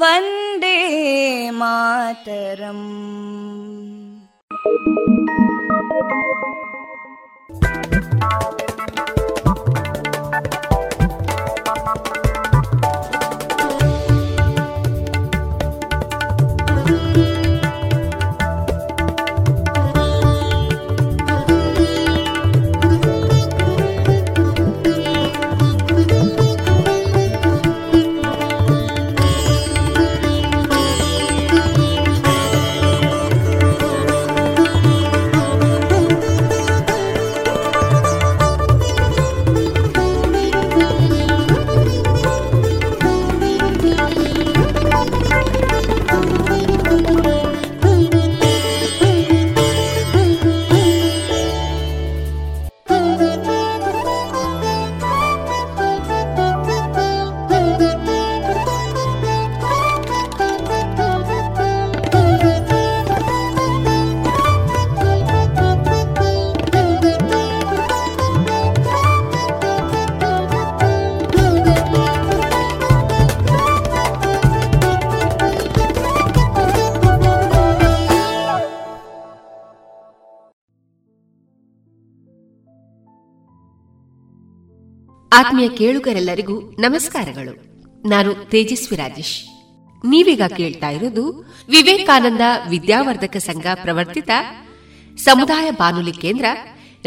वन्दे मातरम् ಆತ್ಮೀಯ ಕೇಳುಗರೆಲ್ಲರಿಗೂ ನಮಸ್ಕಾರಗಳು. ನಾನು ತೇಜಸ್ವಿ ರಾಜೇಶ್. ನೀವೀಗ ಕೇಳ್ತಾ ಇರೋದು ವಿವೇಕಾನಂದ ವಿದ್ಯಾವರ್ಧಕ ಸಂಘ ಪ್ರವರ್ತಿತ ಸಮುದಾಯ ಬಾನುಲಿ ಕೇಂದ್ರ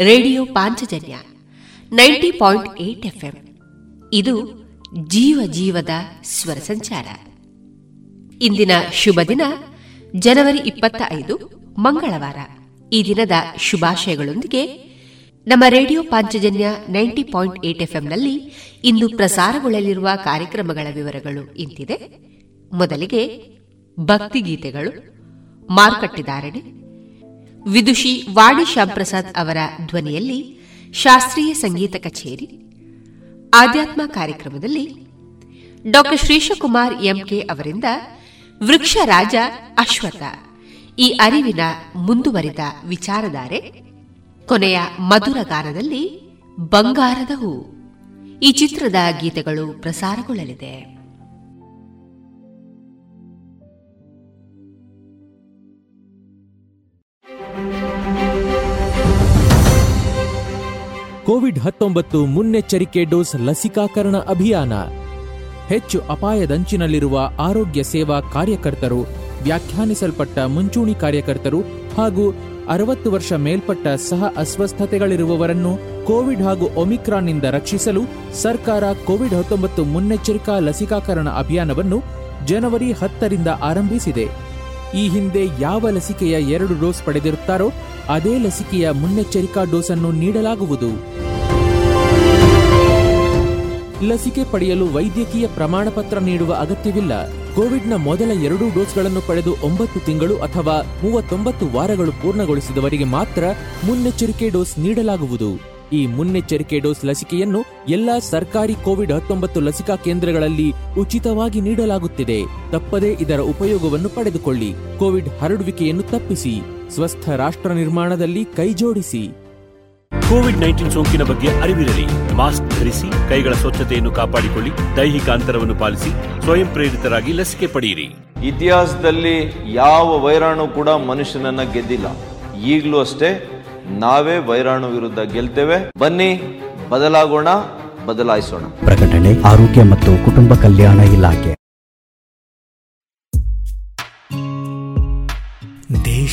radio Panchajanya ninety point eight FM. ಇದು ಜೀವ ಜೀವದ ಸ್ವರ ಸಂಚಾರ. ಇಂದಿನ ಶುಭ ದಿನ ಜನವರಿ ಇಪ್ಪತ್ತ ಐದು ಮಂಗಳವಾರ. ಈ ದಿನದ ಶುಭಾಶಯಗಳೊಂದಿಗೆ ನಮ್ಮ radio Panchajanya ninety point eight ಎಫ್ಎಂನಲ್ಲಿ ಇಂದು ಪ್ರಸಾರಗೊಳ್ಳಲಿರುವ ಕಾರ್ಯಕ್ರಮಗಳ ವಿವರಗಳು ಇಂತಿದೆ. ಮೊದಲಿಗೆ ಭಕ್ತಿಗೀತೆಗಳು ಮಾರುಕಟ್ಟೆದಾರಣೆ ವಿದುಷಿ ವಾಣಿ ಶ್ಯಾಂಪ್ರಸಾದ್ ಅವರ ಧ್ವನಿಯಲ್ಲಿ ಶಾಸ್ತ್ರೀಯ ಸಂಗೀತ ಕಚೇರಿ, ಆಧ್ಯಾತ್ಮ ಕಾರ್ಯಕ್ರಮದಲ್ಲಿ ಡಾ ಶ್ರೀಶಕುಮಾರ್ ಎಂಕೆ ಅವರಿಂದ ವೃಕ್ಷ ರಾಜ ಅಶ್ವಥ ಈ ಅರಿವಿನ ಮುಂದುವರಿದ ವಿಚಾರಧಾರೆ ಕೊನೆಯ ಮಧುರ ಗಾನದಲ್ಲಿ ಬಂಗಾರದ ಹೂ. ಈ ಚಿತ್ರದ ಗೀತೆಗಳು ಪ್ರಸಾರಗೊಳ್ಳಲಿದೆ. ಕೋವಿಡ್ ಹತ್ತೊಂಬತ್ತು ಮುನ್ನೆಚ್ಚರಿಕೆ ಡೋಸ್ ಲಸಿಕಾಕರಣ ಅಭಿಯಾನ. ಹೆಚ್ಚು ಅಪಾಯದಂಚಿನಲ್ಲಿರುವ ಆರೋಗ್ಯ ಸೇವಾ ಕಾರ್ಯಕರ್ತರು, ವ್ಯಾಖ್ಯಾನಿಸಲ್ಪಟ್ಟ ಮುಂಚೂಣಿ ಕಾರ್ಯಕರ್ತರು ಹಾಗೂ ಅರವತ್ತು ವರ್ಷ ಮೇಲ್ಪಟ್ಟ ಸಹ ಅಸ್ವಸ್ಥತೆಗಳಿರುವವರನ್ನು ಕೋವಿಡ್ ಹಾಗೂ ಒಮಿಕ್ರಾನ್ನಿಂದ ರಕ್ಷಿಸಲು ಸರ್ಕಾರ ಕೋವಿಡ್ ಹತ್ತೊಂಬತ್ತು ಮುನ್ನೆಚ್ಚರಿಕಾ ಲಸಿಕಾಕರಣ ಅಭಿಯಾನವನ್ನು ಜನವರಿ ಹತ್ತರಿಂದ ಆರಂಭಿಸಿದೆ. ಈ ಹಿಂದೆ ಯಾವ ಲಸಿಕೆಯ ಎರಡು ಡೋಸ್ ಪಡೆದಿರುತ್ತಾರೋ, ಅದೇ ಲಸಿಕೆಯ ಮುನ್ನೆಚ್ಚರಿಕಾ ಡೋಸನ್ನು ನೀಡಲಾಗುವುದು. ಲಸಿಕೆ ಪಡೆಯಲು ವೈದ್ಯಕೀಯ ಪ್ರಮಾಣ ಪತ್ರ ನೀಡುವ ಅಗತ್ಯವಿಲ್ಲ. ಕೋವಿಡ್ನ ಮೊದಲ ಎರಡೂ ಡೋಸ್ಗಳನ್ನು ಪಡೆದು ಒಂಬತ್ತು ತಿಂಗಳು ಅಥವಾ ಮೂವತ್ತೊಂಬತ್ತು ವಾರಗಳು ಪೂರ್ಣಗೊಳಿಸಿದವರಿಗೆ ಮಾತ್ರ ಮುನ್ನೆಚ್ಚರಿಕೆ ಡೋಸ್ ನೀಡಲಾಗುವುದು. ಈ ಮುನ್ನೆಚ್ಚರಿಕೆ ಡೋಸ್ ಲಸಿಕೆಯನ್ನು ಎಲ್ಲಾ ಸರ್ಕಾರಿ ಕೋವಿಡ್ ಹತ್ತೊಂಬತ್ತು ಲಸಿಕಾ ಕೇಂದ್ರಗಳಲ್ಲಿ ಉಚಿತವಾಗಿ ನೀಡಲಾಗುತ್ತಿದೆ. ತಪ್ಪದೇ ಇದರ ಉಪಯೋಗವನ್ನು ಪಡೆದುಕೊಳ್ಳಿ. ಕೋವಿಡ್ ಹರಡುವಿಕೆಯನ್ನು ತಪ್ಪಿಸಿ. ಸ್ವಸ್ಥ ರಾಷ್ಟ್ರ ನಿರ್ಮಾಣದಲ್ಲಿ ಕೈಜೋಡಿಸಿ. ಕೋವಿಡ್ ನೈನ್ಟೀನ್ ಸೋಂಕಿನ ಬಗ್ಗೆ ಅರಿವಿರಲಿ. ಮಾಸ್ಕ್ ಧರಿಸಿ ಕೈಗಳ ಸ್ವಚ್ಛತೆಯನ್ನು ಕಾಪಾಡಿಕೊಳ್ಳಿ ದೈಹಿಕ ಅಂತರವನ್ನು ಪಾಲಿಸಿ ಸ್ವಯಂ ಪ್ರೇರಿತರಾಗಿ ಲಸಿಕೆ ಪಡೆಯಿರಿ. ಇತಿಹಾಸದಲ್ಲಿ ಯಾವ ವೈರಾಣು ಕೂಡ ಮನುಷ್ಯನನ್ನ ಗೆದ್ದಿಲ್ಲ. ಈಗಲೂ ಅಷ್ಟೇ ನಾವೇ ವೈರಾಣು ವಿರುದ್ಧ ಗೆಲ್ತೇವೆ. ಬನ್ನಿ ಬದಲಾಗೋಣ ಬದಲಾಯಿಸೋಣ. ಪ್ರಕಟಣೆ ಆರೋಗ್ಯ ಮತ್ತು ಕುಟುಂಬ ಕಲ್ಯಾಣ ಇಲಾಖೆ.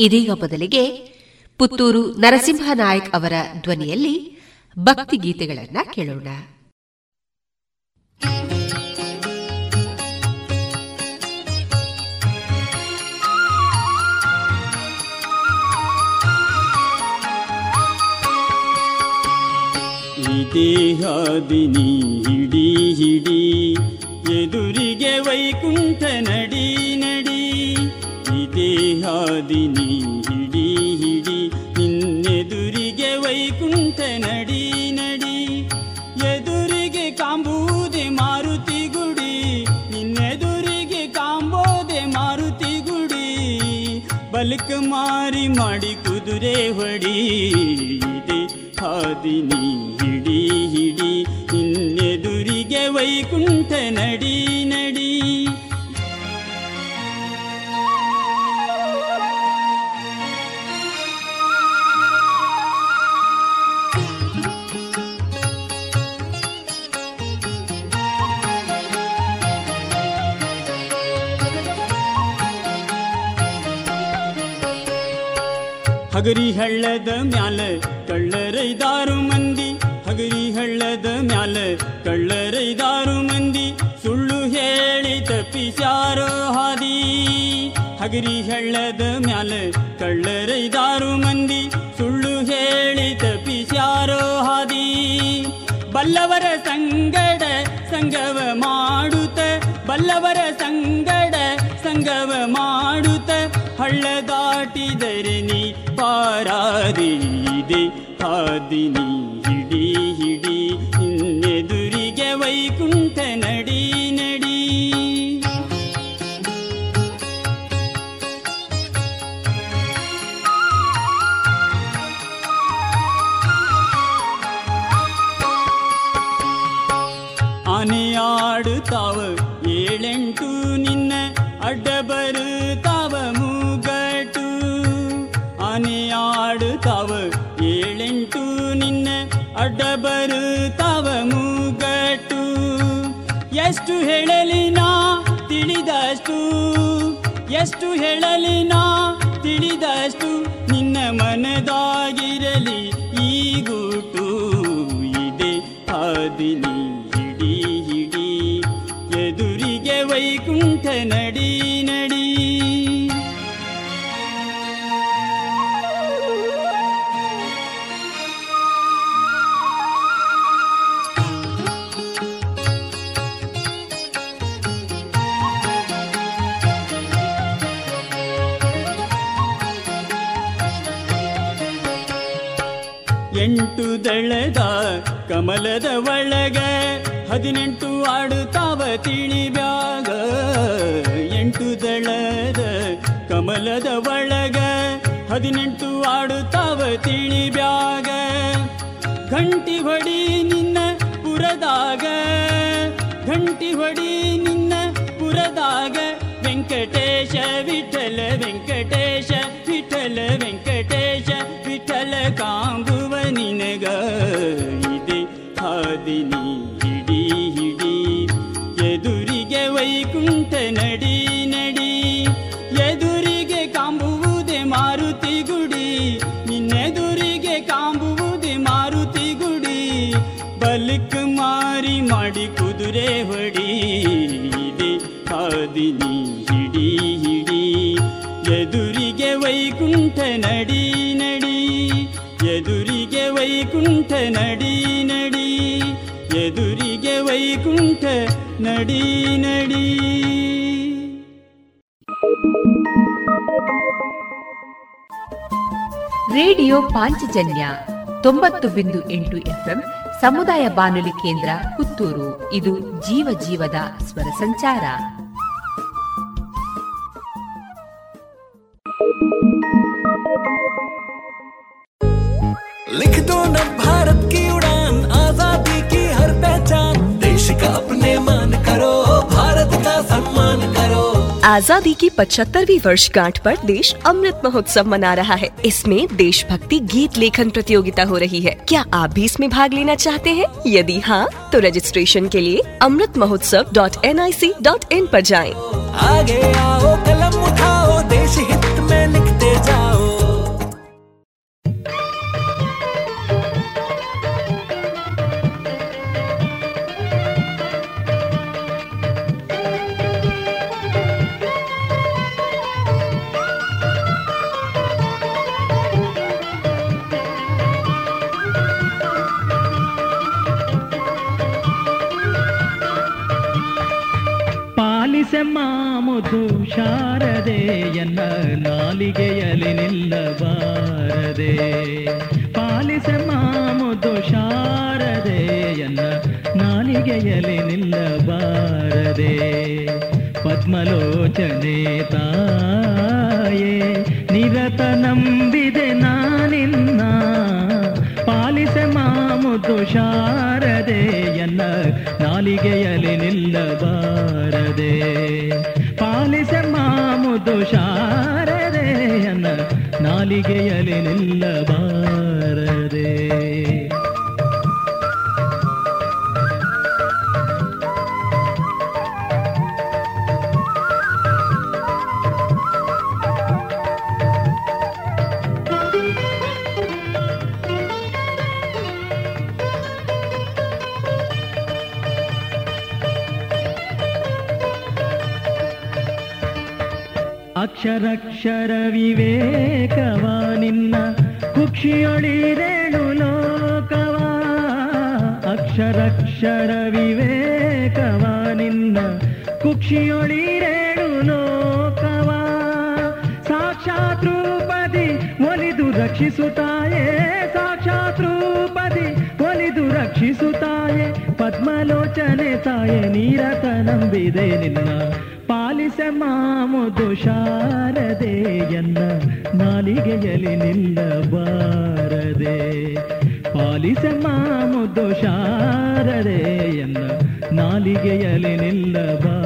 ಇದೀಗ ಬದಲಿಗೆ ಪುತ್ತೂರು ನರಸಿಂಹ ನಾಯಕ್ ಅವರ ಧ್ವನಿಯಲ್ಲಿ ಭಕ್ತಿ ಗೀತೆಗಳನ್ನ ಕೇಳೋಣ. ದೇಹಾದಿನಿ ಹಿಡಿ ಹಿಡಿ, ಎದುರಿಗೆ ವೈಕುಂಠ ನಡಿ ನಡಿ. ದೇಹಾದಿನಿ ಹಿಡಿ ಹಿಡಿ, ನಿನ್ನೆದುರಿಗೆ ವೈಕುಂಠ ನಡಿ ನಡಿ. ಎದುರಿಗೆ ಕಾಂಬೂದೆ ಮಾರುತಿ ಗುಡಿ, ನಿನ್ನೆದುರಿಗೆ ಕಾಂಬೋದೆ ಮಾರುತಿ ಗುಡಿ. ಬಲ್ಕ ಮಾರಿ ಮಾಡಿ ಕುದುರೆ ಹೊಡಿ, ಇದೆ ಹಾದಿನಿ ಹಿಡಿ ಹಿಡಿ, ನಿನ್ನೆದುರಿಗೆ ವೈಕುಂಠ ನಡಿ ನಡಿ. ಹಗರಿ ಹಳ್ಳದ ಮ್ಯಾಲ ಕಳ್ಳರೈದಾರು ಮಂದಿ ಹಗರಿ ಹಳ್ಳದ ಮ್ಯಾಲ ಕಳ್ಳರೈದಾರು ಮಂದಿ ಸುಳ್ಳು ಹೇಳಿ ತಪ್ಪಿಸ್ಯಾರೋ ಹಾದಿ ಹಗರಿ ಹಳ್ಳದ ಮ್ಯಾಲ ಕಳ್ಳರೈದಾರು ಮಂದಿ ಸುಳ್ಳು ಹೇಳಿ ತಪ್ಪಿಸ್ಯಾರೋ ಹಾದಿ ಬಲ್ಲವರ ಸಂಗಡ ಸಂಗವ ಮಾಡುತ್ತ ಬಲ್ಲವರ ಸಂಗಡ ಸಂಗವ ಮಾಡುತ್ತ ಹಳ್ಳ ದಾಟಿದರೆ ನೀ ಪಾರಾದಿದೆ ಹಾದಿನಿ ಹಿಡಿ ಹಿಡಿ ಇನ್ನೆದುರಿಗೆ ವೈಕುಂಠ ನಡಿ ನಡಿ ಆನೆಯಾಡುತ್ತಾವ ಏಳೆಂಟು ನಿನ್ನ ಅಡ್ಡ ಮುಗಟು ಮೂಗಟು ಆನೆಯಾಡುತ್ತಾವ ಏಳೆಂಟು, ನಿನ್ನ ಅಡ್ಡಬರು ಬರುತ್ತಾವ ಮೂಗಟು. ಎಷ್ಟು ಹೇಳಲಿ ನಾ ತಿಳಿದಷ್ಟು, ಎಷ್ಟು ಹೇಳಲಿ ನಾ ತಿಳಿದಷ್ಟು, ನಿನ್ನ ಮನದಾಗಿರಲಿ ಈ ಗೂಟು ಇದೆ ಹಾದಿನಿ ವೈಕುಂಠ ನಡಿ ನಡಿ. ಎಂಟು ದಳದ ಕಮಲದ ಒಳಗ ಹದಿನೆಂಟು ಆಡುತ್ತಾವ ತಿಳಿಬ್ಯಾಗ ಕಮಲದ ಒಳಗ ಹದಿನೆಂಟು ಆಡುತ್ತಾವ ತಿಳಿಬ್ಯಾಗ ಘಂಟಿ ಹೊಡಿ ನಿನ್ನ ಪುರದಾಗ ಘಂಟಿ ಹೊಡಿ ನಿನ್ನ ಪುರದಾಗ ವೆಂಕಟೇಶ ವಿಠಲ ವೆಂಕಟೇಶ ವಿಠಲ ವೆಂಕಟೇಶ ವಿಠಲ ಕಾಂಬುವ ನಿನಗ ಇದೆ ಹಾದಿನಿ ಹಿಡಿ ಹಿಡಿ ಎದುರಿಗೆ ವೈಕುಂಠ ನಡಿ ನಡಿ ವೈಕುಂಠ ನಡಿ ನಡಿ, ಎದುರಿಗೆ ವೈಕುಂಠ ನಡಿ ನಡಿ. ರೇಡಿಯೋ ಪಾಂಚಜನ್ಯ ತೊಂಬತ್ತು ಬಿಂದು ಎಂಟು ಎಫ್ಎಂ ಸಮುದಾಯ ಬಾನುಲಿ ಕೇಂದ್ರ ಪುತ್ತೂರು. ಇದು ಜೀವ ಜೀವದ ಸ್ವರ ಸಂಚಾರ. लिख भारत की उड़ान आज़ादी की हर पहचान। देश का अपने मान करो भारत का सम्मान करो। आज़ादी की पचहत्तरवी वर्षगांठ पर देश अमृत महोत्सव मना रहा है। इसमें देशभक्ति गीत लेखन प्रतियोगिता हो रही है। क्या आप भी इसमें भाग लेना चाहते हैं? यदि हाँ तो रजिस्ट्रेशन के लिए Amrit Mahotsav dot N I C dot in आरोप जाए। आगे आओ कलम उठाओ देश हित में लिखते ಶಾರದೆಯನ್ನ ನಾಲಿಗೆಯಲ್ಲಿ ನಿಲ್ಲಬಾರದೆ ಪಾಲಿಸೆಮ್ಮ ಮುದು ಶಾರದೆಯನ್ನ ನಾಲಿಗೆಯಲ್ಲಿ ನಿಲ್ಲಬಾರದೆ ಪದ್ಮಲೋಚನೆ ತಾಯೇ, ನಿರತ ನಂಬಿದೆ ನಾನಿನ್ನ. ಪಾಲಿಸೆ ಮಾಮುದು ಶಾರದೆಯನ್ನ ನಾಲಿಗೆಯಲ್ಲಿ ನಿಲ್ಲಬಾರದೆ ಪಾಲಿಸೆ ಮಾಮುದು ಶಾರದೆಯನ್ನ ನಾಲಿಗೆಯಲ್ಲಿ ನಿಲ್ಲಬಾರದೆ ಅಕ್ಷರಕ್ಷರ ವಿವೇಕವ ನಿನ್ನ ಕುಕ್ಷಿಯೊಳಿರೇಣು ಲೋಕವ? ಅಕ್ಷರಕ್ಷರ ವಿವೇಕವ ನಿನ್ನ ಕುಕ್ಷಿಯೊಳಿರೇಣು ಲೋಕವ? ಸಾಕ್ಷಾತ್ ರೂಪದಿ ಒಲಿದು ರಕ್ಷಿಸುತ್ತಾಯೇ? ಸಾಕ್ಷಾತ್ ರೂಪದಿ ರಕ್ಷಿಸುತ್ತಾಯೆ? ಪದ್ಮಲೋಚನೆ ತಾಯೆ, ನೀರತ ನಂಬಿದೆ ನಿನ್ನ ಪಾಲಿಸ ಮಾಮುದು ಶಾರದೆಯನ್ನ ನಾಲಿಗೆಯಲ್ಲಿ ನಿಲ್ಲಬಾರದೆ. ಪಾಲಿಸ ಮಾಮುದು ಶಾರದೆಯನ್ನ ನಾಲಿಗೆಯಲ್ಲಿ ನಿಲ್ಲಬಾರದೆ.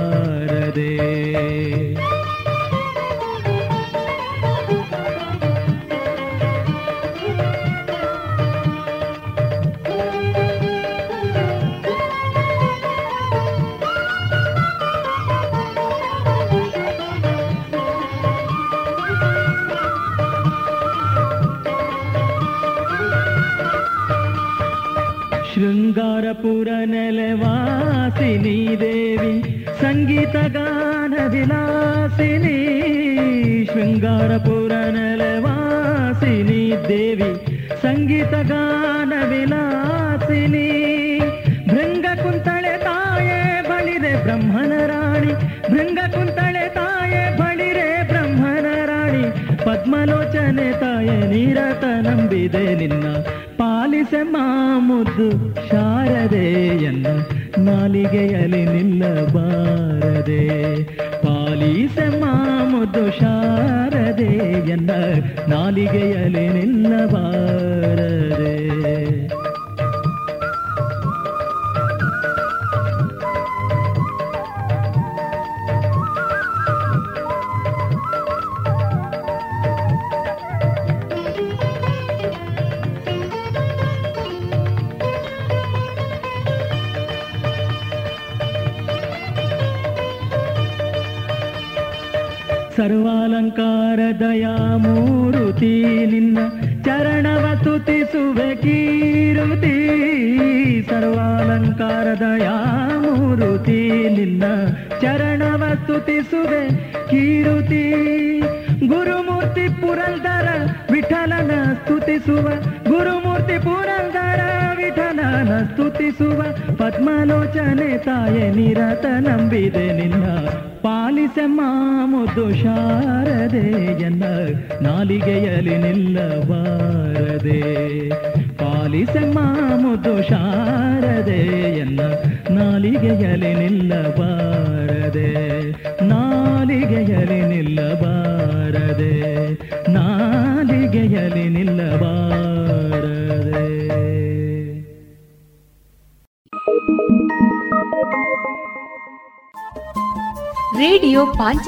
ಶೃಂಗಾರಪುರ ನೆಲವಾಸಿನಿ ದೇವಿ ಸಂಗೀತ ಗಾನ ವಿಲಾಸಿನಿ ಶೃಂಗಾರಪುರ ನೆಲವಾಸಿನಿ ದೇವಿ ಸಂಗೀತ ಗಾನ ವಿಲಾಸಿನಿ ಭೃಂಗ ಕುಂತಳೆ ತಾಯೇ ಬಳಿರೆ ಬ್ರಹ್ಮನ ರಾಣಿ ಭೃಂಗ ಕುಂತಳೆ ತಾಯೇ ಬಳಿರೆ ಬ್ರಹ್ಮನ ರಾಣಿ ಪದ್ಮಲೋಚನೆ ತಾಯೇ ನೀರತ ನಂಬಿದೆ ನಿನ್ನ ಪಾಲಿಸ ಮಾಮುದ್ದು ಶಾರದೆಯನ್ನು ನಾಲಿಗೆಯಲ್ಲಿ ನಿಲ್ಲಬಾರದೆ. ಪಾಲಿಸ ಮಾಮುದ್ದು ಶಾರದೆಯನ್ನ ನಾಲಿಗೆಯಲ್ಲಿ ನಿಲ್ಲಬಾರದೆ. ಪದ್ಮಲೋಚನೆ ತಾಯೆ, ನಿರತ ನಂಬಿದೆ ನಿನ್ನ. ಪಾಲಿಸ ಮಾಮುದು ಶಾರದೆಯನ್ನ ನಾಲಿಗೆಯಲ್ಲಿ ನಿಲ್ಲಬಾರದೆ ಪಾಲಿಸ ಮಾಮುದು ಶಾರದೆಯನ್ನ ನಾಲಿಗೆಯಲ್ಲಿ ನಿಲ್ಲಬಾರದೆ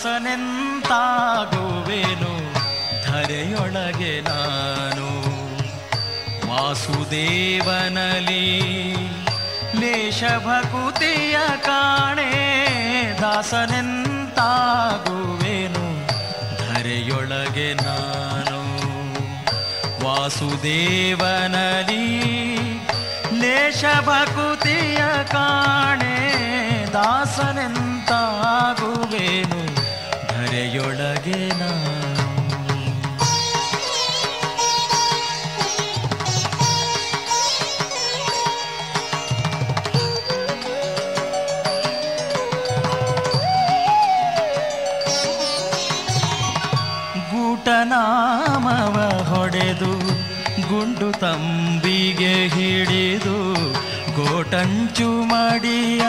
ದಾಸನೆಂತಾಗುವೆನು ಧರೆಯೊಳಗೆ ನಾನು. ವಾಸುದೇವನಲಿ ಲೇಷಭಕುತಿಯ ಕಾಣೆ ದಾಸನೆಂತಾಗುವೆನು ಧರೆಯೊಳಗೆ ನಾನು. ವಾಸುದೇವನಲಿ ಲೇಷಭಕುತಿಯ ಕಾಣೆ ದಾಸನೆಂತಾಗುವೆನು ಧರೆಯೊಳಗೆ ನಾನು ಗೂಟನಾಮವ ಹೊಡೆದು ಗುಂಡು ತಂಬಿಗೆ ಹಿಡಿದು ಗೋಟಂಚು ಮಡಿಯ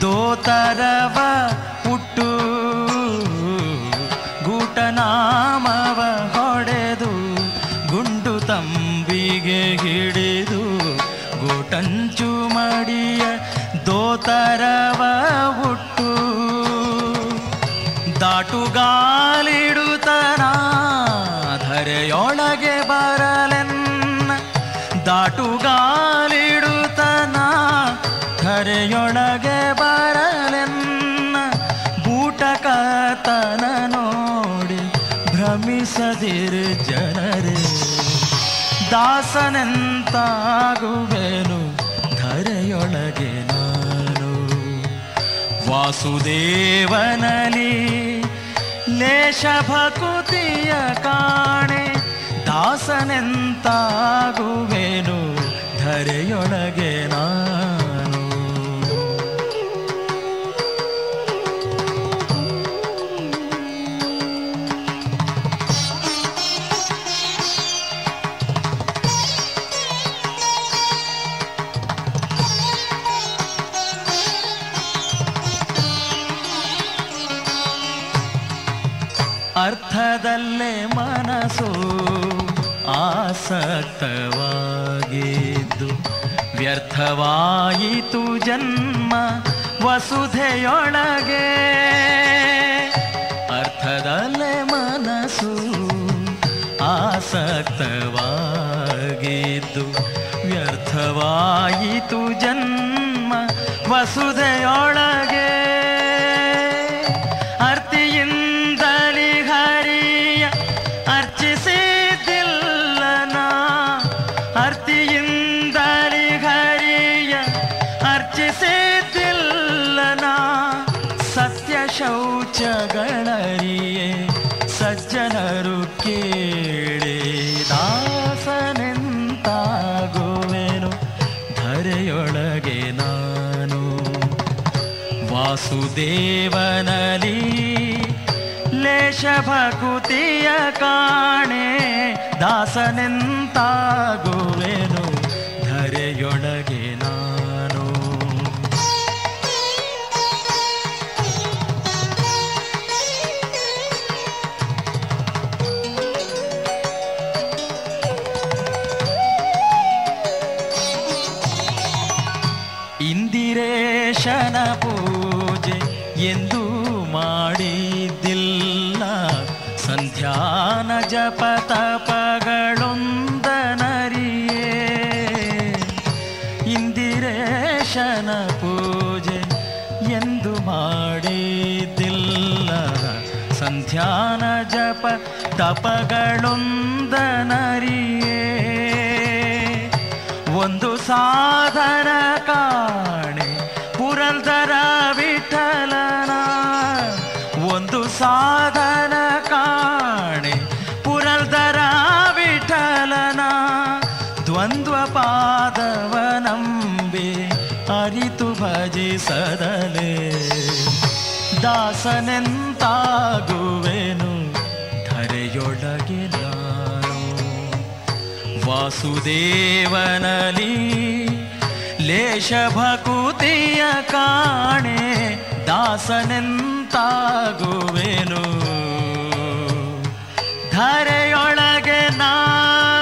ದೋತರವ ಹುಟ್ಟು ಗೂಟನಾಮವ ಹೊಡೆದು ಗುಂಡು ತಂಬಿಗೆ ಹಿಡಿದು ಗೋಟಂಚು ಮಡಿಯ ದೋತರವ ಹುಟ್ಟು ದಾಟುಗಾಲಿಡುತ್ತನ ದಾಸನೆಂತಾಗುವೆನು. ಧರೆಯೊಳಗೆ ನಾನು ವಾಸುದೇವನಲ್ಲಿ ಲೇಷ ಭಕುತಿಯ ಕಾಣೆ. ದಾಸನೆಂತಾಗುವೆನು. ಧರೆಯೊಳಗೆ ನಾನು ಅರ್ಥದಲ್ಲೇ ಮನಸ್ಸು ಆಸಕ್ತವಾಗಿದ್ದು. ವ್ಯರ್ಥವಾಯಿತು ಜನ್ಮ ವಸುಧೆಯೊಳಗೆ. ಅರ್ಥದಲ್ಲೇ ಮನಸ್ಸು ಆಸಕ್ತವಾಗಿದ್ದು. ವ್ಯರ್ಥವಾಯಿತು ಜನ್ಮ ವಸುಧೆಯೊಳಗೆ. ವಾಸುದೇವನಲಿ ಲೇಷ ಭಕುತಿಯ ಕಾಣೆ ದಾಸನೆಂತಾಗುವೆನು ಎಂದು ಮಾಡಿದ್ದಿಲ್ಲ. ಸಂಧ್ಯಾನ ಜಪ ತಪಗಳೊಂದನರಿಯೇ. ಇಂದಿರೇಶನ ಪೂಜೆ ಎಂದು ಮಾಡಿದ್ದಿಲ್ಲ. ಸಂಧ್ಯಾನ ಜಪ ತಪಗಳೊಂದನರಿಯೇ. ಒಂದು ಸಾಧನ ವಾಸುದೇವನಲಿ ಲೇಷಭಕುತಿಯ ಕಾಣೆ ದಾಸನೆಂತಾಗುವೆನು. ಧರೆಯೊಳಗೆ ನಾನು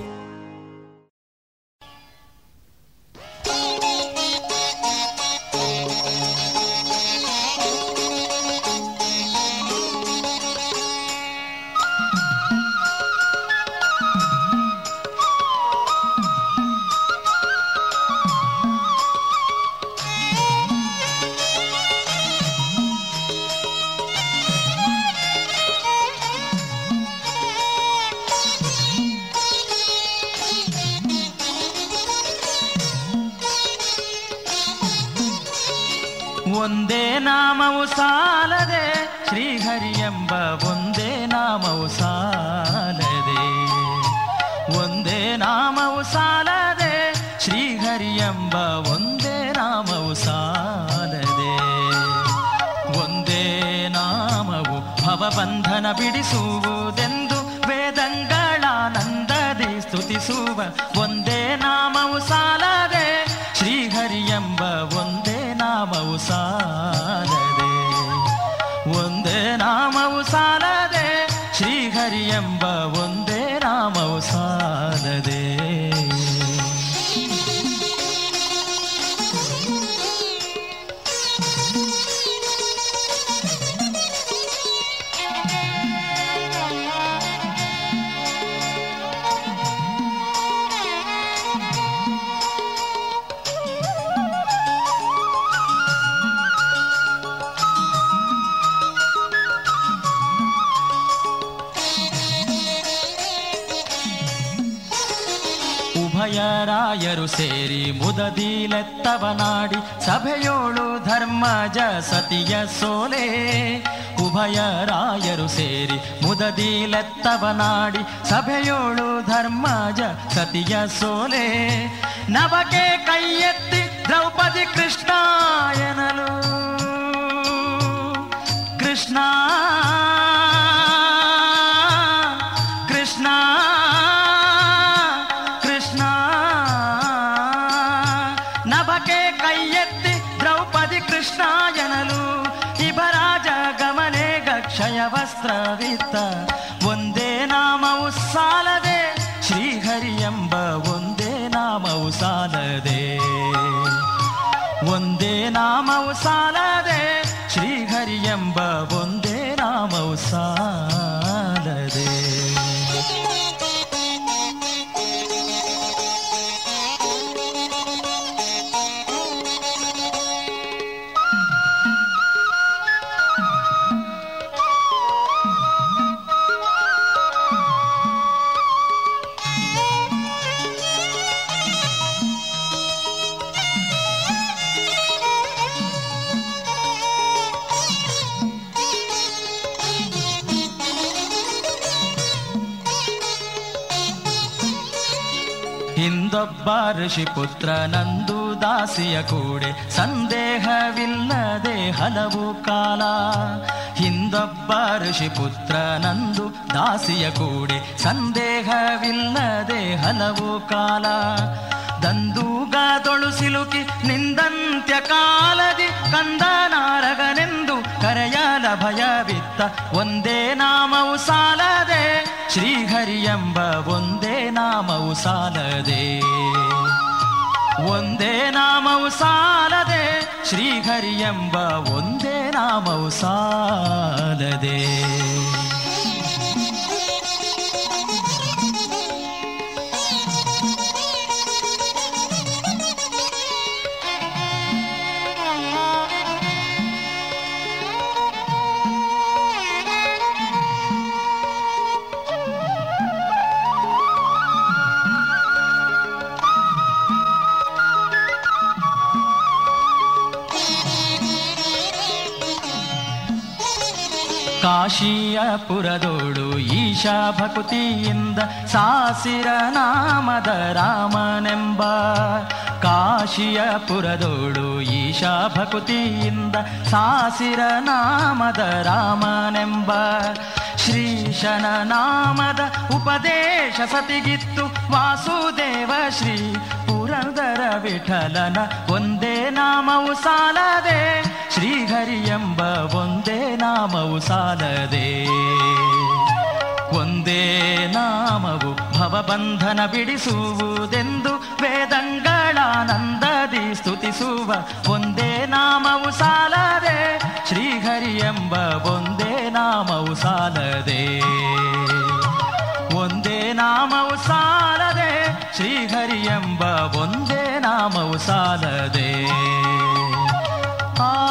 ಭವಬಂಧನ ಉಭಯರಾಯರು ಸೇರಿ ಮುದದಿಲೆತ್ತವನಾಡಿ ಸಭೆಯೋಳು ಧರ್ಮಜ ಸತಿಯ ಸೋಲೆ. ಉಭಯರಾಯರು ಸೇರಿ ಮುದದಿಲೆತ್ತವನಾಡಿ ಸಭೆಯೋಳು ಧರ್ಮಜ ಸತಿಯ ಸೋಲೆ. ನವಕೆ ಕೈಯೆತ್ತಿ ದ್ರೌಪದಿ ಕೃಷ್ಣಾಯನಲು ಕೃಷ್ಣ ಕೃಷ್ಣ ಹಿಂದೊಬ್ಬ ಋಷಿ ಪುತ್ರ ನಂದು ದಾಸಿಯ ಕೂಡೆ ಸಂದೇಹವಿಲ್ಲದೆ ಹಲವು ಕಾಲ. ಹಿಂದೊಬ್ಬ ಋಷಿಪುತ್ರ ನಂದು ದಾಸಿಯ ಕೂಡೆ ಸಂದೇಹವಿಲ್ಲದೆ ಹಲವು ಕಾಲ. ದಂದೂಗದೊಳು ಸಿಲುಕಿ ನಿಂದಂತ್ಯ ಕಾಲದಿ ಕಂದನಾರಗನೆಂದು ಕರೆಯಲ ಭಯವಿತ್ತ, ಒಂದೇ ನಾಮವು ಸಾಲದೆ ಶ್ರೀಹರಿ ಎಂಬ ಒಂದೇ ನಾಮವು ಸಾಲದೆ. ಒಂದೇ ನಾಮವು ಸಾಲದೆ ಶ್ರೀಹರಿ ಎಂಬ ಒಂದೇ ನಾಮವು ಸಾಲದೆ. ಕಾಶಿಯ ಪುರದೋಡು ಈಶಾ ಭಕ್ತಿಯಿಂದ ಸಾಸಿರ ನಾಮದ ರಾಮನೆಂಬ ಕಾಶಿಯ ಪುರದೋಡು ಈಶಾ ಭಕ್ತಿಯಿಂದ ಸಾಸಿರ ನಾಮದ ರಾಮನೆಂಬ ಶ್ರೀಶನ ನಾಮದ ಉಪದೇಶ ಸತಿಗಿತ್ತು ವಾಸುದೇವ ಶ್ರೀ. ಪುರಂದರ ವಿಠಲನ ಒಂದೇ ನಾಮವು ಸಾಲದೆ, ಶ್ರೀಹರಿ ಎಂಬ ಒಂದೇ ನಾಮವು ಸಾಲದೆ. ಒಂದೇ ನಾಮವು ಭವಬಂಧನ ಬಿಡಿಸುವುದೆಂದು ವೇದಂಗಳಾನಂದದಿ ಸ್ತುತಿಸುವ ಒಂದೇ ನಾಮವು ಸಾಲದೆ, ಶ್ರೀಹರಿ ಎಂಬ ಒಂದೇ ನಾಮವು ಸಾಲದೆ. ಒಂದೇ ನಾಮವು ಸಾಲದೆ. ಶ್ರೀಹರಿ ಎಂಬ ಒಂದೇ ನಾಮವು ಸಾಲದೆ. ಆ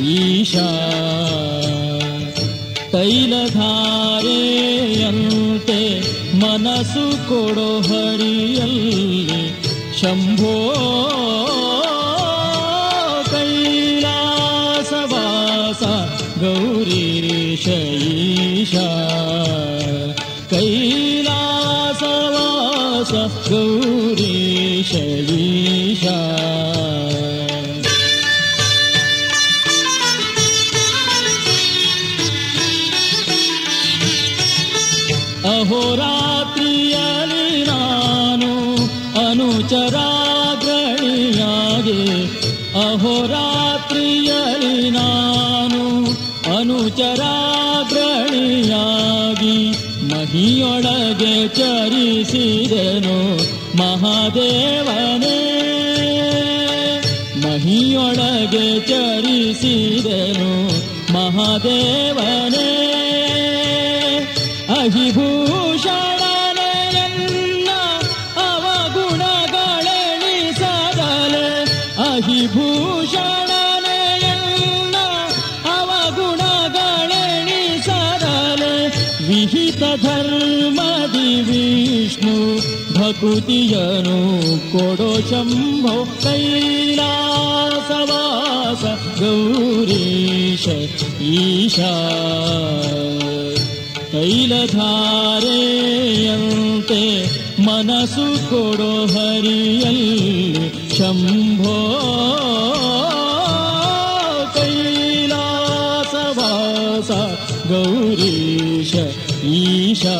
ईशा तैलधारेयते मनसु कोडो हरियल्ले शम्भो कैलासवास गौरीश। ಮಹಿಯೊಳಗೆ ಚರಿಸಿದನು ಮಹಾದೇವನೇ. ಮಹಿಯೊಳಗೆ ಚರಿಸಿದನು ಮಹಾದೇವನೇ पु कोडो शम्भो कैलासवास गौरीश ईशा कैलधारेयन्ते मनसु कोडो हरियल् शम्भो कैलासवास गौरीश ईशा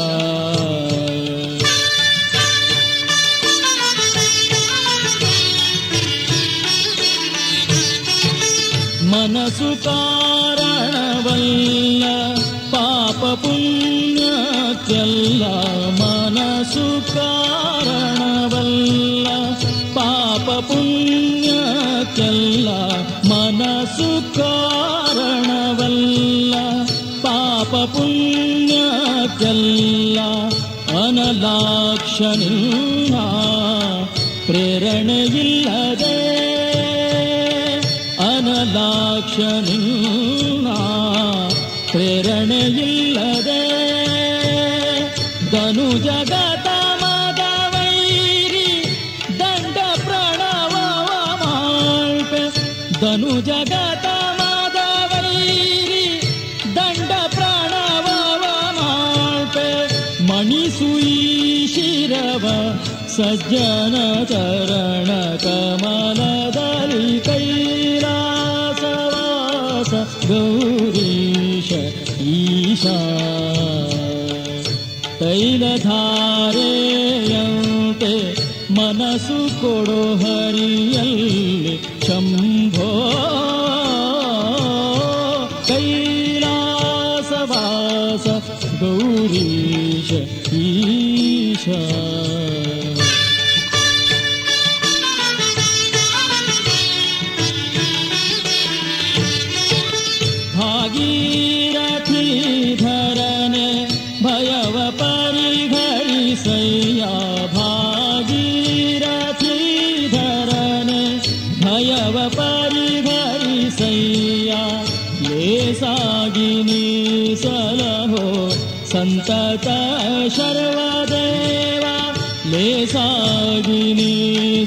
ಮನಸ್ಸು ಕಾರಣವಲ್ಲ ಪಾಪ ಪುಣ್ಯಕ್ಕೆಲ್ಲ ಮನಸ್ಸು ಕಾರಣವಲ್ಲ ಪಾಪ ಪುಣ್ಯಕ್ಕೆಲ್ಲ ಮನಸ್ಸು ಕಾರಣವಲ್ಲ ಪಾಪ ಪುಣ್ಯಕ್ಕೆಲ್ಲ ಅನಲಾಕ್ಷಣಿಲ್ಲ ಪ್ರೇರಣೆಯಿಲ್ಲದೆ ಅನಲಾಕ್ಷಣಿಲ್ಲ ಪ್ರೇರಣೆಯಿಲ್ಲದೆ ಧನು ಜಗತ ಮದವೈರಿ ದಂಡ ಪ್ರಣವ ಮಾಳ್ಪೆ. ಧನು ಜಗತ ಮದವೈರಿ ದಂಡ ಪ್ರಣವ ಮಾಳ್ಪೆ. ಮಣಿಸುಯಿ ಶಿರವ ಸಜ್ಜನ ಚರಣ ಕಮಲದಲ್ಲಿ ತೈಲಧಾರೆಯಂತೆ ಮನಸ್ಸು ಕೊಡೋ ಹರಿಯಲ್ಲಿ ಶಂಭೋ ಕೈಲಾಸವಾಸ ಗೌರೀಶ ಈಶಾ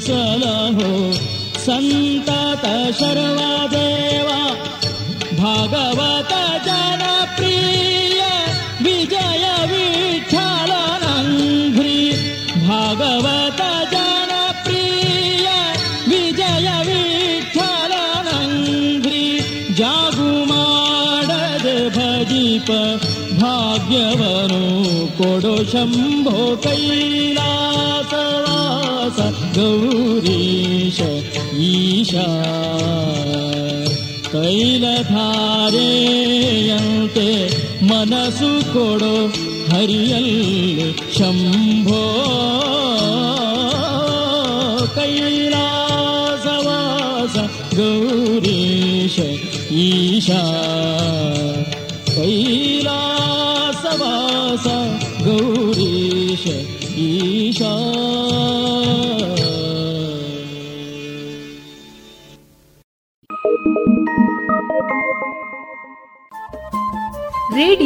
लहो सन्तत शर्वदेव भागवत जनप्रिय विजय वीक्षालनङ्घ्रि भागवत जनप्रिय विजय वीक्षालनङ्घ्रि जागुमाडदे भदीप भाग्यवनो कोडोशम्भोपै गौरीश ईशा कैलधारेयन्ते मनसु कोडो हरियल् शम्भो। कैलासवास गौरीश ईशा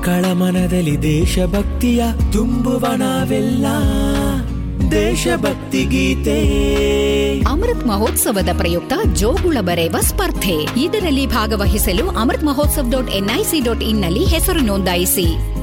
ಮಕ್ಕಳ ಮನದಲ್ಲಿ ದೇಶಭಕ್ತಿಯ ತುಂಬುವಣವೆಲ್ಲ ದೇಶಭಕ್ತಿ ಗೀತೆ. ಅಮೃತ್ ಮಹೋತ್ಸವದ ಪ್ರಯುಕ್ತ ಜೋಗುಳ ಬರೆಯುವ ಸ್ಪರ್ಧೆ. ಇದರಲ್ಲಿ ಭಾಗವಹಿಸಲು Amrit Mahotsav dot NIC dot ಇನ್ನಲ್ಲಿ ಹೆಸರು ನೋಂದಾಯಿಸಿ.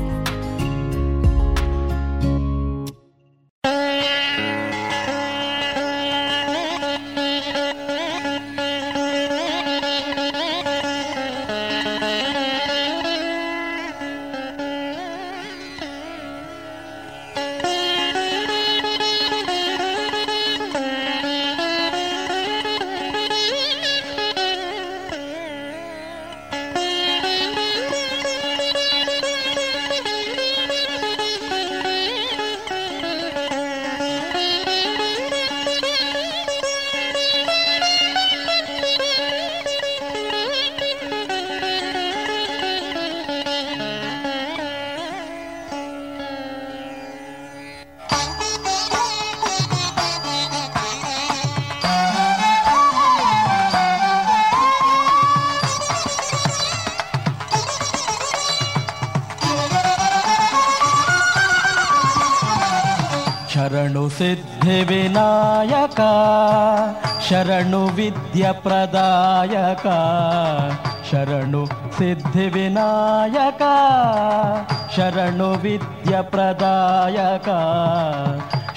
ಶರಣು ಸಿದ್ಧಿ ವಿನಾಯಕ, ಶರಣು ವಿದ್ಯ ಪ್ರದಾಯಕ, ಶರಣು ಸಿದ್ಧಿ ವಿನಾಯಕ, ಶರಣು ವಿದ್ಯ ಪ್ರದಾಯಕ,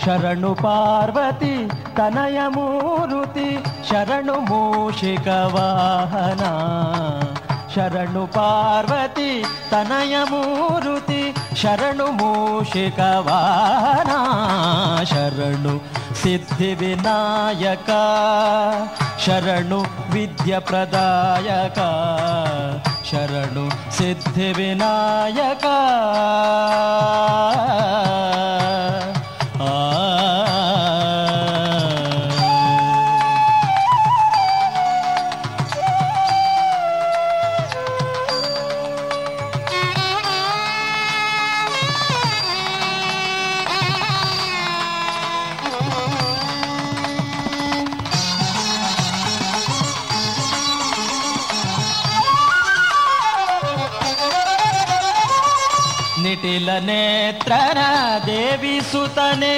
ಶರಣು ಪಾರ್ವತಿ ತನಯ ಮೂರುತಿ, ಶರಣು ಮೂಷಿಕ ವಾಹನ, ಶರಣು ಪಾರ್ವತಿ ತನಯ ಮೂರುತಿ ಶರಣು ಮೂಷಿಕವಾನ ಶರಣು ಸಿದ್ಧಿ ವಿನಾಯಕ ಶರಣು ವಿದ್ಯ ಪ್ರದಾಯಕ ಶರಣು ಸಿದ್ಧಿ ವಿನಾಯಕ ನಿಟಿಲ ನೇತ್ರನ ದೇವಿ ಸುತನೆ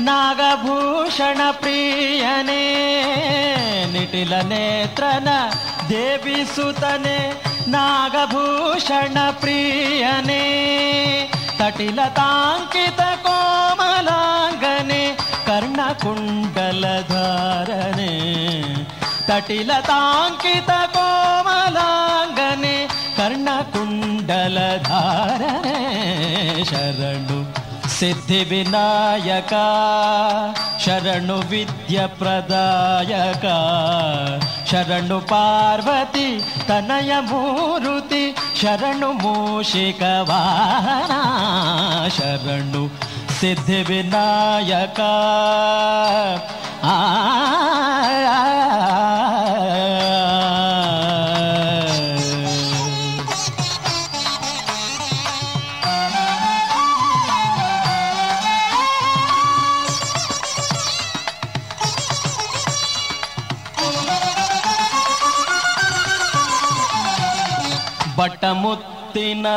ನಾಗಭೂಷಣ ಪ್ರಿಯನೇ ನಿಟಿಲ ನೇತ್ರನ ದೇವಿ ಸುತನೆ ನಾಗಭೂಷಣ ಪ್ರಿಯನೇ ತಟಿಲ ತಾಂಕಿತ ಕೋಮಲಾಂಗನೆ ಕರ್ಣಕುಂಡಲಧಾರನೆ ತಟಿಲ ತಾಂಕಿತ ಕೋಮಲಾಂಗನೆ ಕರ್ಣಕುಂಡಲಧಾರನೆ ಶರಣು ಸಿದ್ಧಿವಿನಾಯಕ ಶರಣು ವಿದ್ಯ ಪ್ರದಾಯಕ ಶರಣು ಪಾರ್ವತಿ ತನಯ ಮೂರುತಿ ಶರಣು ಮೂಷಿಕ ವಾಹನ ಶರಣು ಸಿದ್ಧಿವಿನಾಯಕ ಆ ಬಟಮುತ್ತಿನ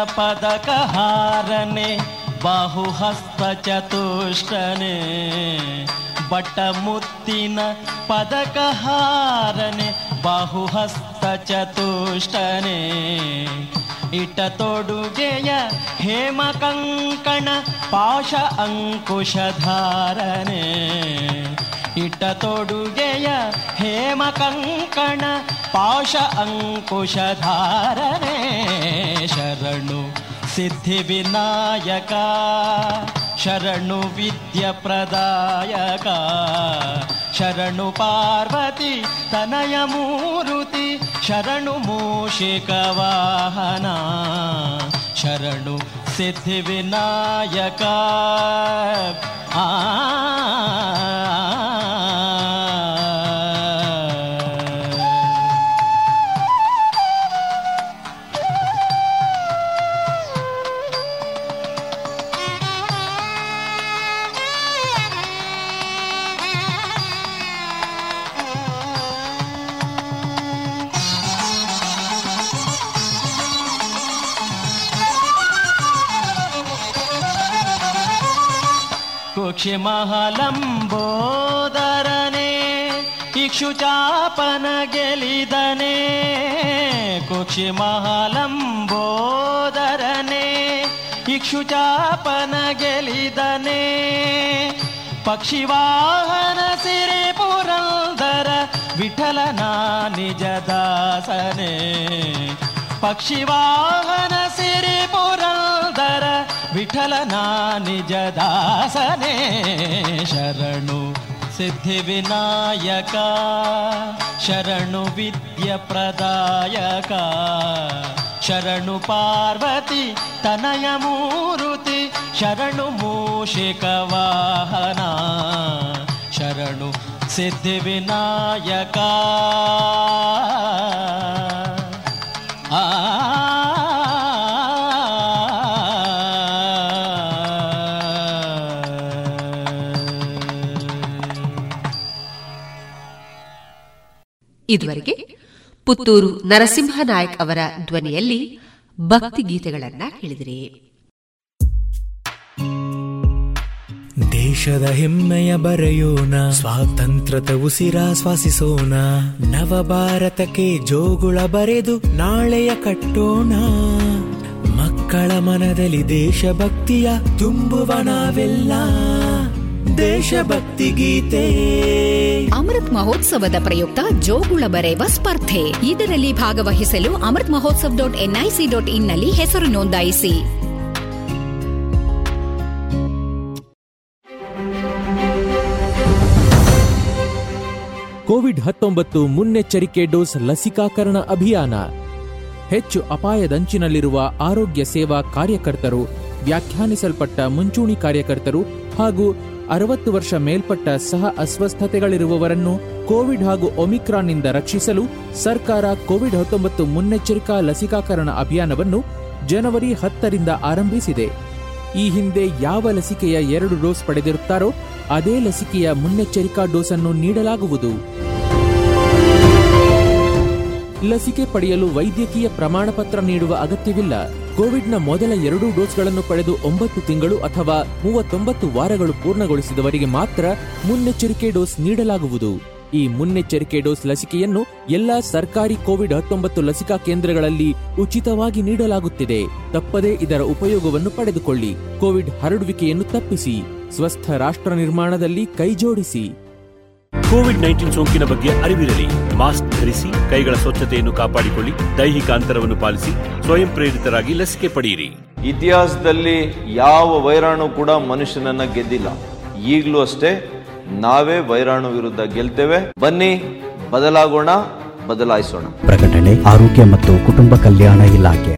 ಪದಕ ಹಾರನೆ, ಬಾಹುಹಸ್ತ ಚತುಷ್ಟನೆ. ಬಟಮುತ್ತಿನ ಪದಕ ಹಾರನೆ, ಬಾಹುಹಸ್ತ ಚತುಷ್ಟನೆ. ಇಟ ತೊಡುಗೆಯ ಹೇಮ ಕಂಕಣ, ಪಾಶ ಅಂಕುಶಧಾರನೆ टतोडुगेय हेमकङ्कण पाश अङ्कुशधारणे शरणु सिद्धिविनायका शरणु विद्यप्रदायका शरणु पार्वती तनयमुरुति शरणु मूषिकवाहना शरणु ತನಯ ಮೂರುತಿ ಮಹಲಂಬೋದರನೆ ಇಕ್ಷುಚಾಪನ ಗೆಲಿದನೆ. ಕುಕ್ಷಿ ಮಹಲಂಬೋದರನೆ ಇಕ್ಷುಚಾಪನ ಗೆಲಿದನೆ. ಪಕ್ಷಿವಾಹನ ಸಿರಿ ಪುರಂದರ ವಿಠಲನ ನಿಜದಾಸನೆ ಪಕ್ಷಿವಾಹನ ಸಿರಿ ಪುರಂದರ ವಿಠಲನ ನಿಜ ದಾಸನೆ ಶರಣು ಸಿದ್ಧಿ ವಿನಾಯಕ, ಶರಣು ವಿದ್ಯ ಪ್ರದಾಯಕ, ಶರಣು ಪಾರ್ವತಿ ತನಯ ಮೂರುತಿ, ಶರಣು ಮೂಷಿಕ ವಾಹನ, ಶರಣು ಸಿದ್ಧಿ ವಿನಾಯಕ. ಇದುವರೆಗೆ ಪುತ್ತೂರು ನರಸಿಂಹ ನಾಯಕ್ ಅವರ ಧ್ವನಿಯಲ್ಲಿ ಭಕ್ತಿ ಗೀತೆಗಳನ್ನ ಕೇಳಿದಿರಿ. ದೇಶದ ಹೆಮ್ಮೆಯ ಬರೆಯೋಣ, ಸ್ವಾತಂತ್ರ್ಯದ ಉಸಿರಾಶ್ವಾಸಿಸೋಣ ನವ ಭಾರತಕ್ಕೆ ಜೋಗುಳ ಬರೆದು ನಾಳೆಯ ಕಟ್ಟೋಣ. ಮಕ್ಕಳ ಮನದಲ್ಲಿ ದೇಶಭಕ್ತಿಯ ತುಂಬುವ ನಾವೆಲ್ಲ. ದೇಶಭಕ್ತಿ ಗೀತೆ. ಅಮೃತ್ ಮಹೋತ್ಸವದ ಪ್ರಯುಕ್ತ ಜೋಗುಳ ಬರೆಯುವ ಸ್ಪರ್ಧೆ. ಇದರಲ್ಲಿ ಭಾಗವಹಿಸಲು Amrit Mahotsav dot NIC dot ಇನ್ನಲ್ಲಿ ಹೆಸರು ನೋಂದಾಯಿಸಿ. ಕೋವಿಡ್ ಹತ್ತೊಂಬತ್ತು ಮುನ್ನೆಚ್ಚರಿಕೆ ಡೋಸ್ ಲಸಿಕಾಕರಣ ಅಭಿಯಾನ. ಹೆಚ್ಚು ಅಪಾಯದಂಚಿನಲ್ಲಿರುವ ಆರೋಗ್ಯ ಸೇವಾ ಕಾರ್ಯಕರ್ತರು ವ್ಯಾಖ್ಯಾನಿಸಲ್ಪಟ್ಟ ಮುಂಚೂಣಿ ಕಾರ್ಯಕರ್ತರು ಹಾಗೂ ಅರವತ್ತು ವರ್ಷ ಮೇಲ್ಪಟ್ಟ ಸಹ ಅಸ್ವಸ್ಥತೆಗಳಿರುವವರನ್ನು ಕೋವಿಡ್ ಹಾಗೂ ಒಮಿಕ್ರಾನ್ನಿಂದ ರಕ್ಷಿಸಲು ಸರ್ಕಾರ ಕೋವಿಡ್ ಹತ್ತೊಂಬತ್ತು ಮುನ್ನೆಚ್ಚರಿಕಾ ಲಸಿಕಾಕರಣ ಅಭಿಯಾನವನ್ನು ಜನವರಿ ಹತ್ತರಿಂದ ಆರಂಭಿಸಿದೆ. ಈ ಹಿಂದೆ ಯಾವ ಲಸಿಕೆಯ ಎರಡು ಡೋಸ್ ಪಡೆದಿರುತ್ತಾರೋ ಅದೇ ಲಸಿಕೆಯ ಮುನ್ನೆಚ್ಚರಿಕಾ ಡೋಸ್ ಅನ್ನು ನೀಡಲಾಗುವುದು. ಲಸಿಕೆ ಪಡೆಯಲು ವೈದ್ಯಕೀಯ ಪ್ರಮಾಣಪತ್ರ ನೀಡುವ ಅಗತ್ಯವಿಲ್ಲ. ಕೋವಿಡ್ನ ಮೊದಲ ಎರಡೂ ಡೋಸ್ಗಳನ್ನು ಪಡೆದು ಒಂಬತ್ತು ತಿಂಗಳು ಅಥವಾ ಮೂವತ್ತೊಂಬತ್ತು ವಾರಗಳು ಪೂರ್ಣಗೊಳಿಸಿದವರಿಗೆ ಮಾತ್ರ ಮುನ್ನೆಚ್ಚರಿಕೆ ಡೋಸ್ ನೀಡಲಾಗುವುದು. ಈ ಮುನ್ನೆಚ್ಚರಿಕೆ ಡೋಸ್ ಲಸಿಕೆಯನ್ನು ಎಲ್ಲಾ ಸರ್ಕಾರಿ ಕೋವಿಡ್ ಹತ್ತೊಂಬತ್ತು ಲಸಿಕಾ ಕೇಂದ್ರಗಳಲ್ಲಿ ಉಚಿತವಾಗಿ ನೀಡಲಾಗುತ್ತಿದೆ. ತಪ್ಪದೇ ಇದರ ಉಪಯೋಗವನ್ನು ಪಡೆದುಕೊಳ್ಳಿ. ಕೋವಿಡ್ ಹರಡುವಿಕೆಯನ್ನು ತಪ್ಪಿಸಿ. ಸ್ವಸ್ಥ ರಾಷ್ಟ್ರ ನಿರ್ಮಾಣದಲ್ಲಿ ಕೈಜೋಡಿಸಿ. ಕೋವಿಡ್ ನೈನ್ಟೀನ್ ಸೋಂಕಿನ ಬಗ್ಗೆ ಅರಿವಿರಲಿ. ಮಾಸ್ಕ್ ಧರಿಸಿ ಕೈಗಳ ಸ್ವಚ್ಛತೆಯನ್ನು ಕಾಪಾಡಿಕೊಳ್ಳಿ ದೈಹಿಕ ಅಂತರವನ್ನು ಪಾಲಿಸಿ ಸ್ವಯಂ ಪ್ರೇರಿತರಾಗಿ ಲಸಿಕೆ ಪಡೆಯಿರಿ. ಇತಿಹಾಸದಲ್ಲಿ ಯಾವ ವೈರಾಣು ಕೂಡ ಮನುಷ್ಯನನ್ನ ಗೆದ್ದಿಲ್ಲ. ಈಗಲೂ ಅಷ್ಟೇ ನಾವೇ ವೈರಾಣು ವಿರುದ್ಧ ಗೆಲ್ತೇವೆ. ಬನ್ನಿ ಬದಲಾಗೋಣ ಬದಲಾಯಿಸೋಣ. ಪ್ರಕಟಣೆ ಆರೋಗ್ಯ ಮತ್ತು ಕುಟುಂಬ ಕಲ್ಯಾಣ ಇಲಾಖೆ.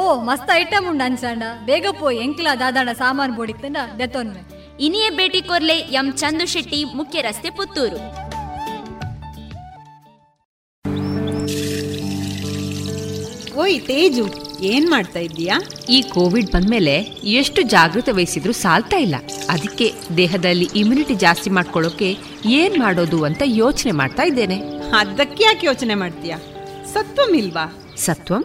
ಓ ಮಸ್ತ್ ಐಟಮ್ ಉಂಡು ಅನ್ಸಂಡ ಬೇಗ ಪೋಯ್ ಎಂಕ್ಲ ದಾದಾಂಡ ಸಾಮಾನು ಬೋಡಿತ್ತಂಡ ದೆತ್ತೊನ್ವೆ ಇನಿಯೇ ಭೇಟಿ ಕೊರ್ಲೆ ಎಂ ಚಂದು ಶೆಟ್ಟಿ ಮುಖ್ಯ ರಸ್ತೆ ಪುತ್ತೂರು. ಓಯ್ ತೇಜು ಏನ್ ಮಾಡ್ತಾ ಇದ್ದೀಯಾ? ಈ ಕೋವಿಡ್ ಬಂದ್ಮೇಲೆ ಎಷ್ಟು ಜಾಗೃತೆ ವಹಿಸಿದ್ರು ಸಾಲ್ತಾ ಇಲ್ಲ. ಅದಕ್ಕೆ ದೇಹದಲ್ಲಿ ಇಮ್ಯುನಿಟಿ ಜಾಸ್ತಿ ಮಾಡ್ಕೊಳ್ಳೋಕೆ ಏನ್ ಮಾಡೋದು ಅಂತ ಯೋಚನೆ ಮಾಡ್ತಾ ಇದ್ದೇನೆ. ಅದಕ್ಕೆ ಯಾಕೆ ಯೋಚನೆ ಮಾಡ್ತೀಯಾ? ಸತ್ವಂ ಇಲ್ವಾ? Satvam?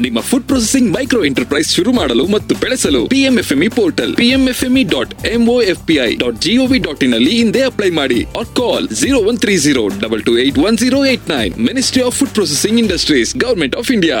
ನಿಮ್ಮ ಫುಡ್ ಪ್ರೊಸೆಸಿಂಗ್ ಮೈಕ್ರೋ ಎಂಟರ್ಪ್ರೈಸ್ ಶುರು ಮಾಡಲು ಮತ್ತು ಬೆಳೆಸಲು PMFME portal PMFME dot MOFPI dot GOV dot in ಅಲ್ಲಿ ಹಿಂದೆ ಅಪ್ಲೈ ಮಾಡಿ or call zero one three zero double two eight one zero eight nine ministry of food processing industries government of India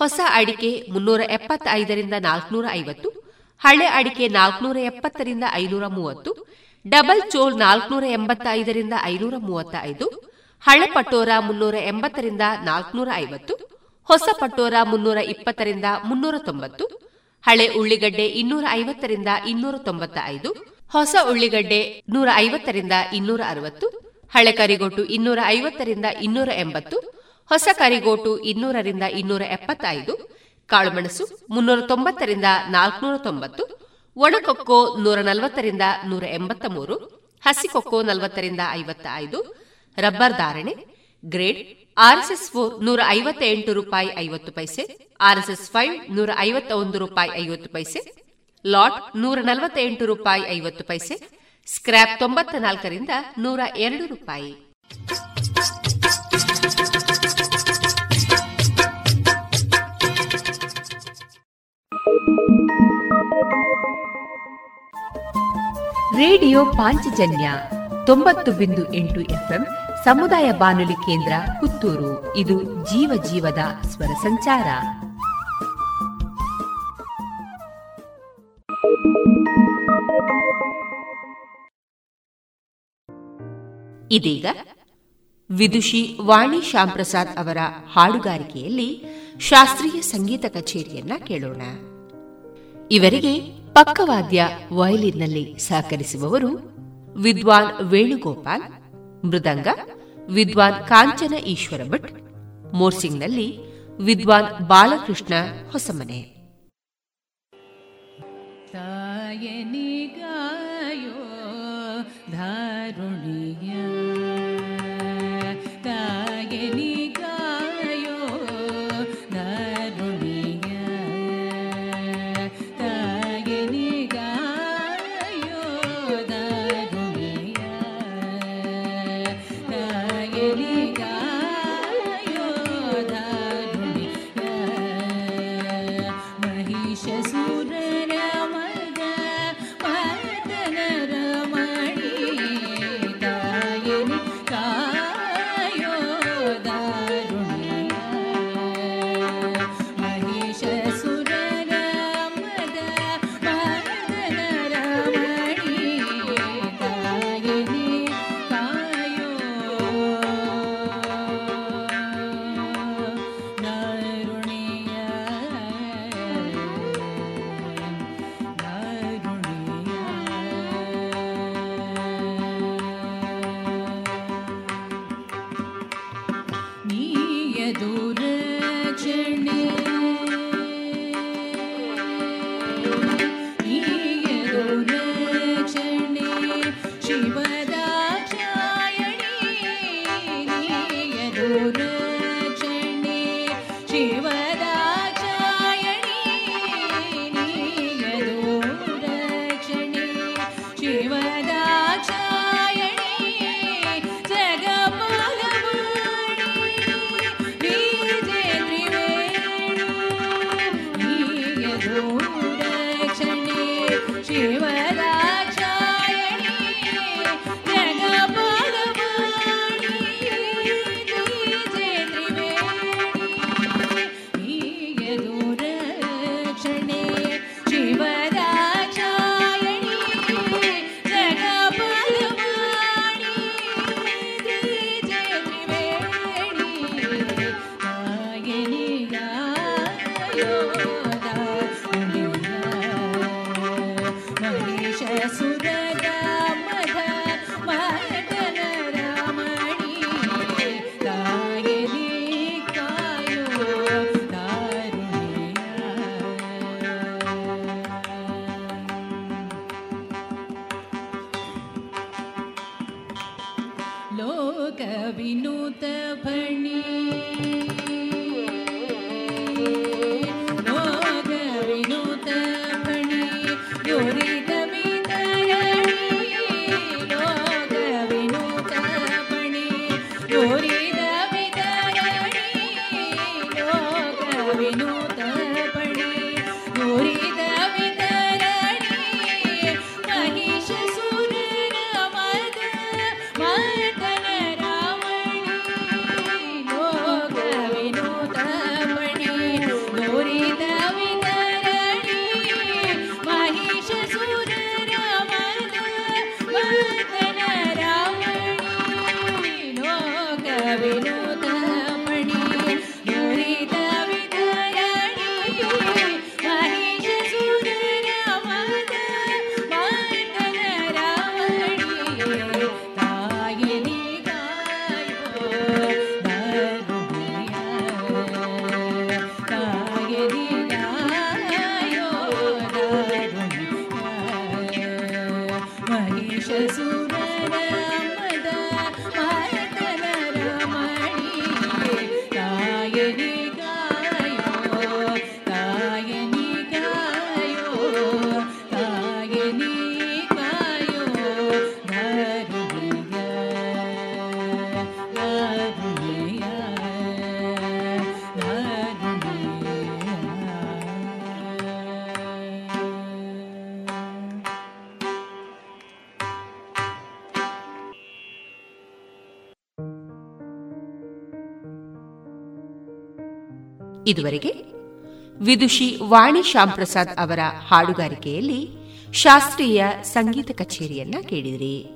ಹೊಸ ಅಡಿಕೆ ಮುನ್ನೂರ ಎಪ್ಪತ್ತೈದರಿಂದ ನಾಲ್ಕನೂರ ಐವತ್ತು, ಹಳೆ ಅಡಿಕೆ ನಾಲ್ಕನೂರ ಎಪ್ಪತ್ತರಿಂದ ಐನೂರ ಮೂವತ್ತು, ಡಬಲ್ ಚೋಲ್ ನಾಲ್ಕನೂರ ಎಂಬತ್ತೈದರಿಂದ ಐನೂರ ಮೂವತ್ತ ಐದು ಹಳೆ ಪಟೋರ ಮುನ್ನೂರ ಎಂಬತ್ತರಿಂದ ನಾಲ್ಕನೂರ ಐವತ್ತು, ಹೊಸ ಪಟೋರ ಮುನ್ನೂರ ಇಪ್ಪತ್ತರಿಂದ ಮುನ್ನೂರ ತೊಂಬತ್ತು, ಹಳೆ ಉಳ್ಳಿಗಡ್ಡೆ ಇನ್ನೂರ ಐವತ್ತರಿಂದ ಇನ್ನೂರ ತೊಂಬತ್ತ ಐದು ಹೊಸ ಉಳ್ಳಿಗಡ್ಡೆ ನೂರ ಐವತ್ತರಿಂದ ಇನ್ನೂರ ಅರವತ್ತು, ಹಳೆ ಕರಿಗೊಟ್ಟು ಇನ್ನೂರ ಐವತ್ತರಿಂದ ಇನ್ನೂರ ಎಂಬತ್ತು ಹೊಸ ಕರಿಗೋಟು ಇನ್ನೂರರಿಂದ ಇನ್ನೂರ ಎಪ್ಪತ್ತೈದು ಕಾಳುಮೆಣಸು ಮುನ್ನೂರ ತೊಂಬತ್ತರಿಂದ ನಾಲ್ಕುನೂರ ತೊಂಬತ್ತು ಒಣಕೊಕ್ಕೋ ನೂರ ನಲವತ್ತರಿಂದ ನೂರ ಎಂಬತ್ತ ಮೂರು ಹಸಿಕೊಕ್ಕೋ ನಲವತ್ತರಿಂದ ಐವತ್ತ ಐದು ರಬ್ಬರ್ ಧಾರಣೆ, ಗ್ರೇಡ್ ಆರ್ಎಸ್ಎಸ್ ಫೋರ್ ನೂರ ಐವತ್ತ ಎಂಟು ರೂಪಾಯಿ ಐವತ್ತು ಪೈಸೆ, ಆರ್ಎಸ್ಎಸ್ ಫೈವ್ ನೂರ ಐವತ್ತ ಒಂದು ರೂಪಾಯಿ ಐವತ್ತು ಪೈಸೆ, ಲಾಟ್ ನೂರ ನಲವತ್ತ ಎಂಟು ರೂಪಾಯಿ ಐವತ್ತು ಪೈಸೆ, ಸ್ಕ್ರ್ಯಾಪ್ ತೊಂಬತ್ತ ನಾಲ್ಕರಿಂದ ನೂರ ಎರಡು ರೂಪಾಯಿ. ರೇಡಿಯೋ ಪಾಂಚಜನ್ಯ ತೊಂಬತ್ತು ಬಿಂದು ಎಂಟು ಎಫ್ಎಂ ಸಮುದಾಯ ಬಾನುಲಿ ಕೇಂದ್ರ ಪುತ್ತೂರು. ಇದು ಜೀವ ಜೀವದ ಸ್ವರ ಸಂಚಾರ. ಇದೀಗ ವಿದುಷಿ ವಾಣಿ ಶ್ಯಾಂಪ್ರಸಾದ್ ಅವರ ಹಾಡುಗಾರಿಕೆಯಲ್ಲಿ ಶಾಸ್ತ್ರೀಯ ಸಂಗೀತ ಕಚೇರಿಯನ್ನ ಕೇಳೋಣ. ಇವರಿಗೆ ಪಕ್ಕವಾದ್ಯ ವಯಲಿನ್ನಲ್ಲಿ ಸಹಕರಿಸುವವರು ವಿದ್ವಾನ್ ವೇಣುಗೋಪಾಲ್, ಮೃದಂಗ, ವಿದ್ವಾನ್ ಕಾಂಚನ ಈಶ್ವರ ಭಟ್, ಮೋರ್ಸಿಂಗ್ನಲ್ಲಿ ವಿದ್ವಾನ್ ಬಾಲಕೃಷ್ಣ ಹೊಸಮನೆ. ತಾಯನಿಗಾಯೋ ಧಾರುಣಿಯ ಇದುವರೆಗೆ ವಿದುಷಿ ವಾಣಿ ಶ್ಯಾಮ್ ಪ್ರಸಾದ್ ಅವರ ಹಾಡುಗಾರಿಕೆಯಲ್ಲಿ ಶಾಸ್ತ್ರೀಯ ಸಂಗೀತ ಕಚೇರಿಯನ್ನ ಕೇಳಿದಿರಿ.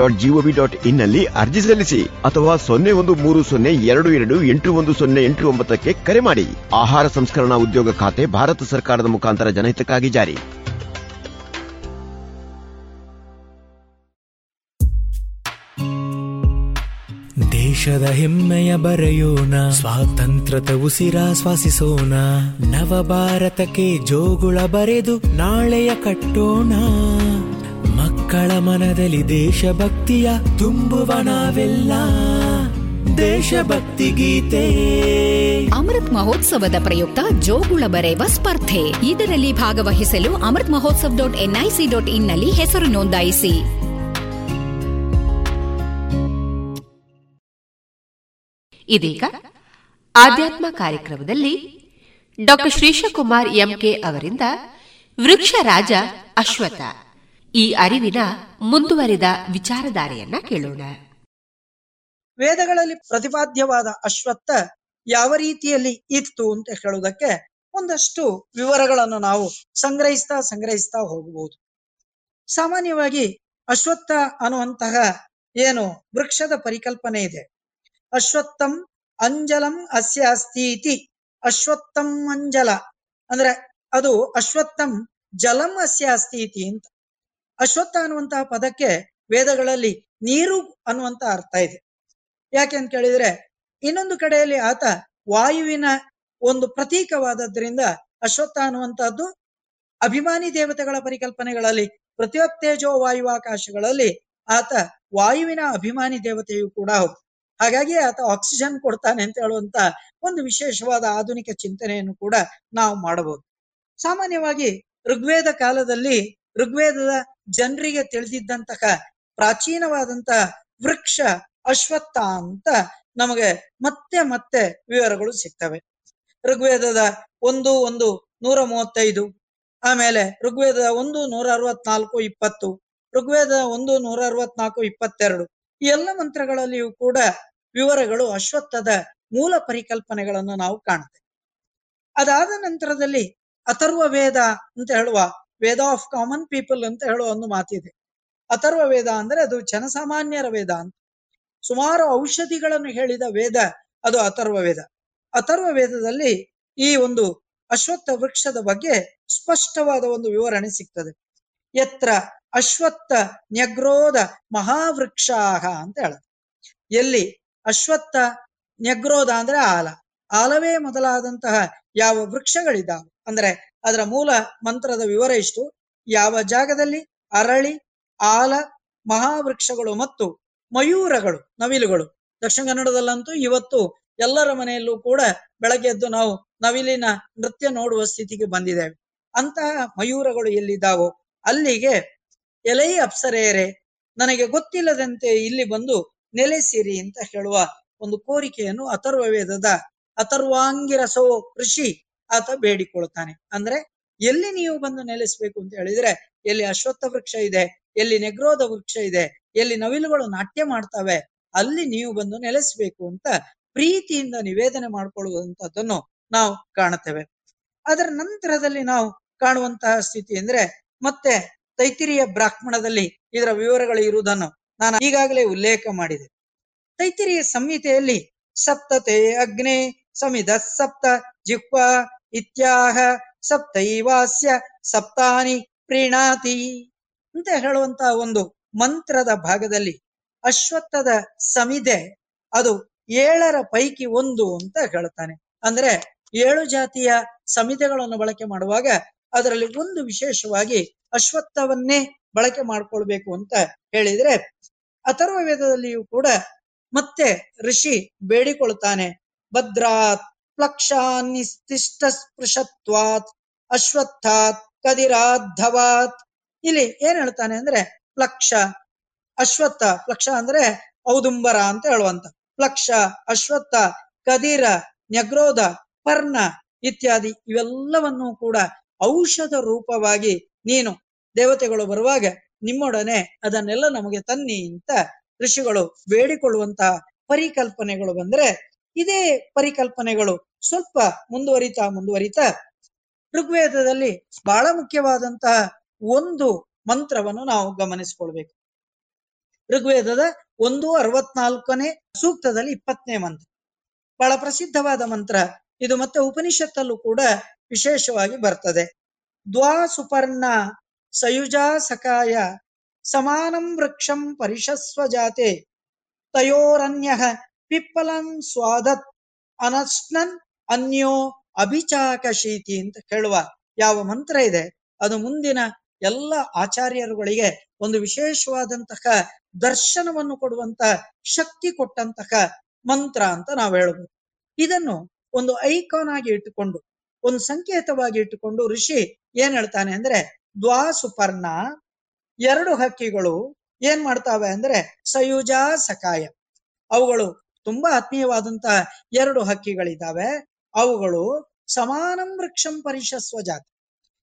dot GOV dot ಇನ್ನಲ್ಲಿ ಅರ್ಜಿ ಸಲ್ಲಿಸಿ ಅಥವಾ ಸೊನ್ನೆ ಒಂದು ಮೂರು ಸೊನ್ನೆ ಎರಡು ಎರಡು ಎಂಟು ಒಂದು ಸೊನ್ನೆ ಎಂಟು ಒಂಬತ್ತಕ್ಕೆ ಕರೆ ಮಾಡಿ. ಆಹಾರ ಸಂಸ್ಕರಣಾ ಉದ್ಯೋಗ ಖಾತೆ ಭಾರತ ಸರ್ಕಾರದ ಮುಖಾಂತರ ಜನಹಿತಕ್ಕಾಗಿ ಜಾರಿ. ದೇಶದ ಹೆಮ್ಮೆಯ ಬರೆಯೋಣ, ಸ್ವಾತಂತ್ರ್ಯದ ಉಸಿರಾಶ್ವಾಸಿಸೋಣ ನವ ಭಾರತಕ್ಕೆ ಜೋಗುಳ ಬರೆದು ನಾಳೆಯ ಕಟ್ಟೋಣ. ಮಕ್ಕಳ ಮನದಲ್ಲಿ ದೇಶಭಕ್ತಿಯ ತುಂಬುವಣವೆಲ್ಲ ದೇಶಭಕ್ತಿ ಗೀತೆ. ಅಮೃತ್ ಮಹೋತ್ಸವದ ಪ್ರಯುಕ್ತ ಜೋಗುಳ ಬರೆಯುವ ಸ್ಪರ್ಧೆ. ಇದರಲ್ಲಿ ಭಾಗವಹಿಸಲು Amrit Mahotsav dot NIC dot ಇನ್ನಲ್ಲಿ ಹೆಸರು ನೋಂದಾಯಿಸಿ. ಇದೀಗ ಆಧ್ಯಾತ್ಮ ಕಾರ್ಯಕ್ರಮದಲ್ಲಿ ಡಾಕ್ಟರ್ ಶ್ರೀಶಕುಮಾರ್ ಎಂಕೆ ಅವರಿಂದ ವೃಕ್ಷ ರಾಜ ಅಶ್ವಥ. ಈ ಅರಿವಿನ ಮುಂದುವರಿದ ವಿಚಾರಧಾರೆಯನ್ನ ಕೇಳೋಣ. ವೇದಗಳಲ್ಲಿ ಪ್ರತಿಪಾದ್ಯವಾದ ಅಶ್ವತ್ಥ ಯಾವ ರೀತಿಯಲ್ಲಿ ಇತ್ತು ಅಂತ ಹೇಳುವುದಕ್ಕೆ ಒಂದಷ್ಟು ವಿವರಗಳನ್ನು ನಾವು ಸಂಗ್ರಹಿಸ್ತಾ ಸಂಗ್ರಹಿಸ್ತಾ ಹೋಗಬಹುದು. ಸಾಮಾನ್ಯವಾಗಿ ಅಶ್ವತ್ಥ ಅನ್ನುವಂತಹ ಏನು ವೃಕ್ಷದ ಪರಿಕಲ್ಪನೆ ಇದೆ. ಅಶ್ವತ್ಥಂ ಅಂಜಲಂ ಅಸ್ಯ ಅಸ್ತಿ ಅಶ್ವತ್ಥಂ ಅಂಜಲ ಅಂದ್ರೆ ಅದು ಅಶ್ವತ್ಥಂ ಜಲಂ ಅಸ್ಯ ಅಸ್ತಿ ಅಂತ. ಅಶ್ವತ್ಥ ಅನ್ನುವಂತಹ ಪದಕ್ಕೆ ವೇದಗಳಲ್ಲಿ ನೀರು ಅನ್ನುವಂತ ಅರ್ಥ ಇದೆ. ಯಾಕೆ ಅಂತ ಕೇಳಿದ್ರೆ, ಇನ್ನೊಂದು ಕಡೆಯಲ್ಲಿ ಆತ ವಾಯುವಿನ ಒಂದು ಪ್ರತೀಕವಾದದ್ರಿಂದ ಅಶ್ವತ್ಥ ಅನ್ನುವಂತಹದ್ದು ಅಭಿಮಾನಿ ದೇವತೆಗಳ ಪರಿಕಲ್ಪನೆಗಳಲ್ಲಿ, ಪ್ರತಿಯೊತ್ತೇಜೋ ವಾಯುವಾಕಾಶಗಳಲ್ಲಿ ಆತ ವಾಯುವಿನ ಅಭಿಮಾನಿ ದೇವತೆಯು ಕೂಡ ಹೌದು. ಹಾಗಾಗಿ ಆತ ಆಕ್ಸಿಜನ್ ಕೊಡ್ತಾನೆ ಅಂತ ಹೇಳುವಂತ ಒಂದು ವಿಶೇಷವಾದ ಆಧುನಿಕ ಚಿಂತನೆಯನ್ನು ಕೂಡ ನಾವು ಮಾಡಬಹುದು. ಸಾಮಾನ್ಯವಾಗಿ ಋಗ್ವೇದ ಕಾಲದಲ್ಲಿ ಋಗ್ವೇದದ ಜನರಿಗೆ ತಿಳಿದಿದ್ದಂತಹ ಪ್ರಾಚೀನವಾದಂತಹ ವೃಕ್ಷ, ಅಶ್ವತ್ಥ ಅಂತ ನಮಗೆ ಮತ್ತೆ ಮತ್ತೆ ವಿವರಗಳು ಸಿಗ್ತವೆ. ಋಗ್ವೇದದ ಒಂದು ಒಂದು, ನೂರ ಮೂವತ್ತೈದು, ಆಮೇಲೆ ಋಗ್ವೇದದ ಒಂದು, ನೂರ ಅರವತ್ನಾಲ್ಕು, ಇಪ್ಪತ್ತು ಋಗ್ವೇದ ಒಂದು, ನೂರ ಅರವತ್ನಾಲ್ಕು, ಇಪ್ಪತ್ತೆರಡು, ಈ ಎಲ್ಲ ಮಂತ್ರಗಳಲ್ಲಿಯೂ ಕೂಡ ವಿವರಗಳು ಅಶ್ವತ್ಥದ ಮೂಲ ಪರಿಕಲ್ಪನೆಗಳನ್ನು ನಾವು ಕಾಣುತ್ತೇವೆ. ಅದಾದ ನಂತರದಲ್ಲಿ ಅಥರ್ವ ವೇದ ಅಂತ ಹೇಳುವ ವೇದ ಆಫ್ ಕಾಮನ್ ಪೀಪಲ್ ಅಂತ ಹೇಳೋ ಒಂದು ಮಾತಿದೆ. ಅಥರ್ವ ವೇದ ಅಂದ್ರೆ ಅದು ಜನಸಾಮಾನ್ಯರ ವೇದ ಅಂತ. ಸುಮಾರು ಔಷಧಿಗಳನ್ನು ಹೇಳಿದ ವೇದ ಅದು ಅಥರ್ವ ವೇದ. ಅಥರ್ವ ವೇದದಲ್ಲಿ ಈ ಒಂದು ಅಶ್ವತ್ಥ ವೃಕ್ಷದ ಬಗ್ಗೆ ಸ್ಪಷ್ಟವಾದ ಒಂದು ವಿವರಣೆ ಸಿಗ್ತದೆ. ಎತ್ರ ಅಶ್ವತ್ಥ ನ್ಯಗ್ರೋಧ ಮಹಾವೃಕ್ಷಾಹ ಅಂತ ಹೇಳುತ್ತೆ ಎಲ್ಲಿ ಅಶ್ವತ್ಥ ನ್ಯಗ್ರೋಧ ಅಂದ್ರೆ ಆಲ. ಆಲವೇ ಮೊದಲಾದಂತಹ ಯಾವ ವೃಕ್ಷಗಳಿದ್ದಾವೆ? ಅಂದ್ರೆ ಅದರ ಮೂಲ ಮಂತ್ರದ ವಿವರ ಇಷ್ಟು. ಯಾವ ಜಾಗದಲ್ಲಿ ಅರಳಿ, ಆಲ, ಮಹಾವೃಕ್ಷಗಳು ಮತ್ತು ಮಯೂರಗಳು, ನವಿಲುಗಳು. ದಕ್ಷಿಣ ಕನ್ನಡದಲ್ಲಂತೂ ಇವತ್ತು ಎಲ್ಲರ ಮನೆಯಲ್ಲೂ ಕೂಡ ಬೆಳಗ್ಗೆ ಎದ್ದು ನಾವು ನವಿಲಿನ ನೃತ್ಯ ನೋಡುವ ಸ್ಥಿತಿಗೆ ಬಂದಿದ್ದೇವೆ. ಅಂತಹ ಮಯೂರಗಳು ಎಲ್ಲಿದ್ದಾವೋ, ಅಲ್ಲಿಗೆ ಎಲೈ ಅಪ್ಸರೆಯರೆ, ನನಗೆ ಗೊತ್ತಿಲ್ಲದಂತೆ ಇಲ್ಲಿ ಬಂದು ನೆಲೆಸಿರಿ ಅಂತ ಹೇಳುವ ಒಂದು ಕೋರಿಕೆಯನ್ನು ಅಥರ್ವ ವೇದದ ಅಥರ್ವಾಂಗಿರಸೋ ಋಷಿ ಆತ ಬೇಡಿಕೊಳ್ತಾನೆ. ಅಂದ್ರೆ ಎಲ್ಲಿ ನೀವು ಬಂದು ನೆಲೆಸಬೇಕು ಅಂತ ಹೇಳಿದ್ರೆ, ಎಲ್ಲಿ ಅಶ್ವತ್ಥ ವೃಕ್ಷ ಇದೆ, ಎಲ್ಲಿ ನೆಗ್ರೋಧ ವೃಕ್ಷ ಇದೆ, ಎಲ್ಲಿ ನವಿಲುಗಳು ನಾಟ್ಯ ಮಾಡ್ತವೆ, ಅಲ್ಲಿ ನೀವು ಬಂದು ನೆಲೆಸಬೇಕು ಅಂತ ಪ್ರೀತಿಯಿಂದ ನಿವೇದನೆ ಮಾಡ್ಕೊಳ್ಳುವಂತಹದ್ದನ್ನು ನಾವು ಕಾಣುತ್ತೇವೆ. ಅದರ ನಂತರದಲ್ಲಿ ನಾವು ಕಾಣುವಂತಹ ಸ್ಥಿತಿ ಅಂದ್ರೆ ಮತ್ತೆ ತೈತಿರಿಯ ಬ್ರಾಹ್ಮಣದಲ್ಲಿ ಇದರ ವಿವರಗಳು ಇರುವುದನ್ನು ನಾನು ಈಗಾಗಲೇ ಉಲ್ಲೇಖ ಮಾಡಿದೆ. ತೈತಿರಿಯ ಸಂಹಿತೆಯಲ್ಲಿ ಸಪ್ತತೆ ಅಗ್ನಿ, ಸಮಿದ ಸಪ್ತ ಜಿಹ್ವಾ ಇತ್ಯಾಹ ಸಪ್ತೈವಾಸ್ಯ ಸಪ್ತಾನಿ ಪ್ರೀಣಾತಿ ಅಂತ ಹೇಳುವಂತ ಒಂದು ಮಂತ್ರದ ಭಾಗದಲ್ಲಿ ಅಶ್ವತ್ಥದ ಸಮಿದೆ, ಅದು ಏಳರ ಪೈಕಿ ಒಂದು ಅಂತ ಹೇಳ್ತಾನೆ. ಅಂದ್ರೆ ಏಳು ಜಾತಿಯ ಸಮಿತೆಗಳನ್ನು ಬಳಕೆ ಮಾಡುವಾಗ ಅದರಲ್ಲಿ ಒಂದು ವಿಶೇಷವಾಗಿ ಅಶ್ವತ್ಥವನ್ನೇ ಬಳಕೆ ಮಾಡ್ಕೊಳ್ಬೇಕು ಅಂತ ಹೇಳಿದ್ರೆ ಅಥರ್ವ ವೇದದಲ್ಲಿಯೂ ಕೂಡ ಮತ್ತೆ ಋಷಿ ಬೇಡಿಕೊಳ್ತಾನೆ, ಭದ್ರಾತ್ ಪ್ಲಕ್ಷಾನ್ನಿಸ್ತಿಷ್ಟ ಸ್ಪೃಶತ್ವಾತ್ ಅಶ್ವತ್ಥಾತ್ ಕದಿರಾಧವಾತ್ ಇಲ್ಲಿ ಏನ್ ಹೇಳ್ತಾನೆ ಅಂದ್ರೆ ಪ್ಲಕ್ಷ, ಅಶ್ವತ್ಥ, ಪ್ಲಕ್ಷ ಅಂದ್ರೆ ಔದುಂಬರ ಅಂತ ಹೇಳುವಂತ. ಪ್ಲಕ್ಷ, ಅಶ್ವತ್ಥ, ಕದಿರ, ನ್ಯಗ್ರೋಧ, ಪರ್ಣ ಇತ್ಯಾದಿ ಇವೆಲ್ಲವನ್ನೂ ಕೂಡ ಔಷಧ ರೂಪವಾಗಿ ನೀನು ದೇವತೆಗಳು ಬರುವಾಗ ನಿಮ್ಮೊಡನೆ ಅದನ್ನೆಲ್ಲ ನಮಗೆ ತನ್ನಿ ಅಂತ ಋಷಿಗಳು ಬೇಡಿಕೊಳ್ಳುವಂತಹ ಪರಿಕಲ್ಪನೆಗಳು ಬಂದ್ರೆ ಇದೇ ಪರಿಕಲ್ಪನೆಗಳು ಸ್ವಲ್ಪ ಮುಂದುವರಿತಾ ಮುಂದುವರಿತಾ ಋಗ್ವೇದದಲ್ಲಿ ಬಹಳ ಮುಖ್ಯವಾದಂತಹ ಒಂದು ಮಂತ್ರವನ್ನು ನಾವು ಗಮನಿಸಿಕೊಳ್ಬೇಕು. ಋಗ್ವೇದದ ಒಂದು ಅರವತ್ನಾಲ್ಕನೇ ಸೂಕ್ತದಲ್ಲಿ ಇಪ್ಪತ್ತನೇ ಮಂತ್ರ. ಬಹಳ ಪ್ರಸಿದ್ಧವಾದ ಮಂತ್ರ. ಇದು ಮತ್ತೆ ಉಪನಿಷತ್ತಲ್ಲೂ ಕೂಡ ವಿಶೇಷವಾಗಿ ಬರ್ತದೆ. ದ್ವಾ ಸುಪರ್ಣ ಸಯುಜಾ ಸಕಾಯ ಸಮಾನಂ ವೃಕ್ಷಂ ಪರಿಶಸ್ವ ಜಾತೆ ತಯೋರನ್ಯ ಪಿಪ್ಪಲಂ ಸ್ವಾದತ್ ಅನಸ್ನನ್ ಅನ್ಯೋ ಅಭಿಚಾಕಶೀತಿ ಅಂತ ಹೇಳುವ ಯಾವ ಮಂತ್ರ ಇದೆ. ಅದು ಮುಂದಿನ ಎಲ್ಲ ಆಚಾರ್ಯರುಗಳಿಗೆ ಒಂದು ವಿಶೇಷವಾದಂತಹ ದರ್ಶನವನ್ನು ಕೊಡುವಂತ ಶಕ್ತಿ ಕೊಟ್ಟಂತಹ ಮಂತ್ರ ಅಂತ ನಾವು ಹೇಳ್ಬೋದು ಇದನ್ನು ಒಂದು ಐಕಾನ್ ಆಗಿ ಇಟ್ಟುಕೊಂಡು, ಒಂದು ಸಂಕೇತವಾಗಿ ಇಟ್ಟುಕೊಂಡು ಋಷಿ ಏನ್ ಹೇಳ್ತಾನೆ ಅಂದ್ರೆ ದ್ವಾ ಸುಪರ್ಣ ಎರಡು ಹಕ್ಕಿಗಳು ಏನ್ ಮಾಡ್ತಾವೆ ಅಂದ್ರೆ, ಸಯುಜಾ ಸಕಾಯ. ಅವುಗಳು ತುಂಬಾ ಆತ್ಮೀಯವಾದಂತಹ ಎರಡು ಹಕ್ಕಿಗಳಿದ್ದಾವೆ. ಅವುಗಳು ಸಮಾನಂ ವೃಕ್ಷಂ ಪರಿಶಸ್ವ ಜಾತಿ.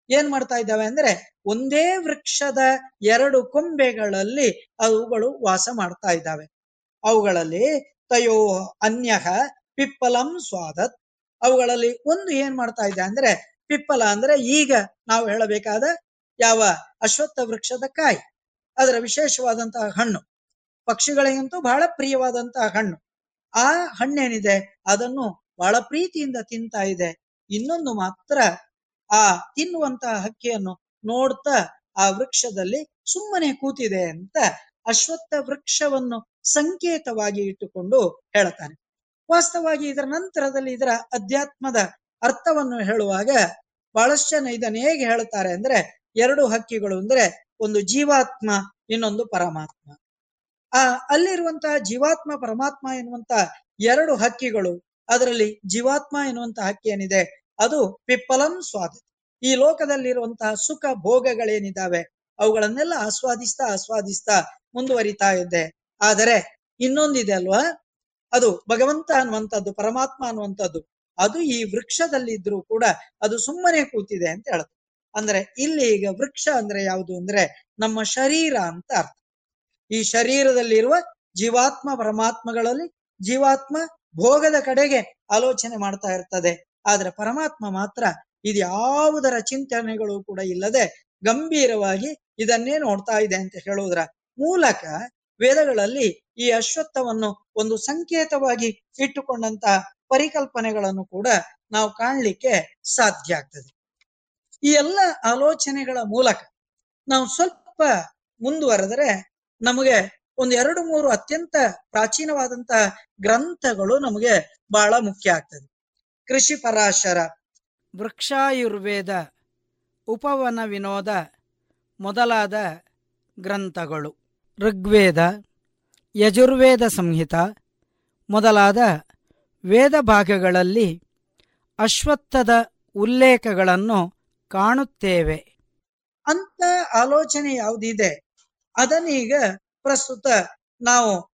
ಏನ್ ಮಾಡ್ತಾ ಇದ್ದಾವೆ ಅಂದ್ರೆ ಒಂದೇ ವೃಕ್ಷದ ಎರಡು ಕೊಂಬೆಗಳಲ್ಲಿ ಅವುಗಳು ವಾಸ ಮಾಡ್ತಾ ಇದ್ದಾವೆ. ಅವುಗಳಲ್ಲಿ ತಯೋ ಅನ್ಯ ಪಿಪ್ಪಲಂ ಸ್ವಾದತ್. ಅವುಗಳಲ್ಲಿ ಒಂದು ಏನ್ ಮಾಡ್ತಾ ಇದೆ ಅಂದ್ರೆ ಪಿಪ್ಪಲ ಅಂದ್ರೆ ಈಗ ನಾವು ಹೇಳಬೇಕಾದ ಯಾವ ಅಶ್ವತ್ಥ ವೃಕ್ಷದ ಕಾಯಿ, ಅದರ ವಿಶೇಷವಾದಂತಹ ಹಣ್ಣು. ಪಕ್ಷಿಗಳಿಗಂತೂ ಬಹಳ ಪ್ರಿಯವಾದಂತಹ ಹಣ್ಣು. ಆ ಹಣ್ಣೇನಿದೆ? ಅದನ್ನು ಬಹಳ ಪ್ರೀತಿಯಿಂದ ತಿಂತಾ ಇದೆ. ಇನ್ನೊಂದು ಮಾತ್ರ ಆ ತಿನ್ನುವಂತಹ ಹಕ್ಕಿಯನ್ನು ನೋಡ್ತಾ ಆ ವೃಕ್ಷದಲ್ಲಿ ಸುಮ್ಮನೆ ಕೂತಿದೆ ಅಂತ ಅಶ್ವತ್ಥ ವೃಕ್ಷವನ್ನು ಸಂಕೇತವಾಗಿ ಇಟ್ಟುಕೊಂಡು ಹೇಳ್ತಾನೆ. ವಾಸ್ತವವಾಗಿ ಇದರ ನಂತರದಲ್ಲಿ ಇದರ ಅಧ್ಯಾತ್ಮದ ಅರ್ಥವನ್ನು ಹೇಳುವಾಗ ಬಹಳಷ್ಟು ಜನ ಇದನ್ನು ಹೇಗೆ ಹೇಳ್ತಾರೆ ಅಂದ್ರೆ ಎರಡು ಹಕ್ಕಿಗಳು ಅಂದ್ರೆ ಒಂದು ಜೀವಾತ್ಮ, ಇನ್ನೊಂದು ಪರಮಾತ್ಮ. ಆ ಅಲ್ಲಿರುವಂತಹ ಜೀವಾತ್ಮ, ಪರಮಾತ್ಮ ಎನ್ನುವಂತಹ ಎರಡು ಹಕ್ಕಿಗಳು ಅದರಲ್ಲಿ ಜೀವಾತ್ಮ ಎನ್ನುವಂತಹ ಹಕ್ಕಿ ಏನಿದೆ, ಅದು ಪಿಪ್ಪಲಂ ಸ್ವಾದ ಈ ಲೋಕದಲ್ಲಿರುವಂತಹ ಸುಖ ಭೋಗಗಳೇನಿದ್ದಾವೆ, ಅವುಗಳನ್ನೆಲ್ಲ ಆಸ್ವಾದಿಸ್ತಾ ಆಸ್ವಾದಿಸ್ತಾ ಮುಂದುವರಿತಾ ಇದ್ದೆ. ಆದರೆ ಇನ್ನೊಂದಿದೆ ಅಲ್ವಾ? ಅದು ಭಗವಂತ ಅನ್ನುವಂಥದ್ದು, ಪರಮಾತ್ಮ ಅನ್ನುವಂಥದ್ದು, ಅದು ಈ ವೃಕ್ಷದಲ್ಲಿ ಇದ್ರೂ ಕೂಡ ಅದು ಸುಮ್ಮನೆ ಕೂತಿದೆ ಅಂತ ಹೇಳುತ್ತೆ ಅಂದ್ರೆ ಇಲ್ಲಿ ಈಗ ವೃಕ್ಷ ಅಂದ್ರೆ ಯಾವುದು ಅಂದ್ರೆ ನಮ್ಮ ಶರೀರ ಅಂತ ಅರ್ಥ. ಈ ಶರೀರದಲ್ಲಿರುವ ಜೀವಾತ್ಮ ಪರಮಾತ್ಮಗಳಲ್ಲಿ ಜೀವಾತ್ಮ ಭೋಗದ ಕಡೆಗೆ ಆಲೋಚನೆ ಮಾಡ್ತಾ ಇರ್ತದೆ. ಆದ್ರೆ ಪರಮಾತ್ಮ ಮಾತ್ರ ಇದ್ಯಾವುದರ ಚಿಂತನೆಗಳು ಕೂಡ ಇಲ್ಲದೆ ಗಂಭೀರವಾಗಿ ಇದನ್ನೇ ನೋಡ್ತಾ ಇದೆ ಅಂತ ಹೇಳುವುದರ ಮೂಲಕ ವೇದಗಳಲ್ಲಿ ಈ ಅಶ್ವತ್ಥವನ್ನು ಒಂದು ಸಂಕೇತವಾಗಿ ಇಟ್ಟುಕೊಂಡಂತಹ ಪರಿಕಲ್ಪನೆಗಳನ್ನು ಕೂಡ ನಾವು ಕಾಣಲಿಕ್ಕೆ ಸಾಧ್ಯ ಆಗ್ತದೆ. ಈ ಎಲ್ಲ ಆಲೋಚನೆಗಳ ಮೂಲಕ ನಾವು ಸ್ವಲ್ಪ ಮುಂದುವರೆದರೆ ನಮಗೆ ಒಂದು ಎರಡು ಮೂರು ಅತ್ಯಂತ ಪ್ರಾಚೀನವಾದಂತಹ ಗ್ರಂಥಗಳು ನಮಗೆ ಬಹಳ ಮುಖ್ಯ ಆಗ್ತದೆ. ಕೃಷಿ ಪರಾಶರ, ವೃಕ್ಷಾಯುರ್ವೇದ, ಉಪವನ ವಿನೋದ ಮೊದಲಾದ ಗ್ರಂಥಗಳು. ಋಗ್ವೇದ, ಯಜುರ್ವೇದ ಸಂಹಿತ ಮೊದಲಾದ ವೇದ ಭಾಗಗಳಲ್ಲಿ ಅಶ್ವತ್ಥದ ಉಲ್ಲೇಖಗಳನ್ನು ಕಾಣುತ್ತೇವೆ. ಅಂತ ಆಲೋಚನೆ ಯಾವುದಿದೆ? ಅದನ್ನೀಗ ಪ್ರಸ್ತುತ ನಾವು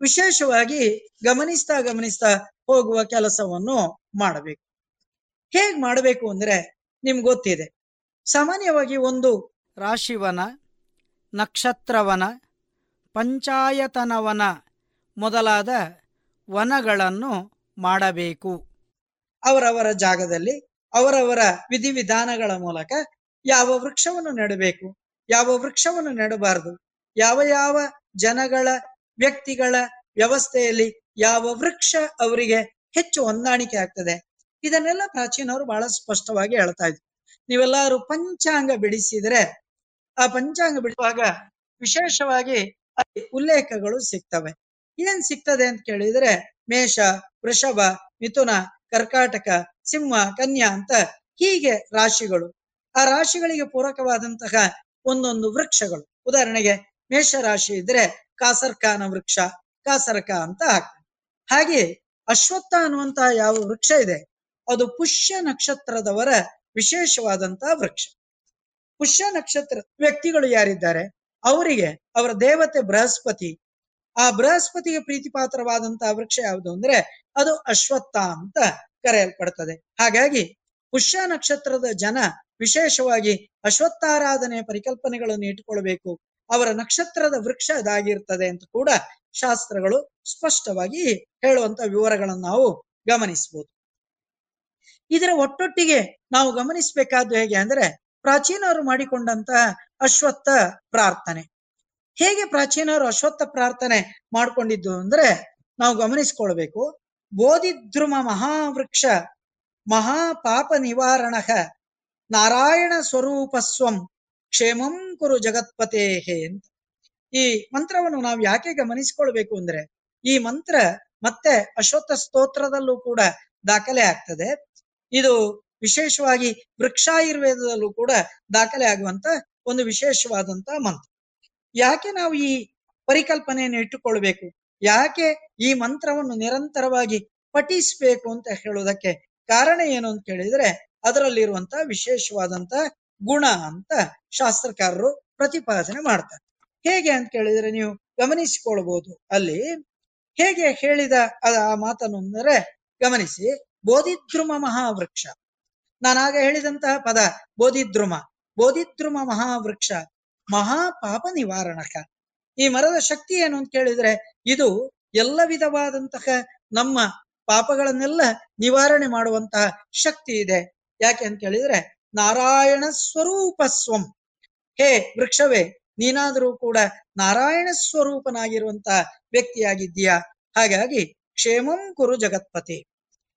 ವಿಶೇಷವಾಗಿ ಗಮನಿಸ್ತಾ ಗಮನಿಸ್ತಾ ಹೋಗುವ ಕೆಲಸವನ್ನು ಮಾಡಬೇಕು. ಹೇಗ್ ಮಾಡಬೇಕು ಅಂದ್ರೆ ನಿಮ್ಗೆ ಗೊತ್ತಿದೆ. ಸಾಮಾನ್ಯವಾಗಿ ಒಂದು ರಾಶಿವನ, ನಕ್ಷತ್ರವನ, ಪಂಚಾಯತನವನ ಮೊದಲಾದ ವನಗಳನ್ನು ಮಾಡಬೇಕು. ಅವರವರ ಜಾಗದಲ್ಲಿ, ಅವರವರ ವಿಧಿವಿಧಾನಗಳ ಮೂಲಕ ಯಾವ ವೃಕ್ಷವನ್ನು ನೆಡಬೇಕು, ಯಾವ ವೃಕ್ಷವನ್ನು ನೆಡಬಾರದು ಯಾವ ಯಾವ ಜನಗಳ ವ್ಯಕ್ತಿಗಳ ವ್ಯವಸ್ಥೆಯಲ್ಲಿ ಯಾವ ವೃಕ್ಷ ಅವರಿಗೆ ಹೆಚ್ಚು ಹೊಂದಾಣಿಕೆ ಆಗ್ತದೆ, ಇದನ್ನೆಲ್ಲ ಪ್ರಾಚೀನವರು ಬಹಳ ಸ್ಪಷ್ಟವಾಗಿ ಹೇಳ್ತಾ ಇದ್ರು. ನೀವೆಲ್ಲಾರು ಪಂಚಾಂಗ ಬಿಡಿಸಿದ್ರೆ, ಆ ಪಂಚಾಂಗ ಬಿಡುವಾಗ ವಿಶೇಷವಾಗಿ ಉಲ್ಲೇಖಗಳು ಸಿಗ್ತವೆ. ಏನ್ ಸಿಗ್ತದೆ ಅಂತ ಕೇಳಿದ್ರೆ, ಮೇಷ, ವೃಷಭ, ಮಿಥುನ, ಕರ್ಕಾಟಕ, ಸಿಂಹ, ಕನ್ಯಾ ಅಂತ ಹೀಗೆ ರಾಶಿಗಳು. ಆ ರಾಶಿಗಳಿಗೆ ಪೂರಕವಾದಂತಹ ಒಂದೊಂದು ವೃಕ್ಷಗಳು. ಉದಾಹರಣೆಗೆ ಮೇಷ ರಾಶಿ ಇದ್ರೆ ಕಾಸರ್ಕಾನ ವೃಕ್ಷ, ಕಾಸರಕ ಅಂತ ಹಾಕ್ತಾರೆ ಹಾಗೆ ಅಶ್ವತ್ಥ ಅನ್ನುವಂತಹ ಯಾವ ವೃಕ್ಷ ಇದೆ, ಅದು ಪುಷ್ಯ ನಕ್ಷತ್ರದವರ ವಿಶೇಷವಾದಂತಹ ವೃಕ್ಷ. ಪುಷ್ಯ ನಕ್ಷತ್ರ ವ್ಯಕ್ತಿಗಳು ಯಾರಿದ್ದಾರೆ, ಅವರಿಗೆ ಅವರ ದೇವತೆ ಬೃಹಸ್ಪತಿ. ಆ ಬೃಹಸ್ಪತಿಗೆ ಪ್ರೀತಿಪಾತ್ರವಾದಂತಹ ವೃಕ್ಷ ಯಾವುದು ಅಂದ್ರೆ ಅದು ಅಶ್ವತ್ಥ ಅಂತ ಕರೆಯಲ್ಪಡ್ತದೆ. ಹಾಗಾಗಿ ಪುಷ್ಯ ನಕ್ಷತ್ರದ ಜನ ವಿಶೇಷವಾಗಿ ಅಶ್ವತ್ಥಾರಾಧನೆ ಪರಿಕಲ್ಪನೆಗಳನ್ನು ಇಟ್ಟುಕೊಳ್ಬೇಕು. ಅವರ ನಕ್ಷತ್ರದ ವೃಕ್ಷ ಇದಾಗಿರ್ತದೆ ಅಂತ ಕೂಡ ಶಾಸ್ತ್ರಗಳು ಸ್ಪಷ್ಟವಾಗಿ ಹೇಳುವಂತ ವಿವರಗಳನ್ನು ನಾವು ಗಮನಿಸಬಹುದು ಇದರ ಒಟ್ಟೊಟ್ಟಿಗೆ ನಾವು ಗಮನಿಸಬೇಕಾದ್ದು ಹೇಗೆ ಅಂದ್ರೆ ಪ್ರಾಚೀನರು ಮಾಡಿಕೊಂಡಂತಹ ಅಶ್ವತ್ಥ ಪ್ರಾರ್ಥನೆ. ಹೇಗೆ ಪ್ರಾಚೀನರು ಅಶ್ವತ್ಥ ಪ್ರಾರ್ಥನೆ ಮಾಡ್ಕೊಂಡಿದ್ದು ಅಂದ್ರೆ ನಾವು ಗಮನಿಸ್ಕೊಳ್ಬೇಕು. ಬೋಧಿದ್ರುಮ ಮಹಾವೃಕ್ಷ ಮಹಾಪಾಪ ನಿವಾರಣ ನಾರಾಯಣ ಸ್ವರೂಪಸ್ವಂ ಕ್ಷೇಮಂ ಕುರು ಜಗತ್ಪತೇಹೆ ಅಂತ. ಈ ಮಂತ್ರವನ್ನು ನಾವು ಯಾಕೆ ಗಮನಿಸಿಕೊಳ್ಬೇಕು ಅಂದ್ರೆ, ಈ ಮಂತ್ರ ಮತ್ತೆ ಅಶ್ವತ್ಥ ಸ್ತೋತ್ರದಲ್ಲೂ ಕೂಡ ದಾಖಲೆ ಆಗ್ತದೆ. ಇದು ವಿಶೇಷವಾಗಿ ವೃಕ್ಷಾಯುರ್ವೇದದಲ್ಲೂ ಕೂಡ ದಾಖಲೆ ಆಗುವಂತ ಒಂದು ವಿಶೇಷವಾದಂತ ಮಂತ್ರ. ಯಾಕೆ ನಾವು ಈ ಪರಿಕಲ್ಪನೆಯನ್ನು ಇಟ್ಟುಕೊಳ್ಬೇಕು? ಯಾಕೆ ಈ ಮಂತ್ರವನ್ನು ನಿರಂತರವಾಗಿ ಪಠಿಸ್ಬೇಕು ಅಂತ ಹೇಳೋದಕ್ಕೆ ಕಾರಣ ಏನು ಅಂತ ಕೇಳಿದ್ರೆ, ಅದರಲ್ಲಿರುವಂತ ವಿಶೇಷವಾದಂತ ಗುಣ ಅಂತ ಶಾಸ್ತ್ರಕಾರರು ಪ್ರತಿಪಾದನೆ ಮಾಡ್ತಾರೆ. ಹೇಗೆ ಅಂತ ಕೇಳಿದ್ರೆ ನೀವು ಗಮನಿಸಿಕೊಳ್ಬಹುದು ಅಲ್ಲಿ ಹೇಗೆ ಹೇಳಿದ ಅದ- ಆ ಮಾತನ್ನು ಅಂದರೆ ಗಮನಿಸಿ, ಬೋಧಿದ್ರುಮ ಮಹಾವೃಕ್ಷ. ನಾನಾಗ ಹೇಳಿದಂತಹ ಪದ ಬೋಧಿದ್ರುಮ. ಬೋಧಿದ್ರುಮ ಮಹಾವೃಕ್ಷ ಮಹಾಪಾಪ ನಿವಾರಣಕ. ಈ ಮರದ ಶಕ್ತಿ ಏನು ಅಂತ ಕೇಳಿದ್ರೆ ಇದು ಎಲ್ಲ ವಿಧವಾದಂತಹ ನಮ್ಮ ಪಾಪಗಳನ್ನೆಲ್ಲ ನಿವಾರಣೆ ಮಾಡುವಂತಹ ಶಕ್ತಿ ಇದೆ. ಯಾಕೆ ಅಂತ ಕೇಳಿದ್ರೆ ನಾರಾಯಣ ಸ್ವರೂಪ ಸ್ವಂ ಹೇ ವೃಕ್ಷವೇ, ನೀನಾದರೂ ಕೂಡ ನಾರಾಯಣ ಸ್ವರೂಪನಾಗಿರುವಂತಹ ವ್ಯಕ್ತಿಯಾಗಿದ್ದೀಯಾ? ಹಾಗಾಗಿ ಕ್ಷೇಮಂ ಕುರು ಜಗತ್ಪತಿ.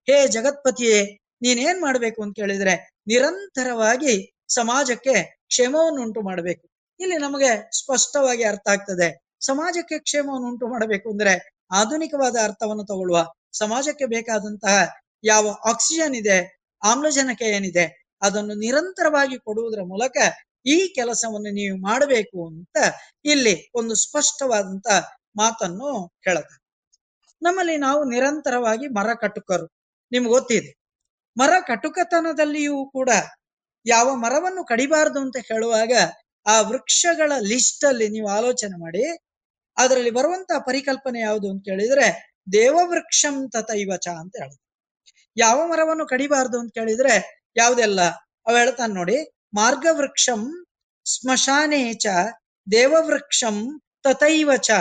ಹೇ ಜಗತ್ಪತಿಯೇ, ನೀನೇನ್ ಮಾಡ್ಬೇಕು ಅಂತ ಕೇಳಿದ್ರೆ ನಿರಂತರವಾಗಿ ಸಮಾಜಕ್ಕೆ ಕ್ಷೇಮವನ್ನುಂಟು ಮಾಡಬೇಕು. ಇಲ್ಲಿ ನಮಗೆ ಸ್ಪಷ್ಟವಾಗಿ ಅರ್ಥ ಆಗ್ತದೆ. ಸಮಾಜಕ್ಕೆ ಕ್ಷೇಮವನ್ನು ಉಂಟು ಮಾಡಬೇಕು ಅಂದ್ರೆ ಆಧುನಿಕವಾದ ಅರ್ಥವನ್ನು ತಗೊಳ್ಳುವ. ಸಮಾಜಕ್ಕೆ ಬೇಕಾದಂತಹ ಯಾವ ಆಕ್ಸಿಜನ್ ಇದೆ, ಆಮ್ಲಜನಕ ಏನಿದೆ ಅದನ್ನು ನಿರಂತರವಾಗಿ ಕೊಡುವುದರ ಮೂಲಕ ಈ ಕೆಲಸವನ್ನು ನೀವು ಮಾಡಬೇಕು ಅಂತ ಇಲ್ಲಿ ಒಂದು ಸ್ಪಷ್ಟವಾದಂತ ಮಾತನ್ನು ಹೇಳುತ್ತೆ. ನಮ್ಮಲ್ಲಿ ನಾವು ನಿರಂತರವಾಗಿ ಮರ ಕಟುಕರು. ನಿಮ್ಗೆ ಗೊತ್ತಿದೆ. ಮರ ಕಟುಕತನದಲ್ಲಿಯೂ ಕೂಡ ಯಾವ ಮರವನ್ನು ಕಡಿಬಾರದು ಅಂತ ಹೇಳುವಾಗ ಆ ವೃಕ್ಷಗಳ ಲಿಸ್ಟ್ ಅಲ್ಲಿ ನೀವು ಆಲೋಚನೆ ಮಾಡಿ, ಅದರಲ್ಲಿ ಬರುವಂತ ಪರಿಕಲ್ಪನೆ ಯಾವುದು ಅಂತ ಕೇಳಿದ್ರೆ ದೇವವೃಕ್ಷಂ ತತೈವಚ ಅಂತ ಹೇಳುದು ಯಾವ ಮರವನ್ನು ಕಡಿಬಾರದು ಅಂತ ಕೇಳಿದ್ರೆ ಯಾವ್ದೆಲ್ಲ? ಅವ ಹೇಳ್ತಾನೆ ನೋಡಿ, ಮಾರ್ಗವೃಕ್ಷಂ ಸ್ಮಶಾನೇ ಚ, ದೇವವೃಕ್ಷಂ ಚ.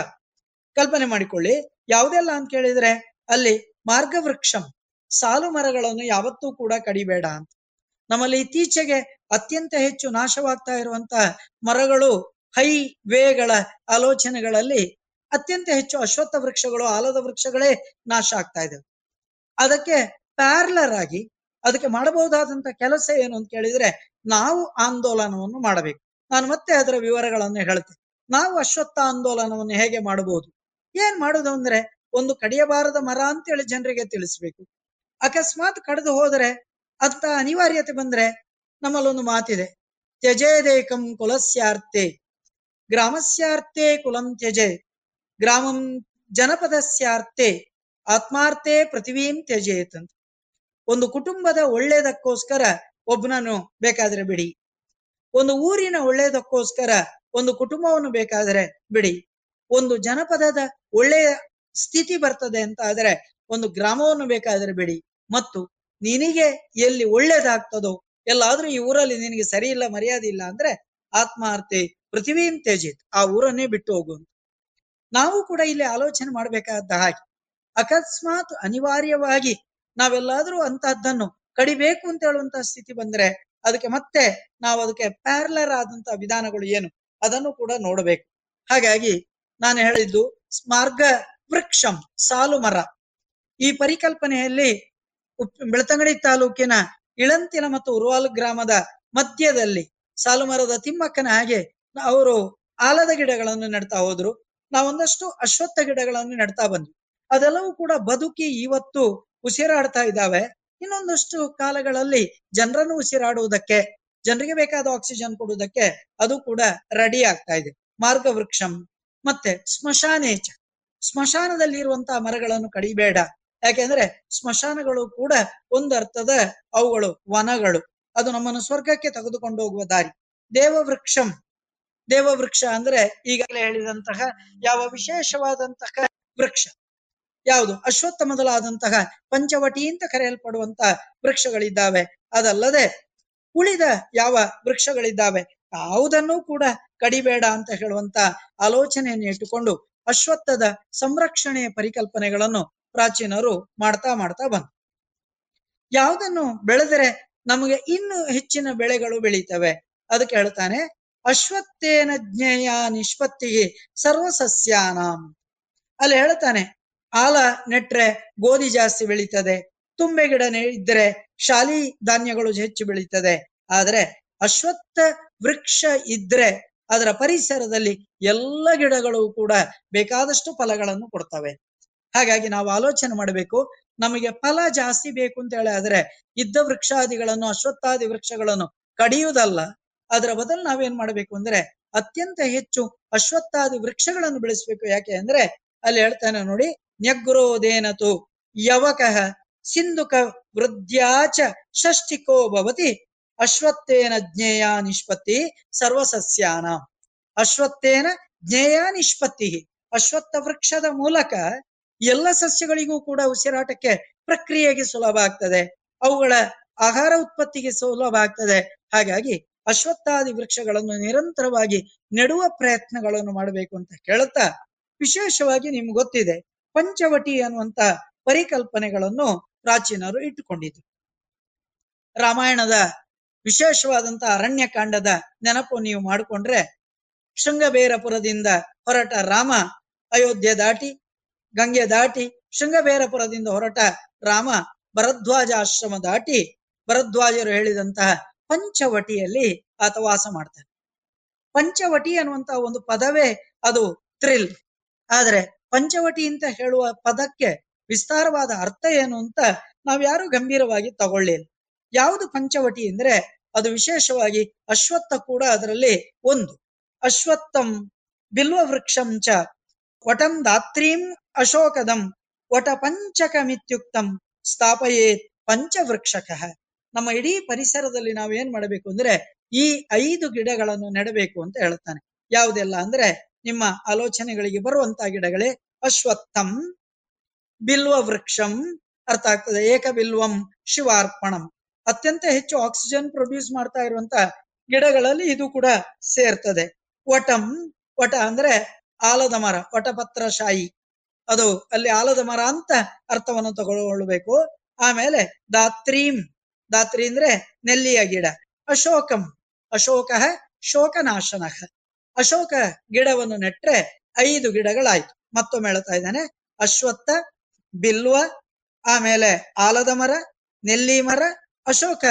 ಕಲ್ಪನೆ ಮಾಡಿಕೊಳ್ಳಿ, ಯಾವುದೆಲ್ಲ ಅಂತ ಕೇಳಿದ್ರೆ, ಅಲ್ಲಿ ಮಾರ್ಗವೃಕ್ಷಂ, ಸಾಲು ಮರಗಳನ್ನು ಯಾವತ್ತೂ ಕೂಡ ಕಡಿಬೇಡ ಅಂತ. ನಮ್ಮಲ್ಲಿ ಇತ್ತೀಚೆಗೆ ಅತ್ಯಂತ ಹೆಚ್ಚು ನಾಶವಾಗ್ತಾ ಇರುವಂತಹ ಮರಗಳು, ಹೈ ವೇಗಳ ಆಲೋಚನೆಗಳಲ್ಲಿ ಅತ್ಯಂತ ಹೆಚ್ಚು ಅಶ್ವತ್ಥ ವೃಕ್ಷಗಳು, ಆಲದ ವೃಕ್ಷಗಳೇ ನಾಶ ಆಗ್ತಾ ಇದ್ದಾವೆ ಅದಕ್ಕೆ ಪ್ಯಾರ್ಲರ್ ಆಗಿ ಅದಕ್ಕೆ ಮಾಡಬಹುದಾದಂತ ಕೆಲಸ ಏನು ಅಂತ ಕೇಳಿದ್ರೆ ನಾವು ಆಂದೋಲನವನ್ನು ಮಾಡಬೇಕು. ನಾನು ಮತ್ತೆ ಅದರ ವಿವರಗಳನ್ನು ಹೇಳ್ತೇನೆ. ನಾವು ಅಶ್ವತ್ಥ ಆಂದೋಲನವನ್ನು ಹೇಗೆ ಮಾಡಬಹುದು? ಏನ್ ಮಾಡುದು ಅಂದ್ರೆ ಒಂದು ಕಡಿಯಬಾರದ ಮರ ಅಂತೇಳಿ ಜನರಿಗೆ ತಿಳಿಸ್ಬೇಕು. ಅಕಸ್ಮಾತ್ ಕಡಿದು ಹೋದರೆ ಅಂತ ಅನಿವಾರ್ಯತೆ ಬಂದ್ರೆ ನಮ್ಮಲ್ಲೊಂದು ಮಾತಿದೆ. ತ್ಯಜೇದೇಕಂ ಕುಲಸ್ಯಾರ್ಥೆ ಗ್ರಾಮಸ್ಯಾರ್ಥೆ ಕುಲಂ ತ್ಯಜೆ. ಗ್ರಾಮಂ ಜನಪದಸ್ಯಾರ್ಥೆ ಆತ್ಮಾರ್ಥೆ ಪೃಥ್ವೀಂ ತ್ಯಜೇತ್ ಒಂದು ಕುಟುಂಬದ ಒಳ್ಳೇದಕ್ಕೋಸ್ಕರ ಒಬ್ಬನನ್ನು ಬೇಕಾದ್ರೆ ಬಿಡಿ. ಒಂದು ಊರಿನ ಒಳ್ಳೇದಕ್ಕೋಸ್ಕರ ಒಂದು ಕುಟುಂಬವನ್ನು ಬೇಕಾದರೆ ಬಿಡಿ. ಒಂದು ಜನಪದದ ಒಳ್ಳೆಯ ಸ್ಥಿತಿ ಬರ್ತದೆ ಅಂತ ಆದರೆ ಒಂದು ಗ್ರಾಮವನ್ನು ಬೇಕಾದರೆ ಬಿಡಿ. ಮತ್ತು ನಿನಗೆ ಎಲ್ಲಿ ಒಳ್ಳೇದಾಗ್ತದೋ ಎಲ್ಲಾದ್ರೂ ಈ ಊರಲ್ಲಿ ನಿನಗೆ ಸರಿ ಇಲ್ಲ, ಮರ್ಯಾದೆ ಇಲ್ಲ ಅಂದ್ರೆ ಆತ್ಮಾರ್ಥಿ ಪೃಥ್ವೀನ್ ತೇಜಿತ್ ಆ ಊರನ್ನೇ ಬಿಟ್ಟು ಹೋಗುವಂತ ನಾವು ಕೂಡ ಇಲ್ಲಿ ಆಲೋಚನೆ ಮಾಡಬೇಕಾದ ಹಾಗೆ. ಅಕಸ್ಮಾತ್ ಅನಿವಾರ್ಯವಾಗಿ ನಾವೆಲ್ಲಾದ್ರೂ ಅಂತಹದ್ದನ್ನು ಕಡಿಬೇಕು ಅಂತ ಹೇಳುವಂತಹ ಸ್ಥಿತಿ ಬಂದ್ರೆ ಅದಕ್ಕೆ ಮತ್ತೆ ನಾವು ಅದಕ್ಕೆ ಪ್ಯಾರ್ಲರ್ ಆದಂತಹ ವಿಧಾನಗಳು ಏನು? ಅದನ್ನು ಕೂಡ ನೋಡಬೇಕು. ಹಾಗಾಗಿ ನಾನು ಹೇಳಿದ್ದು ಮಾರ್ಗ ವೃಕ್ಷಂ ಸಾಲು ಮರ. ಈ ಪರಿಕಲ್ಪನೆಯಲ್ಲಿ ಬೆಳತಂಗಡಿ ತಾಲೂಕಿನ ಇಳಂತಿನ ಮತ್ತು ಉರ್ವಾಲ್ ಗ್ರಾಮದ ಮಧ್ಯದಲ್ಲಿ ಸಾಲು ಮರದ ತಿಮ್ಮಕ್ಕನ ಹಾಗೆ ಅವರು ಆಲದ ಗಿಡಗಳನ್ನು ನೆಡ್ತಾ ಹೋದ್ರು. ನಾವೊಂದಷ್ಟು ಅಶ್ವತ್ಥ ಗಿಡಗಳನ್ನು ನೆಡ್ತಾ ಬಂದ್ವಿ. ಅದೆಲ್ಲವೂ ಕೂಡ ಬದುಕಿ ಇವತ್ತು ಉಸಿರಾಡ್ತಾ ಇದ್ದಾವೆ. ಇನ್ನೊಂದಷ್ಟು ಕಾಲಗಳಲ್ಲಿ ಜನರನ್ನು ಉಸಿರಾಡುವುದಕ್ಕೆ, ಜನರಿಗೆ ಬೇಕಾದ ಆಕ್ಸಿಜನ್ ಕೊಡುವುದಕ್ಕೆ ಅದು ಕೂಡ ರೆಡಿ ಆಗ್ತಾ ಇದೆ. ಮಾರ್ಗವೃಕ್ಷಂ, ಮತ್ತೆ ಸ್ಮಶಾನೇಚ ಸ್ಮಶಾನದಲ್ಲಿ ಇರುವಂತಹ ಮರಗಳನ್ನು ಕಡಿಬೇಡ. ಯಾಕೆಂದ್ರೆ ಸ್ಮಶಾನಗಳು ಕೂಡ ಒಂದರ್ಥದ ಅವುಗಳು ವನಗಳು. ಅದು ನಮ್ಮನ್ನು ಸ್ವರ್ಗಕ್ಕೆ ತೆಗೆದುಕೊಂಡು ಹೋಗುವ ದಾರಿ. ದೇವವೃಕ್ಷಂ. ದೇವವೃಕ್ಷ ಅಂದ್ರೆ ಈಗಾಗಲೇ ಹೇಳಿದಂತಹ ಯಾವ ವಿಶೇಷವಾದಂತಹ ವೃಕ್ಷ. ಯಾವುದು? ಅಶ್ವತ್ಥ ಮೊದಲಾದಂತಹ ಪಂಚವಟಿ ಅಂತ ಕರೆಯಲ್ಪಡುವಂತ ವೃಕ್ಷಗಳಿದ್ದಾವೆ. ಅದಲ್ಲದೆ ಉಳಿದ ಯಾವ ವೃಕ್ಷಗಳಿದ್ದಾವೆ? ಯಾವುದನ್ನೂ ಕೂಡ ಕಡಿಬೇಡ ಅಂತ ಹೇಳುವಂತ ಆಲೋಚನೆಯನ್ನು ಇಟ್ಟುಕೊಂಡು ಅಶ್ವತ್ಥದ ಸಂರಕ್ಷಣೆಯ ಪರಿಕಲ್ಪನೆಗಳನ್ನು ಪ್ರಾಚೀನರು ಮಾಡ್ತಾ ಮಾಡ್ತಾ ಬಂದ್ರು. ಯಾವುದನ್ನು ಬೆಳೆದರೆ ನಮಗೆ ಇನ್ನು ಹೆಚ್ಚಿನ ಬೆಳೆಗಳು ಬೆಳೀತವೆ? ಅದಕ್ಕೆ ಹೇಳ್ತಾನೆ, ಅಶ್ವತ್ಥೇನ ಜ್ಞೇಯ ನಿಷ್ಪತ್ತಿಗೆ ಸರ್ವಸಸ್ಯಾನಾಂ. ಅಲ್ಲಿ ಹೇಳ್ತಾನೆ ಆಲ ನೆಟ್ರೆ ಗೋಧಿ ಜಾಸ್ತಿ ಬೆಳೀತದೆ. ತುಂಬೆ ಗಿಡ ಇದ್ರೆ ಶಾಲಿ ಧಾನ್ಯಗಳು ಹೆಚ್ಚು ಬೆಳೀತದೆ. ಆದ್ರೆ ಅಶ್ವತ್ಥ ವೃಕ್ಷ ಇದ್ರೆ ಅದರ ಪರಿಸರದಲ್ಲಿ ಎಲ್ಲ ಗಿಡಗಳು ಕೂಡ ಬೇಕಾದಷ್ಟು ಫಲಗಳನ್ನು ಕೊಡ್ತವೆ. ಹಾಗಾಗಿ ನಾವು ಆಲೋಚನೆ ಮಾಡಬೇಕು, ನಮಗೆ ಫಲ ಜಾಸ್ತಿ ಬೇಕು ಅಂತ ಹೇಳಿ ಆದ್ರೆ ಇದ್ದ ವೃಕ್ಷಾದಿಗಳನ್ನು, ಅಶ್ವತ್ಥಾದಿ ವೃಕ್ಷಗಳನ್ನು ಕಡಿಯುವುದಲ್ಲ. ಅದರ ಬದಲು ನಾವೇನ್ ಮಾಡಬೇಕು ಅಂದ್ರೆ ಅತ್ಯಂತ ಹೆಚ್ಚು ಅಶ್ವತ್ಥಾದಿ ವೃಕ್ಷಗಳನ್ನು ಬೆಳೆಸಬೇಕು. ಯಾಕೆ ಅಂದ್ರೆ ಅಲ್ಲಿ ಹೇಳ್ತಾನೆ ನೋಡಿ ನ್ಯಗ್ರೋದೇನತು ಯವಕಃ ಸಿಂಧುಕ ವೃದ್ಧ್ಯಾಚ ಷಷ್ಠಿಕೋ ಭವತಿ ಅಶ್ವತ್ಥೇನ ಜ್ಞೇಯ ನಿಷ್ಪತ್ತಿ ಸರ್ವಸಸ್ಯಾನ. ಅಶ್ವತ್ಥೇನ ಜ್ಞೇಯ ನಿಷ್ಪತ್ತಿ ಅಶ್ವತ್ಥ ವೃಕ್ಷದ ಮೂಲಕ ಎಲ್ಲ ಸಸ್ಯಗಳಿಗೂ ಕೂಡ ಉಸಿರಾಟಕ್ಕೆ ಪ್ರಕ್ರಿಯೆಗೆ ಸುಲಭ ಆಗ್ತದೆ ಅವುಗಳ ಆಹಾರ ಉತ್ಪತ್ತಿಗೆ ಸುಲಭ ಆಗ್ತದೆ ಹಾಗಾಗಿ ಅಶ್ವತ್ಥಾದಿ ವೃಕ್ಷಗಳನ್ನು ನಿರಂತರವಾಗಿ ನೆಡುವ ಪ್ರಯತ್ನಗಳನ್ನು ಮಾಡಬೇಕು ಅಂತ ಹೇಳುತ್ತಾ ವಿಶೇಷವಾಗಿ ನಿಮ್ಗೆ ಗೊತ್ತಿದೆ. ಪಂಚವಟಿ ಅನ್ನುವಂತ ಪರಿಕಲ್ಪನೆಗಳನ್ನು ಪ್ರಾಚೀನರು ಇಟ್ಟುಕೊಂಡಿದ್ರು. ರಾಮಾಯಣದ ವಿಶೇಷವಾದಂತಹ ಅರಣ್ಯಕಾಂಡದ ನೆನಪು ನೀವು ಮಾಡಿಕೊಂಡ್ರೆ ಶೃಂಗಬೇರಪುರದಿಂದ ಹೊರಟ ರಾಮ ಅಯೋಧ್ಯೆ ದಾಟಿ, ಗಂಗೆ ದಾಟಿ ಶೃಂಗಬೇರಪುರದಿಂದ ಹೊರಟ ರಾಮ ಭರದ್ವಾಜ ಆಶ್ರಮ ದಾಟಿ ಭರದ್ವಾಜರು ಹೇಳಿದಂತಹ ಪಂಚವಟಿಯಲ್ಲಿ ಆತ ವಾಸ ಮಾಡ್ತಾನೆ ಪಂಚವಟಿ ಅನ್ನುವಂತಹ ಒಂದು ಪದವೇ ಅದು ಥ್ರಿಲ್. ಆದ್ರೆ ಪಂಚವಟಿ ಅಂತ ಹೇಳುವ ಪದಕ್ಕೆ ವಿಸ್ತಾರವಾದ ಅರ್ಥ ಏನು ಅಂತ ನಾವ್ಯಾರು ಗಂಭೀರವಾಗಿ ತಗೊಳ್ಳಿಲ್ಲ. ಯಾವುದು ಪಂಚವಟಿ ಅಂದ್ರೆ ಅದು ವಿಶೇಷವಾಗಿ ಅಶ್ವತ್ಥ ಕೂಡ ಅದರಲ್ಲಿ ಒಂದು. ಅಶ್ವತ್ಥಂ ಬಿಲ್ವ ವೃಕ್ಷಂ ಚ ವಟಂ ದಾತ್ರೀಂ ಅಶೋಕದಂ ವಟ ಪಂಚಕಮಿತ್ಯುಕ್ತಂ ಸ್ಥಾಪಯೇತ್ ಪಂಚವೃಕ್ಷಕ. ನಮ್ಮ ಇಡೀ ಪರಿಸರದಲ್ಲಿ ನಾವು ಏನ್ ಮಾಡಬೇಕು ಅಂದ್ರೆ ಈ ಐದು ಗಿಡಗಳನ್ನು ನೆಡಬೇಕು ಅಂತ ಹೇಳ್ತಾನೆ. ಯಾವುದೆಲ್ಲ ಅಂದ್ರೆ ನಿಮ್ಮ ಆಲೋಚನೆಗಳಿಗೆ ಬರುವಂತಹ ಗಿಡಗಳೇ ಅಶ್ವತ್ಥಂ, ಬಿಲ್ವ ವೃಕ್ಷಂ ಅರ್ಥ ಆಗ್ತದೆ. ಏಕ ಬಿಲ್ವಂ ಶಿವಾರ್ಪಣಂ. ಅತ್ಯಂತ ಹೆಚ್ಚು ಆಕ್ಸಿಜನ್ ಪ್ರೊಡ್ಯೂಸ್ ಮಾಡ್ತಾ ಇರುವಂತ ಗಿಡಗಳಲ್ಲಿ ಇದು ಕೂಡ ಸೇರ್ತದೆ. ವಟಂ, ವಟ ಅಂದ್ರೆ ಆಲದ ಮರ, ವಟಪತ್ರಶಾಯಿ. ಅದು ಅಲ್ಲಿ ಆಲದ ಮರ ಅಂತ ಅರ್ಥವನ್ನು ತಗೊಳ್ಬೇಕು ಆಮೇಲೆ ದಾತ್ರೀಂ, ದಾತ್ರಿ ಅಂದ್ರೆ ನೆಲ್ಲಿಯ ಗಿಡ. ಅಶೋಕಂ, ಅಶೋಕ ಶೋಕನಾಶನ. ಅಶೋಕ ಗಿಡವನ್ನು ನೆಟ್ರೆ ಐದು ಗಿಡಗಳಾಯ್ತು. ಮತ್ತೊಮ್ಮೆ ಹೇಳ್ತಾ ಇದ್ದಾನೆ, ಅಶ್ವತ್ಥ, ಬಿಲ್ವ, ಆಮೇಲೆ ಆಲದ ಮರ, ನೆಲ್ಲಿ ಮರ, ಅಶೋಕ.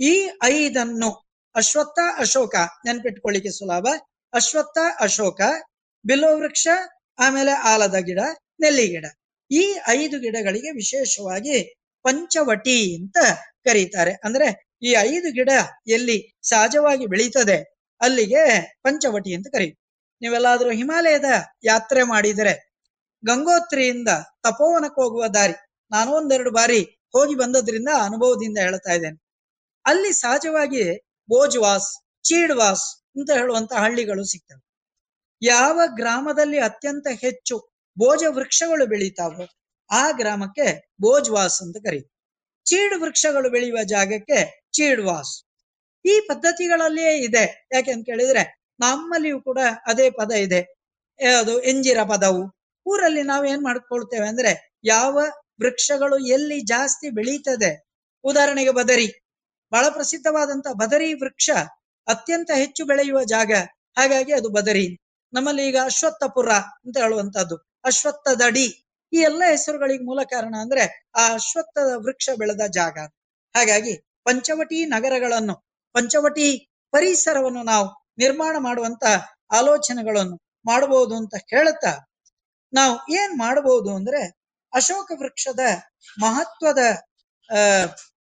ಈ ಐದನ್ನು ಅಶ್ವತ್ಥ, ಅಶೋಕ ನೆನ್ಪಿಟ್ಕೊಳ್ಳಿಕ್ಕೆ ಸುಲಭ. ಅಶ್ವತ್ಥ, ಅಶೋಕ ಬಿಲ್ವ ವೃಕ್ಷ ಆಮೇಲೆ ಆಲದ ಗಿಡ, ನೆಲ್ಲಿ ಗಿಡ. ಈ ಐದು ಗಿಡಗಳಿಗೆ ವಿಶೇಷವಾಗಿ ಪಂಚವಟಿ ಅಂತ ಕರೀತಾರೆ. ಅಂದ್ರೆ ಈ ಐದು ಗಿಡ ಎಲ್ಲಿ ಸಹಜವಾಗಿ ಬೆಳೀತದೆ? ಅಲ್ಲಿಗೆ ಪಂಚವಟಿ ಅಂತ ಕರೀತಾರೆ ನೀವೆಲ್ಲಾದ್ರೂ ಹಿಮಾಲಯದ ಯಾತ್ರೆ ಮಾಡಿದರೆ ಗಂಗೋತ್ರಿಯಿಂದ ತಪೋವನಕ್ಕೆ ಹೋಗುವ ದಾರಿ ನಾನು ಒಂದೆರಡು ಬಾರಿ ಹೋಗಿ ಬಂದದ್ರಿಂದ ಅನುಭವದಿಂದ ಹೇಳ್ತಾ ಇದ್ದೇನೆ. ಅಲ್ಲಿ ಸಹಜವಾಗಿ ಬೋಜ್ವಾಸ್ ಚೀಡ್ವಾಸ್ ಅಂತ ಹೇಳುವಂತ ಹಳ್ಳಿಗಳು ಸಿಗ್ತವೆ. ಯಾವ ಗ್ರಾಮದಲ್ಲಿ ಅತ್ಯಂತ ಹೆಚ್ಚು ಭೋಜ ವೃಕ್ಷಗಳು ಬೆಳೀತಾವೋ ಆ ಗ್ರಾಮಕ್ಕೆ ಬೋಜ್ವಾಸ್ ಅಂತ ಕರೀತಾರೆ ಚೀಡ್ ವೃಕ್ಷಗಳು ಬೆಳೆಯುವ ಜಾಗಕ್ಕೆ ಚೀಡ್ವಾಸ್. ಈ ಪದ್ಧತಿಗಳಲ್ಲಿಯೇ ಇದೆ. ಯಾಕೆ ಅಂತ ಕೇಳಿದ್ರೆ ನಮ್ಮಲ್ಲಿಯೂ ಕೂಡ ಅದೇ ಪದ ಇದೆ. ಅದು ಎಂಜಿರ ಪದವು. ಊರಲ್ಲಿ ನಾವು ಏನ್ ಮಾಡ್ಕೊಳ್ತೇವೆ ಅಂದ್ರೆ ಯಾವ ವೃಕ್ಷಗಳು ಎಲ್ಲಿ ಜಾಸ್ತಿ ಬೆಳೀತದೆ. ಉದಾಹರಣೆಗೆ ಬದರಿ. ಬಹಳ ಪ್ರಸಿದ್ಧವಾದಂತಹ ಬದರಿ ವೃಕ್ಷ ಅತ್ಯಂತ ಹೆಚ್ಚು ಬೆಳೆಯುವ ಜಾಗ. ಹಾಗಾಗಿ ಅದು ಬದರಿ. ನಮ್ಮಲ್ಲಿ ಈಗ ಅಶ್ವತ್ಥಪುರ ಅಂತ ಹೇಳುವಂತದ್ದು ಅಶ್ವತ್ಥ ದಡಿ ಈ ಎಲ್ಲ ಹೆಸರುಗಳಿಗೆ ಮೂಲ ಕಾರಣ ಅಂದ್ರೆ ಆ ಅಶ್ವತ್ಥದ ವೃಕ್ಷ ಬೆಳೆದ ಜಾಗ. ಹಾಗಾಗಿ ಪಂಚವಟಿ ನಗರಗಳನ್ನು ಪಂಚವಟಿ ಪರಿಸರವನ್ನು ನಾವು ನಿರ್ಮಾಣ ಮಾಡುವಂತ ಆಲೋಚನೆಗಳನ್ನು ಮಾಡಬಹುದು ಅಂತ ಹೇಳುತ್ತಾ, ನಾವು ಏನ್ ಮಾಡಬಹುದು ಅಂದ್ರೆ ಅಶೋಕ ವೃಕ್ಷದ ಮಹತ್ವದ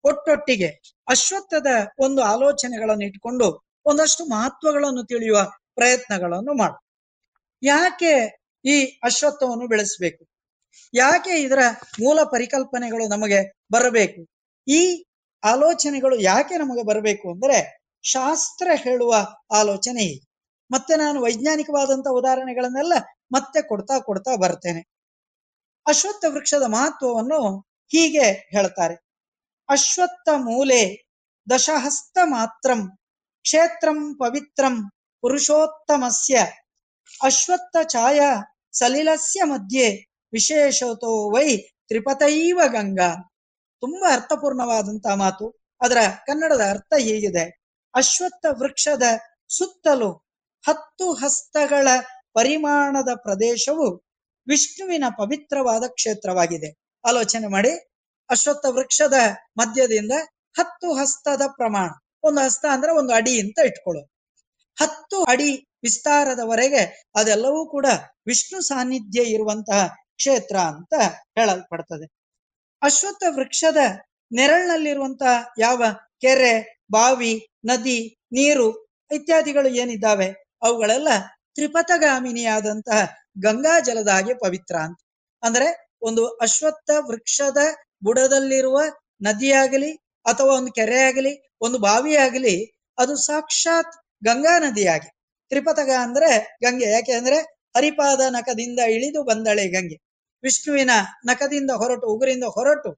ಒಟ್ಟೊಟ್ಟಿಗೆ ಅಶ್ವತ್ಥದ ಒಂದು ಆಲೋಚನೆಗಳನ್ನು ಇಟ್ಕೊಂಡು ಒಂದಷ್ಟು ಮಹತ್ವಗಳನ್ನು ತಿಳಿಯುವ ಪ್ರಯತ್ನಗಳನ್ನು ಮಾಡ. ಯಾಕೆ ಈ ಅಶ್ವತ್ಥವನ್ನು ಬೆಳೆಸಬೇಕು? ಯಾಕೆ ಇದರ ಮೂಲ ಪರಿಕಲ್ಪನೆಗಳು ನಮಗೆ ಬರಬೇಕು? ಈ ಆಲೋಚನೆಗಳು ಯಾಕೆ ನಮಗೆ ಬರಬೇಕು ಅಂದರೆ ಶಾಸ್ತ್ರ ಹೇಳುವ ಆಲೋಚನೆ ಮತ್ತೆ ನಾನು ವೈಜ್ಞಾನಿಕವಾದಂತ ಉದಾಹರಣೆಗಳನ್ನೆಲ್ಲ ಮತ್ತೆ ಕೊಡ್ತಾ ಕೊಡ್ತಾ ಬರ್ತೇನೆ. ಅಶ್ವತ್ಥ ವೃಕ್ಷದ ಮಹತ್ವವನ್ನು ಹೀಗೆ ಹೇಳ್ತಾರೆ. ಅಶ್ವತ್ಥ ಮೂಲೆ ದಶಹಸ್ತ ಮಾತ್ರಂ ಕ್ಷೇತ್ರಂ ಪವಿತ್ರಂ ಪುರುಷೋತ್ತಮಸ್ಯ ಅಶ್ವತ್ಥ ಛಾಯ ಸಲಿಲಸ್ಯ ಮಧ್ಯೆ ವಿಶೇಷತೋ ವೈ ತ್ರಿಪತೈವ ಗಂಗಾ. ತುಂಬಾ ಅರ್ಥಪೂರ್ಣವಾದಂತಹ ಮಾತು. ಅದರ ಕನ್ನಡದ ಅರ್ಥ ಹೀಗಿದೆ. ಅಶ್ವತ್ಥ ವೃಕ್ಷದ ಸುತ್ತಲೂ ಹತ್ತು ಹಸ್ತಗಳ ಪರಿಮಾಣದ ಪ್ರದೇಶವು ವಿಷ್ಣುವಿನ ಪವಿತ್ರವಾದ ಕ್ಷೇತ್ರವಾಗಿದೆ. ಆಲೋಚನೆ ಮಾಡಿ. ಅಶ್ವತ್ಥ ವೃಕ್ಷದ ಮಧ್ಯದಿಂದ ಹತ್ತು ಹಸ್ತದ ಪ್ರಮಾಣ. ಒಂದು ಹಸ್ತ ಅಂದ್ರೆ ಒಂದು ಅಡಿ ಅಂತ ಇಟ್ಕೊಳ್ಳು ಹತ್ತು ಅಡಿ ವಿಸ್ತಾರದವರೆಗೆ ಅದೆಲ್ಲವೂ ಕೂಡ ವಿಷ್ಣು ಸಾನ್ನಿಧ್ಯ ಇರುವಂತಹ ಕ್ಷೇತ್ರ ಅಂತ ಹೇಳಲ್ಪಡ್ತದೆ. ಅಶ್ವತ್ಥ ವೃಕ್ಷದ ನೆರಳಿನಲ್ಲಿರುವಂತಹ ಯಾವ ಕೆರೆ, ಬಾವಿ, ನದಿ, ನೀರು ಇತ್ಯಾದಿಗಳು ಏನಿದ್ದಾವೆ? ಅವುಗಳೆಲ್ಲ ತ್ರಿಪಥಗಾಮಿನಿಯಾದಂತಹ ಗಂಗಾ ಜಲದ ಹಾಗೆ ಪವಿತ್ರ ಅಂತ. ಅಂದ್ರೆ ಒಂದು ಅಶ್ವತ್ಥ ವೃಕ್ಷದ ಬುಡದಲ್ಲಿರುವ ನದಿಯಾಗಲಿ ಅಥವಾ ಒಂದು ಕೆರೆ ಆಗಲಿ ಒಂದು ಬಾವಿಯಾಗಲಿ, ಅದು ಸಾಕ್ಷಾತ್ ಗಂಗಾ ನದಿಯಾಗಿ. ತ್ರಿಪಥಗ ಅಂದ್ರೆ ಗಂಗೆ. ಯಾಕೆ ಅಂದ್ರೆ ಹರಿಪಾದ ನಕದಿಂದ ಇಳಿದು ಬಂದಳೆ ಗಂಗೆ. ವಿಷ್ಣುವಿನ ನಖದಿಂದ ಹೊರಟು, ಉಗುರಿಂದ ಹೊರಟು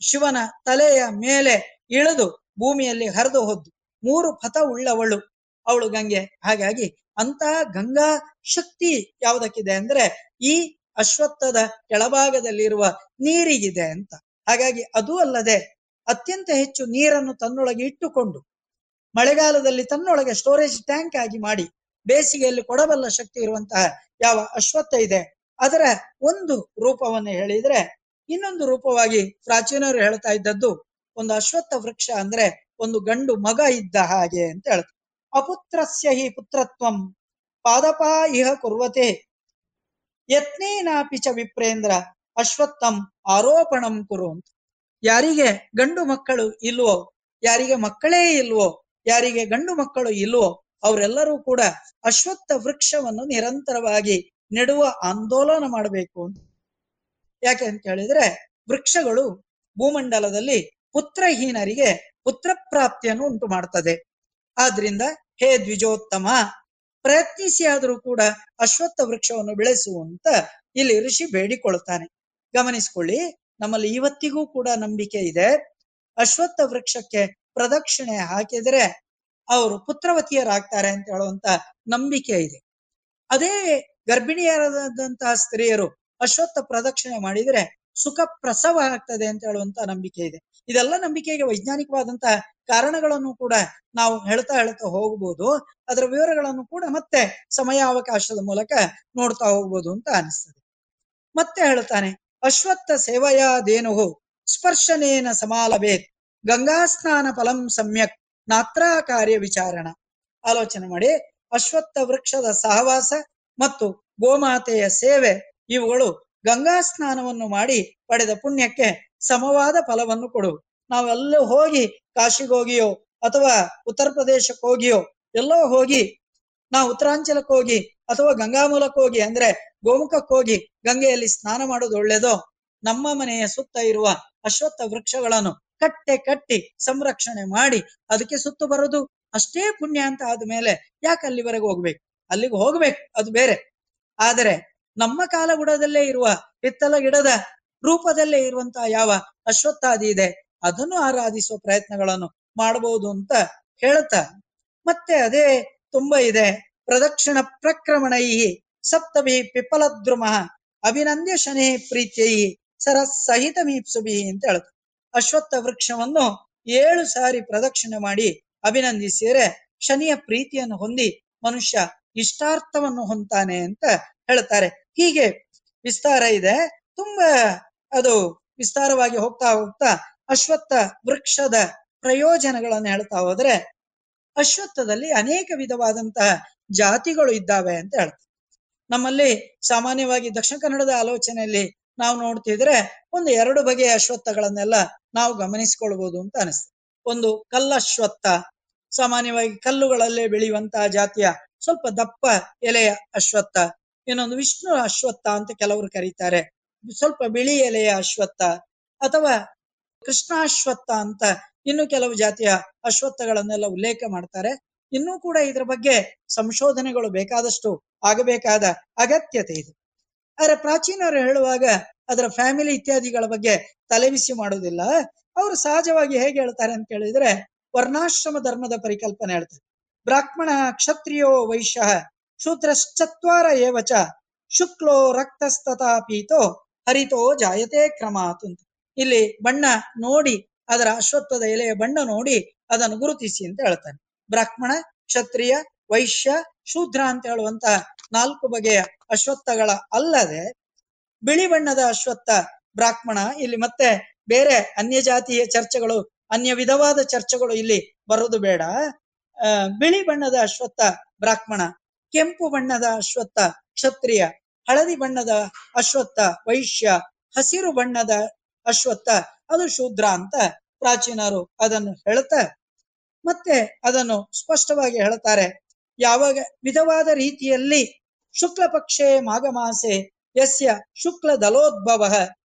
ಶಿವನ ತಲೆಯ ಮೇಲೆ ಇಳಿದು ಭೂಮಿಯಲ್ಲಿ ಹರಿದು ಹೋದ್ದು. ಮೂರು ಪಥ ಉಳ್ಳವಳು ಅವಳು ಗಂಗೆ. ಹಾಗಾಗಿ ಅಂತಹ ಗಂಗಾ ಶಕ್ತಿ ಯಾವುದಕ್ಕಿದೆ ಅಂದ್ರೆ ಈ ಅಶ್ವತ್ಥದ ಕೆಳಭಾಗದಲ್ಲಿರುವ ನೀರಿಗಿದೆ ಅಂತ. ಹಾಗಾಗಿ ಅದು ಅಲ್ಲದೆ ಅತ್ಯಂತ ಹೆಚ್ಚು ನೀರನ್ನು ತನ್ನೊಳಗೆ ಇಟ್ಟುಕೊಂಡು ಮಳೆಗಾಲದಲ್ಲಿ ತನ್ನೊಳಗೆ ಸ್ಟೋರೇಜ್ ಟ್ಯಾಂಕ್ ಆಗಿ ಮಾಡಿ ಬೇಸಿಗೆಯಲ್ಲಿ ಕೊಡಬಲ್ಲ ಶಕ್ತಿ ಇರುವಂತಹ ಯಾವ ಅಶ್ವತ್ಥ ಇದೆ? ಅದರ ಒಂದು ರೂಪವನ್ನು ಹೇಳಿದ್ರೆ, ಇನ್ನೊಂದು ರೂಪವಾಗಿ ಪ್ರಾಚೀನರು ಹೇಳ್ತಾ ಇದ್ದದ್ದು ಒಂದು ಅಶ್ವತ್ಥ ವೃಕ್ಷ ಅಂದ್ರೆ ಒಂದು ಗಂಡು ಮಗ ಇದ್ದ ಹಾಗೆ ಅಂತ ಹೇಳ್ತಾರೆ. ಅಪುತ್ರಸ್ಯ ಹಿ ಪುತ್ರತ್ವಂ, ಪಾದಪ ಇಹ ಕುರ್ವತೆ, ಯತ್ನೇನಾಪಿ ವಿಪ್ರೇಂದ್ರ, ಅಶ್ವತ್ಥಂ ಆರೋಪಣಂ ಕುರು ಅಂತ. ಯಾರಿಗೆ ಗಂಡು ಮಕ್ಕಳು ಇಲ್ವೋ, ಯಾರಿಗೆ ಮಕ್ಕಳೇ ಇಲ್ವೋ, ಯಾರಿಗೆ ಗಂಡು ಮಕ್ಕಳು ಇಲ್ವೋ, ಅವರೆಲ್ಲರೂ ಕೂಡ ಅಶ್ವತ್ಥ ವೃಕ್ಷವನ್ನು ನಿರಂತರವಾಗಿ ನೆಡುವ ಆಂದೋಲನ ಮಾಡಬೇಕು ಅಂತ. ಯಾಕೆ ಅಂತ ಹೇಳಿದ್ರೆ ವೃಕ್ಷಗಳು ಭೂಮಂಡಲದಲ್ಲಿ ಪುತ್ರಹೀನರಿಗೆ ಪುತ್ರ ಪ್ರಾಪ್ತಿಯನ್ನು ಉಂಟು ಮಾಡ್ತದೆ ಆದ್ರಿಂದ ಹೇ ದ್ವಿಜೋತ್ತಮ ಪ್ರಯತ್ನಿಸಿ ಆದರೂ ಕೂಡ ಅಶ್ವತ್ಥ ವೃಕ್ಷವನ್ನು ಬೆಳೆಸುವಂತ ಇಲ್ಲಿ ಋಷಿ ಬೇಡಿಕೊಳ್ತಾನೆ ಗಮನಿಸ್ಕೊಳ್ಳಿ, ನಮ್ಮಲ್ಲಿ ಇವತ್ತಿಗೂ ಕೂಡ ನಂಬಿಕೆ ಇದೆ. ಅಶ್ವತ್ಥ ವೃಕ್ಷಕ್ಕೆ ಪ್ರದಕ್ಷಿಣೆ ಹಾಕಿದರೆ ಅವರು ಪುತ್ರವತಿಯರಾಗ್ತಾರೆ ಅಂತ ಹೇಳುವಂತ ನಂಬಿಕೆ ಇದೆ. ಅದೇ ಗರ್ಭಿಣಿಯರಾದಂತಹ ಸ್ತ್ರೀಯರು ಅಶ್ವತ್ಥ ಪ್ರದಕ್ಷಿಣೆ ಮಾಡಿದರೆ ಸುಖ ಪ್ರಸವ ಆಗ್ತದೆ ಅಂತ ಹೇಳುವಂತ ನಂಬಿಕೆ ಇದೆ. ಇದೆಲ್ಲ ನಂಬಿಕೆಗೆ ವೈಜ್ಞಾನಿಕವಾದಂತಹ ಕಾರಣಗಳನ್ನು ಕೂಡ ನಾವು ಹೇಳ್ತಾ ಹೇಳ್ತಾ ಹೋಗ್ಬೋದು. ಅದರ ವಿವರಗಳನ್ನು ಕೂಡ ಮತ್ತೆ ಸಮಯಾವಕಾಶದ ಮೂಲಕ ನೋಡ್ತಾ ಹೋಗ್ಬೋದು ಅಂತ ಅನಿಸ್ತದೆ. ಮತ್ತೆ ಹೇಳ್ತಾನೆ, ಅಶ್ವತ್ಥ ಸೇವಯಾದೇನು ಸ್ಪರ್ಶನೇನ ಸಮಾಲಭೇತ್ ಗಂಗಾ ಸ್ನಾನ ಫಲಂ ಸಮ್ಯಕ್ ನಾತ್ರ ಕಾರ್ಯ ವಿಚಾರಣ. ಆಲೋಚನೆ ಮಾಡಿ, ಅಶ್ವತ್ಥ ವೃಕ್ಷದ ಸಹವಾಸ ಮತ್ತು ಗೋಮಾತೆಯ ಸೇವೆ, ಇವುಗಳು ಗಂಗಾ ಸ್ನಾನವನ್ನು ಮಾಡಿ ಪಡೆದ ಪುಣ್ಯಕ್ಕೆ ಸಮವಾದ ಫಲವನ್ನು ಕೊಡು. ನಾವೆಲ್ಲೂ ಹೋಗಿ ಕಾಶಿಗೆ ಹೋಗಿಯೋ ಅಥವಾ ಉತ್ತರ ಪ್ರದೇಶಕ್ಕೆ ಹೋಗಿಯೋ, ಎಲ್ಲೋ ಹೋಗಿ ನಾವು ಉತ್ತರಾಂಚಲಕ್ಕೆ ಹೋಗಿ ಅಥವಾ ಗಂಗಾ ಮೂಲಕ್ಕೆ ಹೋಗಿ ಅಂದ್ರೆ ಗೋಮುಖಕ್ಕೆ ಹೋಗಿ ಗಂಗೆಯಲ್ಲಿ ಸ್ನಾನ ಮಾಡೋದು ಒಳ್ಳೇದೋ? ನಮ್ಮ ಮನೆಯ ಸುತ್ತ ಇರುವ ಅಶ್ವತ್ಥ ವೃಕ್ಷಗಳನ್ನು ಕಟ್ಟೆ ಕಟ್ಟಿ ಸಂರಕ್ಷಣೆ ಮಾಡಿ ಅದಕ್ಕೆ ಸುತ್ತು ಬರೋದು ಅಷ್ಟೇ ಪುಣ್ಯ ಅಂತ ಆದ್ಮೇಲೆ ಯಾಕೆ ಅಲ್ಲಿವರೆಗೆ ಹೋಗ್ಬೇಕು? ಅಲ್ಲಿಗೆ ಹೋಗ್ಬೇಕು, ಅದು ಬೇರೆ. ಆದರೆ ನಮ್ಮ ಕಾಲಗುಡದಲ್ಲೇ ಇರುವ ಹಿತ್ತಲ ಗಿಡದ ರೂಪದಲ್ಲೇ ಇರುವಂತಹ ಯಾವ ಅಶ್ವತ್ಥಾದಿ ಇದೆ, ಅದನ್ನು ಆರಾಧಿಸುವ ಪ್ರಯತ್ನಗಳನ್ನು ಮಾಡಬಹುದು ಅಂತ ಹೇಳ್ತಾ ಮತ್ತೆ ಅದೇ ತುಂಬಾ ಇದೆ. ಪ್ರದಕ್ಷಿಣ ಪ್ರಕ್ರಮಣೈ ಸಪ್ತಭಿ ಪಿಪ್ಪಲದ್ರುಮ ಅಭಿನಂದ್ಯ ಶನಿ ಪ್ರೀತಿಯ ಸಹಿತ ಮೀಪ್ಸುಭಿ ಅಂತ ಹೇಳ್ತಾರೆ ಅಶ್ವತ್ಥ ವೃಕ್ಷವನ್ನು ಏಳು ಸಾರಿ ಪ್ರದಕ್ಷಿಣೆ ಮಾಡಿ ಅಭಿನಂದಿಸಿದರೆ ಶನಿಯ ಪ್ರೀತಿಯನ್ನು ಹೊಂದಿ ಮನುಷ್ಯ ಇಷ್ಟಾರ್ಥವನ್ನು ಹೊಂತಾನೆ ಅಂತ ಹೇಳ್ತಾರೆ. ಹೀಗೆ ವಿಸ್ತಾರ ಇದೆ. ತುಂಬಾ ಅದು ವಿಸ್ತಾರವಾಗಿ ಹೋಗ್ತಾ ಹೋಗ್ತಾ ಅಶ್ವತ್ಥ ವೃಕ್ಷದ ಪ್ರಯೋಜನಗಳನ್ನು ಹೇಳ್ತಾ ಹೋದ್ರೆ ಅಶ್ವತ್ಥದಲ್ಲಿ ಅನೇಕ ವಿಧವಾದಂತಹ ಜಾತಿಗಳು ಇದ್ದಾವೆ ಅಂತ ಹೇಳ್ತಾರೆ. ನಮ್ಮಲ್ಲಿ ಸಾಮಾನ್ಯವಾಗಿ ದಕ್ಷಿಣ ಕನ್ನಡದ ಆಲೋಚನೆಯಲ್ಲಿ ನಾವು ನೋಡ್ತಿದ್ರೆ ಒಂದು ಎರಡು ಬಗೆಯ ಅಶ್ವತ್ಥಗಳನ್ನೆಲ್ಲ ನಾವು ಗಮನಿಸಿಕೊಳ್ಬಹುದು ಅಂತ ಅನಿಸ್ತದೆ. ಒಂದು ಕಲ್ಲಶ್ವತ್ಥ, ಸಾಮಾನ್ಯವಾಗಿ ಕಲ್ಲುಗಳಲ್ಲೇ ಬೆಳೆಯುವಂತಹ ಜಾತಿಯ ಸ್ವಲ್ಪ ದಪ್ಪ ಎಲೆಯ ಅಶ್ವತ್ಥ ಇನ್ನೊಂದು ವಿಷ್ಣು ಅಶ್ವತ್ಥ ಅಂತ ಕೆಲವರು ಕರೀತಾರೆ. ಸ್ವಲ್ಪ ಬಿಳಿ ಎಲೆಯ ಅಶ್ವತ್ಥ ಅಥವಾ ಕೃಷ್ಣಾಶ್ವತ್ಥ ಅಂತ ಇನ್ನು ಕೆಲವು ಜಾತಿಯ ಅಶ್ವತ್ಥಗಳನ್ನೆಲ್ಲ ಉಲ್ಲೇಖ ಮಾಡ್ತಾರೆ. ಇನ್ನೂ ಕೂಡ ಇದರ ಬಗ್ಗೆ ಸಂಶೋಧನೆಗಳು ಬೇಕಾದಷ್ಟು ಆಗಬೇಕಾದ ಅಗತ್ಯತೆ ಇದೆ. ಆದ್ರೆ ಪ್ರಾಚೀನರು ಹೇಳುವಾಗ ಅದರ ಫ್ಯಾಮಿಲಿ ಇತ್ಯಾದಿಗಳ ಬಗ್ಗೆ ತಲೆಬಿಸಿ ಮಾಡುವುದಿಲ್ಲ. ಅವರು ಸಹಜವಾಗಿ ಹೇಗೆ ಹೇಳ್ತಾರೆ ಅಂತ ಕೇಳಿದ್ರೆ ವರ್ಣಾಶ್ರಮ ಧರ್ಮದ ಪರಿಕಲ್ಪನೆ ಹೇಳ್ತಾರೆ. ಬ್ರಾಹ್ಮಣ ಕ್ಷತ್ರಿಯೋ ವೈಶ್ಯ ಶೂದ್ರಶ್ಚತ್ವಾರ ಏವಚ ಶುಕ್ಲೋ ರಕ್ತಸ್ತಥಾ ಪೀತೋ ಹರಿತೋ ಜಾಯತೆ ಕ್ರಮಾತ್ ಅಂತ. ಇಲ್ಲಿ ಬಣ್ಣ ನೋಡಿ, ಅದರ ಅಶ್ವತ್ಥದ ಎಲೆಯ ಬಣ್ಣ ನೋಡಿ, ಅದನ್ನು ಗುರುತಿಸಿ ಅಂತ ಹೇಳ್ತಾನೆ. ಬ್ರಾಹ್ಮಣ, ಕ್ಷತ್ರಿಯ, ವೈಶ್ಯ, ಶೂದ್ರ ಅಂತ ಹೇಳುವಂತಹ ನಾಲ್ಕು ಬಗೆಯ ಅಶ್ವತ್ಥಗಳ ಅಲ್ಲದೆ ಬಿಳಿ ಬಣ್ಣದ ಅಶ್ವತ್ಥ ಬ್ರಾಹ್ಮಣ ಇಲ್ಲಿ ಮತ್ತೆ ಬೇರೆ ಅನ್ಯ ಜಾತಿಯ ಚರ್ಚೆಗಳು ಅನ್ಯ ವಿಧವಾದ ಚರ್ಚೆಗಳು ಇಲ್ಲಿ ಬರೋದು ಬೇಡ. ಬಿಳಿ ಬಣ್ಣದ ಅಶ್ವತ್ಥ ಬ್ರಾಹ್ಮಣ, ಕೆಂಪು ಬಣ್ಣದ ಅಶ್ವತ್ಥ ಕ್ಷತ್ರಿಯ, ಹಳದಿ ಬಣ್ಣದ ಅಶ್ವತ್ಥ ವೈಶ್ಯ, ಹಸಿರು ಬಣ್ಣದ ಅಶ್ವತ್ಥ, ಅದು ಶೂದ್ರ ಅಂತ ಪ್ರಾಚೀನರು ಅದನ್ನು ಹೇಳ್ತಾ ಮತ್ತೆ ಅದನ್ನು ಸ್ಪಷ್ಟವಾಗಿ ಹೇಳ್ತಾರೆ. ಯಾವಾಗ ವಿಧವಾದ ರೀತಿಯಲ್ಲಿ ಶುಕ್ಲ ಪಕ್ಷೆ ಮಾಘಮಾಸೆ, ಯಸ್ಯ ಶುಕ್ಲ ದಲೋದ್ಭವ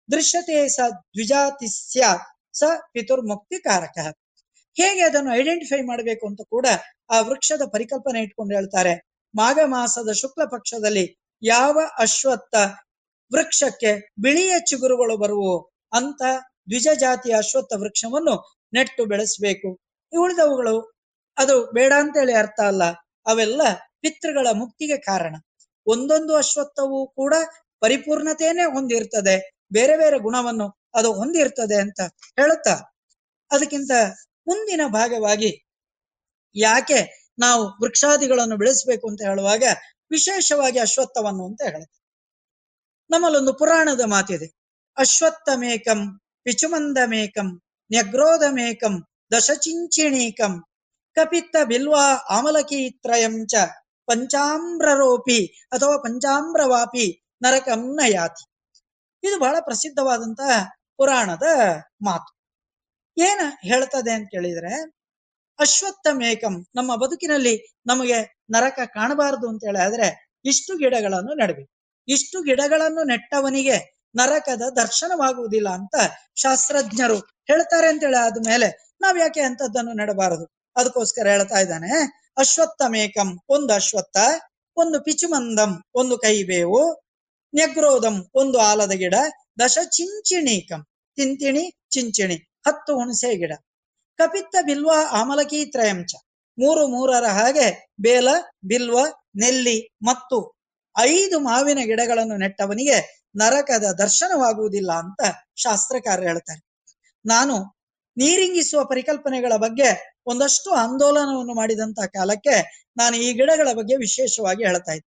ದೃಶ್ಯತೆ ಸ ದ್ವಿಜಾತಿ ಸ್ಯಾತ್, ಸ ಪಿತುರ್ಮುಕ್ತಿ ಕಾರಕ. ಹೇಗೆ ಅದನ್ನು ಐಡೆಂಟಿಫೈ ಮಾಡಬೇಕು ಅಂತ ಕೂಡ ಆ ವೃಕ್ಷದ ಪರಿಕಲ್ಪನೆ ಇಟ್ಕೊಂಡು ಹೇಳ್ತಾರೆ. ಮಾಘ ಮಾಸದ ಶುಕ್ಲ ಪಕ್ಷದಲ್ಲಿ ಯಾವ ಅಶ್ವತ್ಥ ವೃಕ್ಷಕ್ಕೆ ಬಿಳಿಯ ಚಿಗುರುಗಳು ಬರುವು ಅಂತ ದ್ವಿಜ ಜಾತಿಯ ಅಶ್ವತ್ಥ ವೃಕ್ಷವನ್ನು ನೆಟ್ಟು ಬೆಳೆಸಬೇಕು. ಉಳಿದವುಗಳು ಅದು ಬೇಡ ಅಂತೇಳಿ ಅರ್ಥ ಅಲ್ಲ. ಅವೆಲ್ಲ ಪಿತೃಗಳ ಮುಕ್ತಿಗೆ ಕಾರಣ. ಒಂದೊಂದು ಅಶ್ವತ್ಥವೂ ಕೂಡ ಪರಿಪೂರ್ಣತೆಯನ್ನೇ ಹೊಂದಿರ್ತದೆ. ಬೇರೆ ಬೇರೆ ಗುಣವನ್ನು ಅದು ಹೊಂದಿರ್ತದೆ ಅಂತ ಹೇಳುತ್ತಾ? ಅದಕ್ಕಿಂತ ಮುಂದಿನ ಭಾಗವಾಗಿ ಯಾಕೆ ನಾವು ವೃಕ್ಷಾದಿಗಳನ್ನು ಬೆಳೆಸಬೇಕು ಅಂತ ಹೇಳುವಾಗ ವಿಶೇಷವಾಗಿ ಅಶ್ವತ್ಥವನ್ನು ಅಂತ ಹೇಳುತ್ತೆ. ನಮ್ಮಲ್ಲೊಂದು ಪುರಾಣದ ಮಾತಿದೆ. ಅಶ್ವತ್ಥಮೇಕಂ ಪಿಚುಮಂದಮೇಕಂ ನ್ಯಗ್ರೋಧಮೇಕಂ ದಶಚಿಂಚಿಣೀಕಂ ಕಪಿತ್ತ ಬಿಲ್ವಾ ಆಮಲಕಿ ತ್ರಯಂಚ ಪಂಚಾಮ್ರರೋಪಿ ಅಥವಾ ಪಂಚಾಮ್ರವಾಪಿ ನರಕಂನ ಯಾತಿ. ಇದು ಬಹಳ ಪ್ರಸಿದ್ಧವಾದಂತಹ ಪುರಾಣದ ಮಾತು. ಏನ ಹೇಳ್ತದೆ ಅಂತ ಕೇಳಿದ್ರೆ ಅಶ್ವತ್ಥಮೇಕಂ ನಮ್ಮ ಬದುಕಿನಲ್ಲಿ ನಮಗೆ ನರಕ ಕಾಣಬಾರದು ಅಂತ ಹೇಳಿದ್ರೆ ಇಷ್ಟು ಗಿಡಗಳನ್ನು ನೆಡಬೇಕು. ಇಷ್ಟು ಗಿಡಗಳನ್ನು ನೆಟ್ಟವನಿಗೆ ನರಕದ ದರ್ಶನವಾಗುವುದಿಲ್ಲ ಅಂತ ಶಾಸ್ತ್ರಜ್ಞರು ಹೇಳ್ತಾರೆ ಅಂತೇಳಿ ಆದ್ಮೇಲೆ ನಾವ್ ಯಾಕೆ ಅಂತದ್ದನ್ನು ನೆಡಬಾರದು? ಅದಕ್ಕೋಸ್ಕರ ಹೇಳ್ತಾ ಇದ್ದಾನೆ ಅಶ್ವತ್ಥಮೇಕಂ ಒಂದು ಅಶ್ವತ್ಥ, ಒಂದು ಪಿಚುಮಂದಂ, ಒಂದು ಕೈಬೇವು, ನೆಗ್ರೋದಂ, ಒಂದು ಆಲದ ಗಿಡ, ದಶ ಚಿಂಚಿಣೀಕಂ, ತಿಂತಿಣಿ ಚಿಂಚಿಣಿ. ಹತ್ತು ಹುಣಸೆ ಗಿಡ. ಕಪಿತ್ತ, ಬಿಲ್ವ, ಆಮಲಕಿ, ತ್ರಯಂಚ. ಮೂರು ಮೂರರ ಹಾಗೆ ಬೇಲ, ಬಿಲ್ವ, ನೆಲ್ಲಿ ಮತ್ತು ಐದು ಮಾವಿನ ಗಿಡಗಳನ್ನು ನೆಟ್ಟವನಿಗೆ ನರಕದ ದರ್ಶನವಾಗುವುದಿಲ್ಲ ಅಂತ ಶಾಸ್ತ್ರಕಾರ ಹೇಳ್ತಾರೆ. ನಾನು ನೀರಿಂಗಿಸುವ ಪರಿಕಲ್ಪನೆಗಳ ಬಗ್ಗೆ ಒಂದಷ್ಟು ಆಂದೋಲನವನ್ನು ಮಾಡಿದಂತ ಕಾಲಕ್ಕೆ ನಾನು ಈ ಗಿಡಗಳ ಬಗ್ಗೆ ವಿಶೇಷವಾಗಿ ಹೇಳ್ತಾ ಇದ್ದೆ.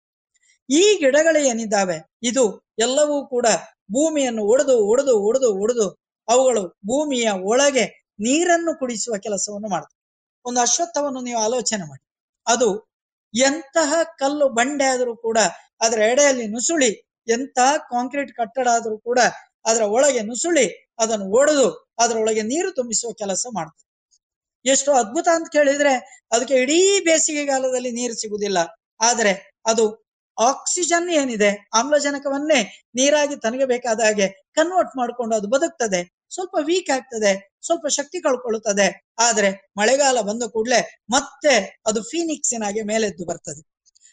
ಈ ಗಿಡಗಳು ಏನಿದ್ದಾವೆ ಇದು ಎಲ್ಲವೂ ಕೂಡ ಭೂಮಿಯನ್ನು ಒಡೆದು ಒಡೆದು ಒಡೆದು ಒಡೆದು ಅವುಗಳು ಭೂಮಿಯ ಒಳಗೆ ನೀರನ್ನು ಕುಡಿಸುವ ಕೆಲಸವನ್ನು ಮಾಡ್ತವೆ. ಒಂದು ಅಶ್ವತ್ಥವನ್ನು ನೀವು ಆಲೋಚನೆ ಮಾಡಿ. ಅದು ಎಂತಹ ಕಲ್ಲು ಬಂಡೆ ಆದರೂ ಕೂಡ ಅದರ ಎಡೆಯಲ್ಲಿ ನುಸುಳಿ ಎಂತಹ ಕಾಂಕ್ರೀಟ್ ಕಟ್ಟಡ ಆದರೂ ಕೂಡ ಅದರ ಒಳಗೆ ನುಸುಳಿ, ಅದನ್ನು ಒಡೆದು ಅದರೊಳಗೆ ನೀರು ತುಂಬಿಸುವ ಕೆಲಸ ಮಾಡ್ತದೆ. ಎಷ್ಟು ಅದ್ಭುತ ಅಂತ ಕೇಳಿದ್ರೆ ಅದಕ್ಕೆ ಇಡೀ ಬೇಸಿಗೆಗಾಲದಲ್ಲಿ ನೀರು ಸಿಗುವುದಿಲ್ಲ. ಆದರೆ ಅದು ಆಕ್ಸಿಜನ್ ಏನಿದೆ, ಆಮ್ಲಜನಕವನ್ನೇ ನೀರಾಗಿ ತನಗೆ ಬೇಕಾದ ಹಾಗೆ ಕನ್ವರ್ಟ್ ಮಾಡಿಕೊಂಡು ಅದು ಬದುಕ್ತದೆ. ಸ್ವಲ್ಪ ವೀಕ್ ಆಗ್ತದೆ, ಸ್ವಲ್ಪ ಶಕ್ತಿ ಕಳ್ಕೊಳ್ಳುತ್ತದೆ ಆದ್ರೆ ಮಳೆಗಾಲ ಬಂದ ಕೂಡಲೇ ಮತ್ತೆ ಅದು ಫೀನಿಕ್ಸಿನ ಹಾಗೆ ಮೇಲೆದ್ದು ಬರ್ತದೆ.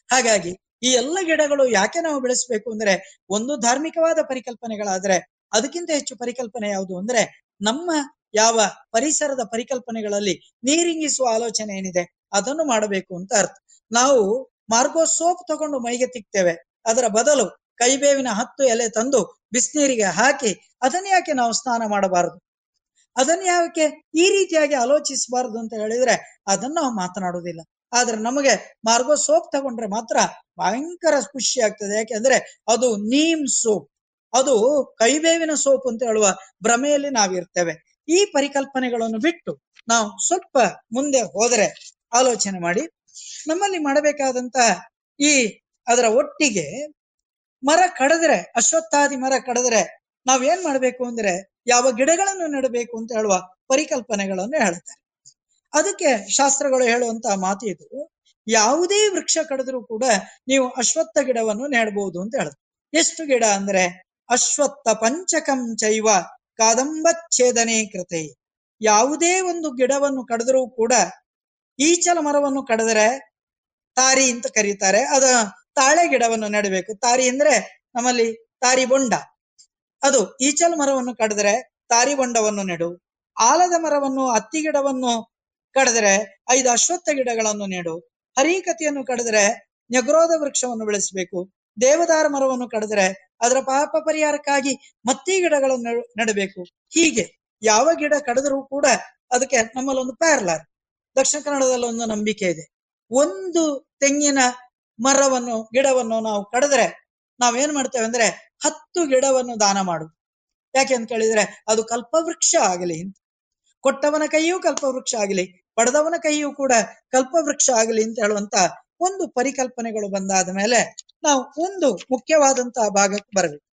ಹಾಗಾಗಿ ಈ ಎಲ್ಲ ಗಿಡಗಳು ಯಾಕೆ ನಾವು ಬೆಳೆಸಬೇಕು ಅಂದ್ರೆ, ಒಂದು ಧಾರ್ಮಿಕವಾದ ಪರಿಕಲ್ಪನೆಗಳಾದ್ರೆ ಅದಕ್ಕಿಂತ ಹೆಚ್ಚು ಪರಿಕಲ್ಪನೆ ಯಾವುದು ಅಂದ್ರೆ, ನಮ್ಮ ಯಾವ ಪರಿಸರದ ಪರಿಕಲ್ಪನೆಗಳಲ್ಲಿ ನೀರಿಂಗಿಸುವ ಆಲೋಚನೆ ಏನಿದೆ, ಅದನ್ನು ಮಾಡಬೇಕು ಅಂತ ಅರ್ಥ. ನಾವು ಮಾರ್ಗೋ ಸೋಪ್ ತಗೊಂಡು ಮೈಗೆ ತಿಕ್ತೇವೆ, ಅದರ ಬದಲು ಕೈಬೇವಿನ ಹತ್ತು ಎಲೆ ತಂದು ಬಿಸಿನೀರಿಗೆ ಹಾಕಿ, ಅದನ್ನ ಯಾಕೆ ನಾವು ಸ್ನಾನ ಮಾಡಬಾರದು? ಅದನ್ನ ಯಾಕೆ ಈ ರೀತಿಯಾಗಿ ಆಲೋಚಿಸಬಾರದು ಅಂತ ಹೇಳಿದ್ರೆ ಅದನ್ನ ನಾವು ಮಾತನಾಡುವುದಿಲ್ಲ. ಆದ್ರೆ ನಮಗೆ ಮಾರ್ಗೋ ಸೋಪ್ ತಗೊಂಡ್ರೆ ಮಾತ್ರ ಭಯಂಕರ ಖುಷಿ ಆಗ್ತದೆ. ಯಾಕೆಂದ್ರೆ ಅದು ನೀಮ್ ಸೋಪ್. ಅದು ಕೈಬೇವಿನ ಸೋಪ್ ಅಂತ ಹೇಳುವ ಭ್ರಮೆಯಲ್ಲಿ ನಾವಿರ್ತೇವೆ. ಈ ಪರಿಕಲ್ಪನೆಗಳನ್ನು ಬಿಟ್ಟು ನಾವು ಸ್ವಲ್ಪ ಮುಂದೆ ಹೋದರೆ ಆಲೋಚನೆ ಮಾಡಿ. ನಮ್ಮಲ್ಲಿ ಮಾಡಬೇಕಾದಂತಹ ಈ ಅದರ ಒಟ್ಟಿಗೆ ಮರ ಕಡದ್ರೆ, ಅಶ್ವತ್ಥಾದಿ ಮರ ಕಡಿದ್ರೆ ಏನ್ ಮಾಡ್ಬೇಕು ಅಂದ್ರೆ ಯಾವ ಗಿಡಗಳನ್ನು ನೆಡಬೇಕು ಅಂತ ಹೇಳುವ ಪರಿಕಲ್ಪನೆಗಳನ್ನು ಹೇಳ್ತಾರೆ. ಅದಕ್ಕೆ ಶಾಸ್ತ್ರಗಳು ಹೇಳುವಂತಹ ಮಾತು ಇದು. ಯಾವುದೇ ವೃಕ್ಷ ಕಡಿದ್ರು ಕೂಡ ನೀವು ಅಶ್ವತ್ಥ ಗಿಡವನ್ನು ನೆಡಬಹುದು ಅಂತ ಹೇಳುತ್ತೆ. ಎಷ್ಟು ಗಿಡ ಅಂದ್ರೆ, ಅಶ್ವತ್ಥ ಪಂಚಕಂ ಚೈವ ಕಾದಂಬಚ್ಛೇದನೆ ಕೃತೆ. ಯಾವುದೇ ಒಂದು ಗಿಡವನ್ನು ಕಡಿದ್ರೂ ಕೂಡ, ಈಚಲ ಮರವನ್ನು ಕಡಿದ್ರೆ, ತಾರಿ ಅಂತ ಕರೀತಾರೆ. ಅದ ತಾಳೆ ಗಿಡವನ್ನು ನೆಡಬೇಕು. ತಾರಿ ಅಂದ್ರೆ ನಮ್ಮಲ್ಲಿ ತಾರಿ ಬೊಂಡ. ಅದು ಈಚಲ್ ಮರವನ್ನು ಕಡಿದ್ರೆ ತಾರಿ ಬೊಂಡವನ್ನು ನೆಡು. ಆಲದ ಮರವನ್ನು, ಹತ್ತಿ ಗಿಡವನ್ನು ಕಡಿದ್ರೆ ಐದು ಅಶ್ವತ್ಥ ಗಿಡಗಳನ್ನು ನೆಡು. ಹರಿಕತಿಯನ್ನು ಕಡಿದ್ರೆ ನೆಗ್ರೋಧ ವೃಕ್ಷವನ್ನು ಬೆಳೆಸಬೇಕು. ದೇವದಾರ ಮರವನ್ನು ಕಡಿದ್ರೆ ಅದರ ಪಾಪ ಪರಿಹಾರಕ್ಕಾಗಿ ಮತ್ತಿ ಗಿಡಗಳನ್ನು ನೆಡು- ನೆಡಬೇಕು. ಹೀಗೆ ಯಾವ ಗಿಡ ಕಡಿದ್ರೂ ಕೂಡ ಅದಕ್ಕೆ ನಮ್ಮಲ್ಲಿ ಒಂದು ಪ್ಯಾರ್ಲರ್ ದಕ್ಷಿಣ ಕನ್ನಡದಲ್ಲಿ ಒಂದು ನಂಬಿಕೆ ಇದೆ. ಒಂದು ತೆಂಗಿನ ಮರವನ್ನು, ಗಿಡವನ್ನು ನಾವು ಕಡಿದ್ರೆ ನಾವೇನ್ ಮಾಡ್ತೇವೆ ಅಂದ್ರೆ ಹತ್ತು ಗಿಡವನ್ನು ದಾನ ಮಾಡು ಯಾಕೆ ಅಂತ ಕೇಳಿದ್ರೆ ಅದು ಕಲ್ಪವೃಕ್ಷ ಆಗಲಿ ಅಂತ. ಕೊಟ್ಟವನ ಕೈಯೂ ಕಲ್ಪವೃಕ್ಷ ಆಗಲಿ, ಪಡೆದವನ ಕೈಯೂ ಕೂಡ ಕಲ್ಪವೃಕ್ಷ ಆಗಲಿ ಅಂತ ಹೇಳುವಂತ ಒಂದು ಪರಿಕಲ್ಪನೆಗಳು ಬಂದಾದ ಮೇಲೆ ನಾವು ಒಂದು ಮುಖ್ಯವಾದಂತಹ ಭಾಗಕ್ಕೆ ಬರಬೇಕು.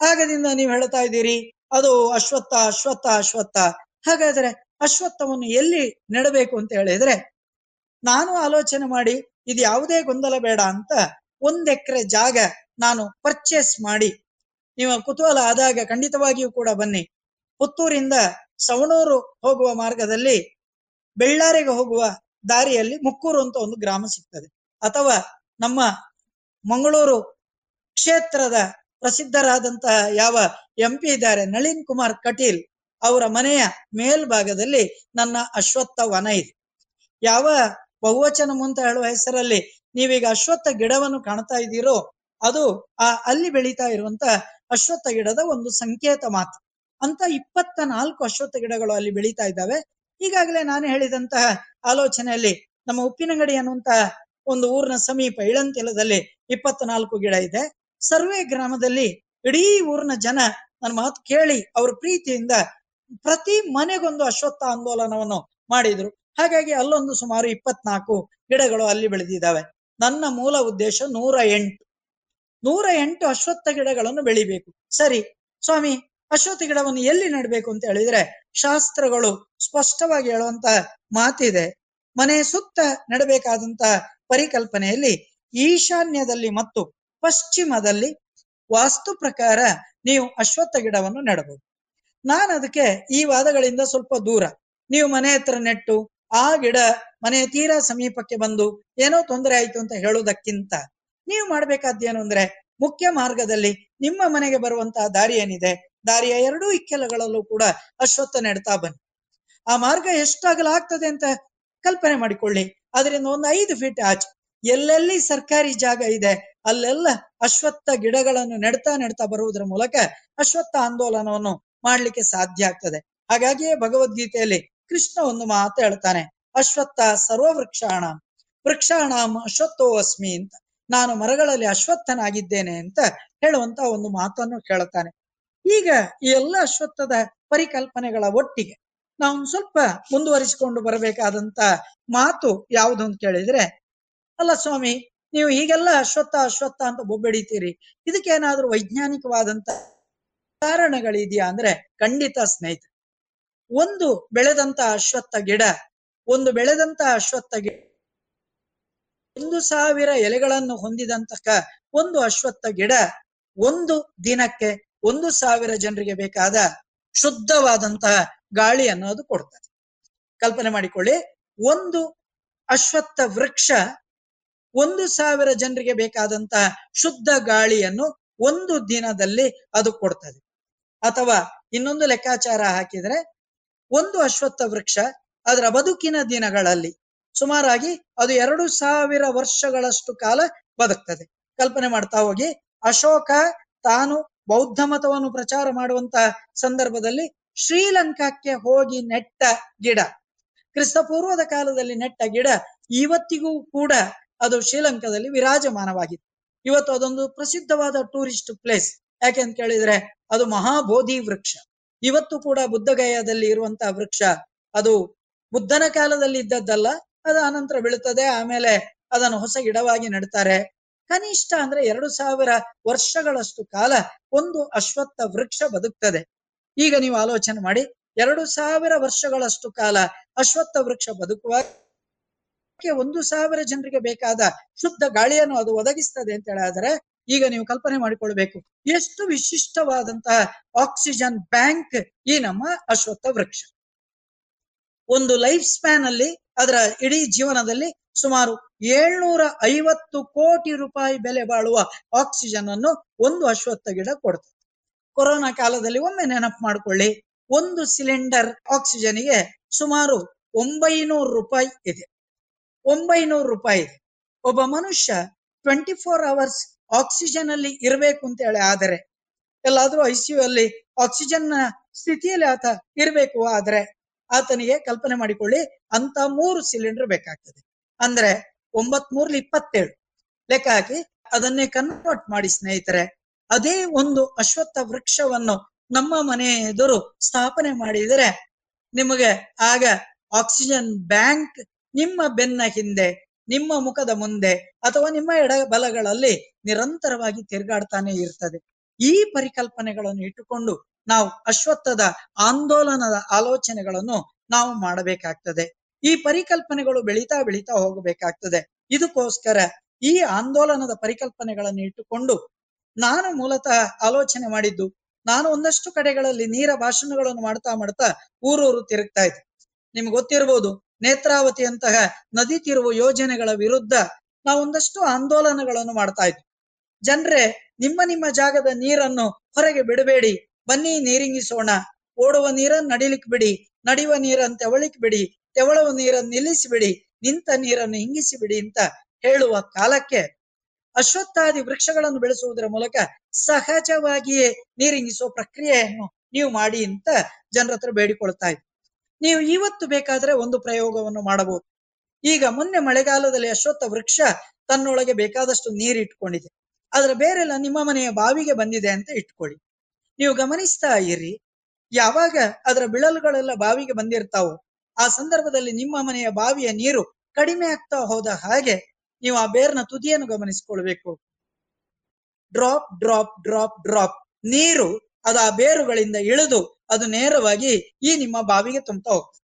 ಆಗದಿಂದ ನೀವು ಹೇಳ್ತಾ ಇದ್ದೀರಿ, ಅದು ಅಶ್ವತ್ಥ ಅಶ್ವತ್ಥ ಅಶ್ವತ್ಥ. ಹಾಗಾದ್ರೆ ಅಶ್ವತ್ಥವನ್ನು ಎಲ್ಲಿ ನೆಡಬೇಕು ಅಂತ ಹೇಳಿದ್ರೆ, ನಾನು ಆಲೋಚನೆ ಮಾಡಿ ಇದು ಯಾವುದೇ ಗೊಂದಲ ಬೇಡ ಅಂತ ಒಂದ್ ಎಕರೆ ಜಾಗ ನಾನು ಪರ್ಚೇಸ್ ಮಾಡಿ. ನೀವು ಕುತೂಹಲ ಆದಾಗ ಖಂಡಿತವಾಗಿಯೂ ಕೂಡ ಬನ್ನಿ. ಪುತ್ತೂರಿಂದ ಸವಣೂರು ಹೋಗುವ ಮಾರ್ಗದಲ್ಲಿ ಬೆಳ್ಳಾರಿಗೆ ಹೋಗುವ ದಾರಿಯಲ್ಲಿ ಮುಕ್ಕೂರು ಅಂತ ಒಂದು ಗ್ರಾಮ ಸಿಗ್ತದೆ. ಅಥವಾ ನಮ್ಮ ಮಂಗಳೂರು ಕ್ಷೇತ್ರದ ಪ್ರಸಿದ್ಧರಾದಂತಹ ಯಾವ ಎಂ ಪಿ ಇದ್ದಾರೆ, ನಳಿನ್ ಕುಮಾರ್ ಕಟೀಲ್ ಅವರ ಮನೆಯ ಮೇಲ್ಭಾಗದಲ್ಲಿ ನನ್ನ ಅಶ್ವತ್ಥ ವನ ಇದೆ. ಯಾವ ಬಹುವಚನ ಮುಂತ ಹೇಳುವ ಹೆಸರಲ್ಲಿ ನೀವೀಗ ಅಶ್ವತ್ಥ ಗಿಡವನ್ನು ಕಾಣ್ತಾ ಇದ್ದೀರೋ, ಅದು ಆ ಅಲ್ಲಿ ಬೆಳೀತಾ ಇರುವಂತ ಅಶ್ವತ್ಥ ಗಿಡದ ಒಂದು ಸಂಕೇತ ಮಾತ್ರ ಅಂತ ಇಪ್ಪತ್ತ ನಾಲ್ಕು ಅಶ್ವತ್ಥ ಗಿಡಗಳು ಅಲ್ಲಿ ಬೆಳೀತಾ ಇದ್ದಾವೆ. ಈಗಾಗಲೇ ನಾನು ಹೇಳಿದಂತಹ ಆಲೋಚನೆಯಲ್ಲಿ ನಮ್ಮ ಉಪ್ಪಿನಂಗಡಿ ಅನ್ನುವಂತಹ ಒಂದು ಊರಿನ ಸಮೀಪ ಇಳಂತಿಲದಲ್ಲಿ ಇಪ್ಪತ್ತ ನಾಲ್ಕು ಗಿಡ ಇದೆ. ಸರ್ವೆ ಗ್ರಾಮದಲ್ಲಿ ಇಡೀ ಊರಿನ ಜನ ನನ್ನ ಮಾತು ಕೇಳಿ ಅವ್ರ ಪ್ರೀತಿಯಿಂದ ಪ್ರತಿ ಮನೆಗೊಂದು ಅಶ್ವತ್ಥ ಆಂದೋಲನವನ್ನು ಮಾಡಿದ್ರು. ಹಾಗಾಗಿ ಅಲ್ಲೊಂದು ಸುಮಾರು ಇಪ್ಪತ್ನಾಲ್ಕು ಗಿಡಗಳು ಅಲ್ಲಿ ಬೆಳೆದಿದ್ದಾವೆ. ನನ್ನ ಮೂಲ ಉದ್ದೇಶ ನೂರ ಎಂಟು. ನೂರ ಎಂಟು ಅಶ್ವತ್ಥ ಗಿಡಗಳನ್ನು ಬೆಳಿಬೇಕು. ಸರಿ, ಸ್ವಾಮಿ, ಅಶ್ವತ್ಥ ಗಿಡವನ್ನು ಎಲ್ಲಿ ನೆಡಬೇಕು ಅಂತ ಹೇಳಿದ್ರೆ ಶಾಸ್ತ್ರಗಳು ಸ್ಪಷ್ಟವಾಗಿ ಹೇಳುವಂತ ಮಾತಿದೆ. ಮನೆ ಸುತ್ತ ನೆಡಬೇಕಾದಂತಹ ಪರಿಕಲ್ಪನೆಯಲ್ಲಿ ಈಶಾನ್ಯದಲ್ಲಿ ಮತ್ತು ಪಶ್ಚಿಮದಲ್ಲಿ ವಾಸ್ತು ಪ್ರಕಾರ ನೀವು ಅಶ್ವತ್ಥ ಗಿಡವನ್ನು ನೆಡಬಹುದು. ನಾನು ಅದಕ್ಕೆ ಈ ವಾದಗಳಿಂದ ಸ್ವಲ್ಪ ದೂರ. ನೀವು ಮನೆ ಹತ್ರ ನೆಟ್ಟು ಆ ಗಿಡ ಮನೆಯ ತೀರಾ ಸಮೀಪಕ್ಕೆ ಬಂದು ಏನೋ ತೊಂದರೆ ಆಯ್ತು ಅಂತ ಹೇಳುವುದಕ್ಕಿಂತ ನೀವು ಮಾಡ್ಬೇಕಾದ್ದೇನು ಅಂದ್ರೆ ಮುಖ್ಯ ಮಾರ್ಗದಲ್ಲಿ ನಿಮ್ಮ ಮನೆಗೆ ಬರುವಂತಹ ದಾರಿ ಏನಿದೆ? ದಾರಿಯ ಎರಡೂ ಇಕ್ಕೆಲಗಳಲ್ಲೂ ಕೂಡ ಅಶ್ವತ್ಥ ನೆಡ್ತಾ ಬನ್ನಿ. ಆ ಮಾರ್ಗ ಎಷ್ಟಾಗಲಾಗ್ತದೆ ಅಂತ ಕಲ್ಪನೆ ಮಾಡಿಕೊಳ್ಳಿ. ಅದರಿಂದ ಒಂದು ಐದು ಫೀಟ್ ಆಚೆ ಎಲ್ಲೆಲ್ಲಿ ಸರ್ಕಾರಿ ಜಾಗ ಇದೆ, ಅಲ್ಲೆಲ್ಲ ಅಶ್ವತ್ಥ ಗಿಡಗಳನ್ನು ನೆಡ್ತಾ ನೆಡ್ತಾ ಬರುವುದರ ಮೂಲಕ ಅಶ್ವತ್ಥ ಆಂದೋಲನವನ್ನು ಮಾಡ್ಲಿಕ್ಕೆ ಸಾಧ್ಯ ಆಗ್ತದೆ. ಹಾಗಾಗಿಯೇ ಭಗವದ್ಗೀತೆಯಲ್ಲಿ ಕೃಷ್ಣ ಒಂದು ಮಾತು ಹೇಳ್ತಾನೆ. ಅಶ್ವತ್ಥ ಸರ್ವವೃಕ್ಷಾಣ, ವೃಕ್ಷಾಣ ಅಶ್ವತ್ಥೋ ಅಸ್ಮಿ ಅಂತ. ನಾನು ಮರಗಳಲ್ಲಿ ಅಶ್ವತ್ಥನಾಗಿದ್ದೇನೆ ಅಂತ ಹೇಳುವಂತ ಒಂದು ಮಾತನ್ನು ಕೇಳುತ್ತಾನೆ ಈಗ ಈ ಎಲ್ಲ ಅಶ್ವತ್ಥದ ಪರಿಕಲ್ಪನೆಗಳ ಒಟ್ಟಿಗೆ ನಾವು ಸ್ವಲ್ಪ ಮುಂದುವರಿಸಿಕೊಂಡು ಬರಬೇಕಾದಂತ ಮಾತು ಯಾವುದು ಅಂತ ಕೇಳಿದ್ರೆ, ಅಲ್ಲ ಸ್ವಾಮಿ, ನೀವು ಹೀಗೆಲ್ಲ ಅಶ್ವತ್ಥ ಅಶ್ವತ್ಥ ಅಂತ ಬೊಬ್ಬೆಡಿತೀರಿ. ಇದಕ್ಕೇನಾದ್ರೂ ವೈಜ್ಞಾನಿಕವಾದಂತ ಕಾರಣಗಳಿದೆಯಾ? ಅಂದ್ರೆ ಖಂಡಿತ ಸ್ನೇಹಿತ ಒಂದು ಬೆಳೆದಂತ ಅಶ್ವತ್ಥ ಗಿಡ, ಒಂದು ಬೆಳೆದಂತ ಅಶ್ವತ್ಥ ಗಿಡ, ಒಂದು ಸಾವಿರ ಎಲೆಗಳನ್ನು ಹೊಂದಿದಂತಹ ಒಂದು ಅಶ್ವತ್ಥ ಗಿಡ ಒಂದು ದಿನಕ್ಕೆ ಒಂದು ಸಾವಿರ ಜನರಿಗೆ ಬೇಕಾದ ಶುದ್ಧವಾದಂತಹ ಗಾಳಿಯನ್ನು ಅದು ಕೊಡ್ತದೆ ಕಲ್ಪನೆ ಮಾಡಿಕೊಳ್ಳಿ, ಒಂದು ಅಶ್ವತ್ಥ ವೃಕ್ಷ ಒಂದು ಸಾವಿರ ಜನರಿಗೆ ಬೇಕಾದಂತಹ ಶುದ್ಧ ಗಾಳಿಯನ್ನು ಒಂದು ದಿನದಲ್ಲಿ ಅದು ಕೊಡ್ತದೆ. ಅಥವಾ ಇನ್ನೊಂದು ಲೆಕ್ಕಾಚಾರ ಹಾಕಿದ್ರೆ ಒಂದು ಅಶ್ವತ್ಥ ವೃಕ್ಷ ಅದರ ಬದುಕಿನ ದಿನಗಳಲ್ಲಿ ಸುಮಾರಾಗಿ ಅದು ಎರಡು ಸಾವಿರ ವರ್ಷಗಳಷ್ಟು ಕಾಲ ಬದುಕ್ತದೆ. ಕಲ್ಪನೆ ಮಾಡ್ತಾ ಹೋಗಿ, ಅಶೋಕ ತಾನು ಬೌದ್ಧ ಮತವನ್ನು ಪ್ರಚಾರ ಮಾಡುವಂತಹ ಸಂದರ್ಭದಲ್ಲಿ ಶ್ರೀಲಂಕಾಕ್ಕೆ ಹೋಗಿ ನೆಟ್ಟ ಗಿಡ. ಕ್ರಿಸ್ತಪೂರ್ವದ ಕಾಲದಲ್ಲಿ ನೆಟ್ಟ ಗಿಡ ಇವತ್ತಿಗೂ ಕೂಡ ಅದು ಶ್ರೀಲಂಕಾದಲ್ಲಿ ವಿರಾಜಮಾನವಾಗಿದೆ ಇವತ್ತು ಅದೊಂದು ಪ್ರಸಿದ್ಧವಾದ ಟೂರಿಸ್ಟ್ ಪ್ಲೇಸ್. ಯಾಕೆ ಅಂತ ಕೇಳಿದ್ರೆ ಅದು ಮಹಾಬೋಧಿ ವೃಕ್ಷ. ಇವತ್ತು ಕೂಡ ಬುದ್ಧಗಯಾದಲ್ಲಿ ಇರುವಂತಹ ವೃಕ್ಷ, ಅದು ಬುದ್ಧನ ಕಾಲದಲ್ಲಿ ಇದ್ದದ್ದಲ್ಲ ಅದು ಅನಂತರ ಬೀಳುತ್ತದೆ, ಆಮೇಲೆ ಅದನ್ನು ಹೊಸ ಗಿಡವಾಗಿ ನೆಡ್ತಾರೆ. ಕನಿಷ್ಠ ಅಂದ್ರೆ ಎರಡು ಸಾವಿರ ವರ್ಷಗಳಷ್ಟು ಕಾಲ ಒಂದು ಅಶ್ವತ್ಥ ವೃಕ್ಷ ಬದುಕ್ತದೆ. ಈಗ ನೀವು ಆಲೋಚನೆ ಮಾಡಿ, ಎರಡು ಸಾವಿರ ವರ್ಷಗಳಷ್ಟು ಕಾಲ ಅಶ್ವತ್ಥ ವೃಕ್ಷ ಬದುಕುವ ಒಂದು ಸಾವಿರ ಜನರಿಗೆ ಬೇಕಾದ ಶುದ್ಧ ಗಾಳಿಯನ್ನು ಅದು ಒದಗಿಸ್ತದೆ ಅಂತ ಹೇಳಿದ್ರೆ ಈಗ ನೀವು ಕಲ್ಪನೆ ಮಾಡಿಕೊಳ್ಬೇಕು. ಎಷ್ಟು ವಿಶಿಷ್ಟವಾದಂತಹ ಆಕ್ಸಿಜನ್ ಬ್ಯಾಂಕ್ ಈ ನಮ್ಮ ಅಶ್ವತ್ಥ ವೃಕ್ಷ. ಒಂದು ಲೈಫ್ ಸ್ಪ್ಯಾನ್ ಅಲ್ಲಿ ಅದರ ಇಡೀ ಜೀವನದಲ್ಲಿ ಸುಮಾರು ಏಳ್ನೂರ ಐವತ್ತು ಕೋಟಿ ರೂಪಾಯಿ ಬೆಲೆ ಬಾಳುವ ಆಕ್ಸಿಜನ್ ಅನ್ನು ಒಂದು ಅಶ್ವತ್ಥ ಗಿಡ ಕೊಡ್ತದೆ. ಕೊರೋನಾ ಕಾಲದಲ್ಲಿ ಒಮ್ಮೆ ನೆನಪು ಮಾಡ್ಕೊಳ್ಳಿ. ಒಂದು ಸಿಲಿಂಡರ್ ಆಕ್ಸಿಜನ್ಗೆ ಸುಮಾರು ಒಂಬೈನೂರು ರೂಪಾಯಿ ಇದೆ. ಒಂಬೈನೂರು ರೂಪಾಯಿ ಇದೆ. ಒಬ್ಬ ಮನುಷ್ಯ ಟ್ವೆಂಟಿ ಫೋರ್ ಅವರ್ಸ್ ಆಕ್ಸಿಜನ್ ಅಲ್ಲಿ ಇರಬೇಕು ಅಂತ ಹೇಳಿ ಆದರೆ, ಎಲ್ಲಾದ್ರೂ ಐ ಸಿ ಯು ಅಲ್ಲಿ ಆಕ್ಸಿಜನ್ ಸ್ಥಿತಿಯಲ್ಲಿ ಆತ ಇರಬೇಕು ಆದ್ರೆ, ಆತನಿಗೆ ಕಲ್ಪನೆ ಮಾಡಿಕೊಳ್ಳಿ ಅಂತ ಮೂರು ಸಿಲಿಂಡರ್ ಬೇಕಾಗ್ತದೆ. ಅಂದ್ರೆ ಒಂಬತ್ ಮೂರ್ಲಿ ಇಪ್ಪತ್ತೇಳು. ಲೆಕ್ಕ ಹಾಕಿ ಅದನ್ನೇ ಕನ್ವರ್ಟ್ ಮಾಡಿ ಸ್ನೇಹಿತರೆ, ಅದೇ ಒಂದು ಅಶ್ವತ್ಥ ವೃಕ್ಷವನ್ನು ನಮ್ಮ ಮನೆ ಎದುರು ಸ್ಥಾಪನೆ ಮಾಡಿದರೆ, ನಿಮಗೆ ಆಗ ಆಕ್ಸಿಜನ್ ಬ್ಯಾಂಕ್ ನಿಮ್ಮ ಬೆನ್ನ ಹಿಂದೆ ನಿಮ್ಮ ಮುಖದ ಮುಂದೆ ಅಥವಾ ನಿಮ್ಮ ಎಡ ಬಲಗಳಲ್ಲಿ ನಿರಂತರವಾಗಿ ತಿರುಗಾಡ್ತಾನೆ ಇರ್ತದೆ. ಈ ಪರಿಕಲ್ಪನೆಗಳನ್ನು ಇಟ್ಟುಕೊಂಡು ನಾವು ಅಶ್ವತ್ಥದ ಆಂದೋಲನದ ಆಲೋಚನೆಗಳನ್ನು ನಾವು ಮಾಡಬೇಕಾಗ್ತದೆ. ಈ ಪರಿಕಲ್ಪನೆಗಳು ಬೆಳೀತಾ ಬೆಳೀತಾ ಹೋಗಬೇಕಾಗ್ತದೆ. ಇದಕ್ಕೋಸ್ಕರ ಈ ಆಂದೋಲನದ ಪರಿಕಲ್ಪನೆಗಳನ್ನು ಇಟ್ಟುಕೊಂಡು ನಾನು ಮೂಲತಃ ಆಲೋಚನೆ ಮಾಡಿದ್ದು, ನಾನು ಒಂದಷ್ಟು ಕಡೆಗಳಲ್ಲಿ ನೀರ ಭಾಷಣಗಳನ್ನು ಮಾಡ್ತಾ ಮಾಡ್ತಾ ಊರೂರು ತಿರುಗ್ತಾ ಇದ್ದೆ. ನಿಮ್ಗೆ ಗೊತ್ತಿರ್ಬೋದು ನೇತ್ರಾವತಿಯಂತಹ ನದಿ ತಿರುವು ಯೋಜನೆಗಳ ವಿರುದ್ಧ ನಾವೊಂದಷ್ಟು ಆಂದೋಲನಗಳನ್ನು ಮಾಡ್ತಾ ಇದ್ವಿ. ಜನರೇ, ನಿಮ್ಮ ನಿಮ್ಮ ಜಾಗದ ನೀರನ್ನು ಹೊರಗೆ ಬಿಡಬೇಡಿ. ಬನ್ನಿ, ನೀರಿಂಗಿಸೋಣ. ಓಡುವ ನೀರನ್ನು ನಡಿಲಿಕ್ ಬಿಡಿ. ನಡೆಯುವ ನೀರನ್ನು ತೆವಳಿಕ್ ಬಿಡಿ. ತೆವಳುವ ನೀರನ್ನು ನಿಲ್ಲಿಸಿಬಿಡಿ. ನಿಂತ ನೀರನ್ನು ಹಿಂಗಿಸಿ ಬಿಡಿ ಅಂತ ಹೇಳುವ ಕಾಲಕ್ಕೆ ಅಶ್ವತ್ಥಾದಿ ವೃಕ್ಷಗಳನ್ನು ಬೆಳೆಸುವುದರ ಮೂಲಕ ಸಹಜವಾಗಿಯೇ ನೀರಿಂಗಿಸುವ ಪ್ರಕ್ರಿಯೆಯನ್ನು ನೀವು ಮಾಡಿ ಅಂತ ಜನರ ಹತ್ರ ಬೇಡಿಕೊಳ್ತಾ ಇದ್ವಿ. ನೀವು ಇವತ್ತು ಬೇಕಾದ್ರೆ ಒಂದು ಪ್ರಯೋಗವನ್ನು ಮಾಡಬಹುದು. ಈಗ ಮೊನ್ನೆ ಮಳೆಗಾಲದಲ್ಲಿ ಅಶ್ವತ್ಥ ವೃಕ್ಷ ತನ್ನೊಳಗೆ ಬೇಕಾದಷ್ಟು ನೀರು ಇಟ್ಕೊಂಡಿದೆ ಅದರ ಬೇರೆಲ್ಲ ನಿಮ್ಮ ಮನೆಯ ಬಾವಿಗೆ ಬಂದಿದೆ ಅಂತ ಇಟ್ಕೊಳ್ಳಿ. ನೀವು ಗಮನಿಸ್ತಾ ಇರಿ, ಯಾವಾಗ ಅದರ ಬಿಳಲುಗಳೆಲ್ಲ ಬಾವಿಗೆ ಬಂದಿರ್ತಾವೋ, ಆ ಸಂದರ್ಭದಲ್ಲಿ ನಿಮ್ಮ ಮನೆಯ ಬಾವಿಯ ನೀರು ಕಡಿಮೆ ಆಗ್ತಾ ಹೋದ ಹಾಗೆ ನೀವು ಆ ಬೇರ್ನ ತುದಿಯನ್ನು ಗಮನಿಸಿಕೊಳ್ಬೇಕು. Drop drop drop drop. ನೀರು ಅದು ಆ ಬೇರುಗಳಿಂದ ಇಳಿದು ಅದು ನೇರವಾಗಿ ಈ ನಿಮ್ಮ ಬಾವಿಗೆ ತುಂಬ್ತಾ ಹೋಗ್ತದೆ.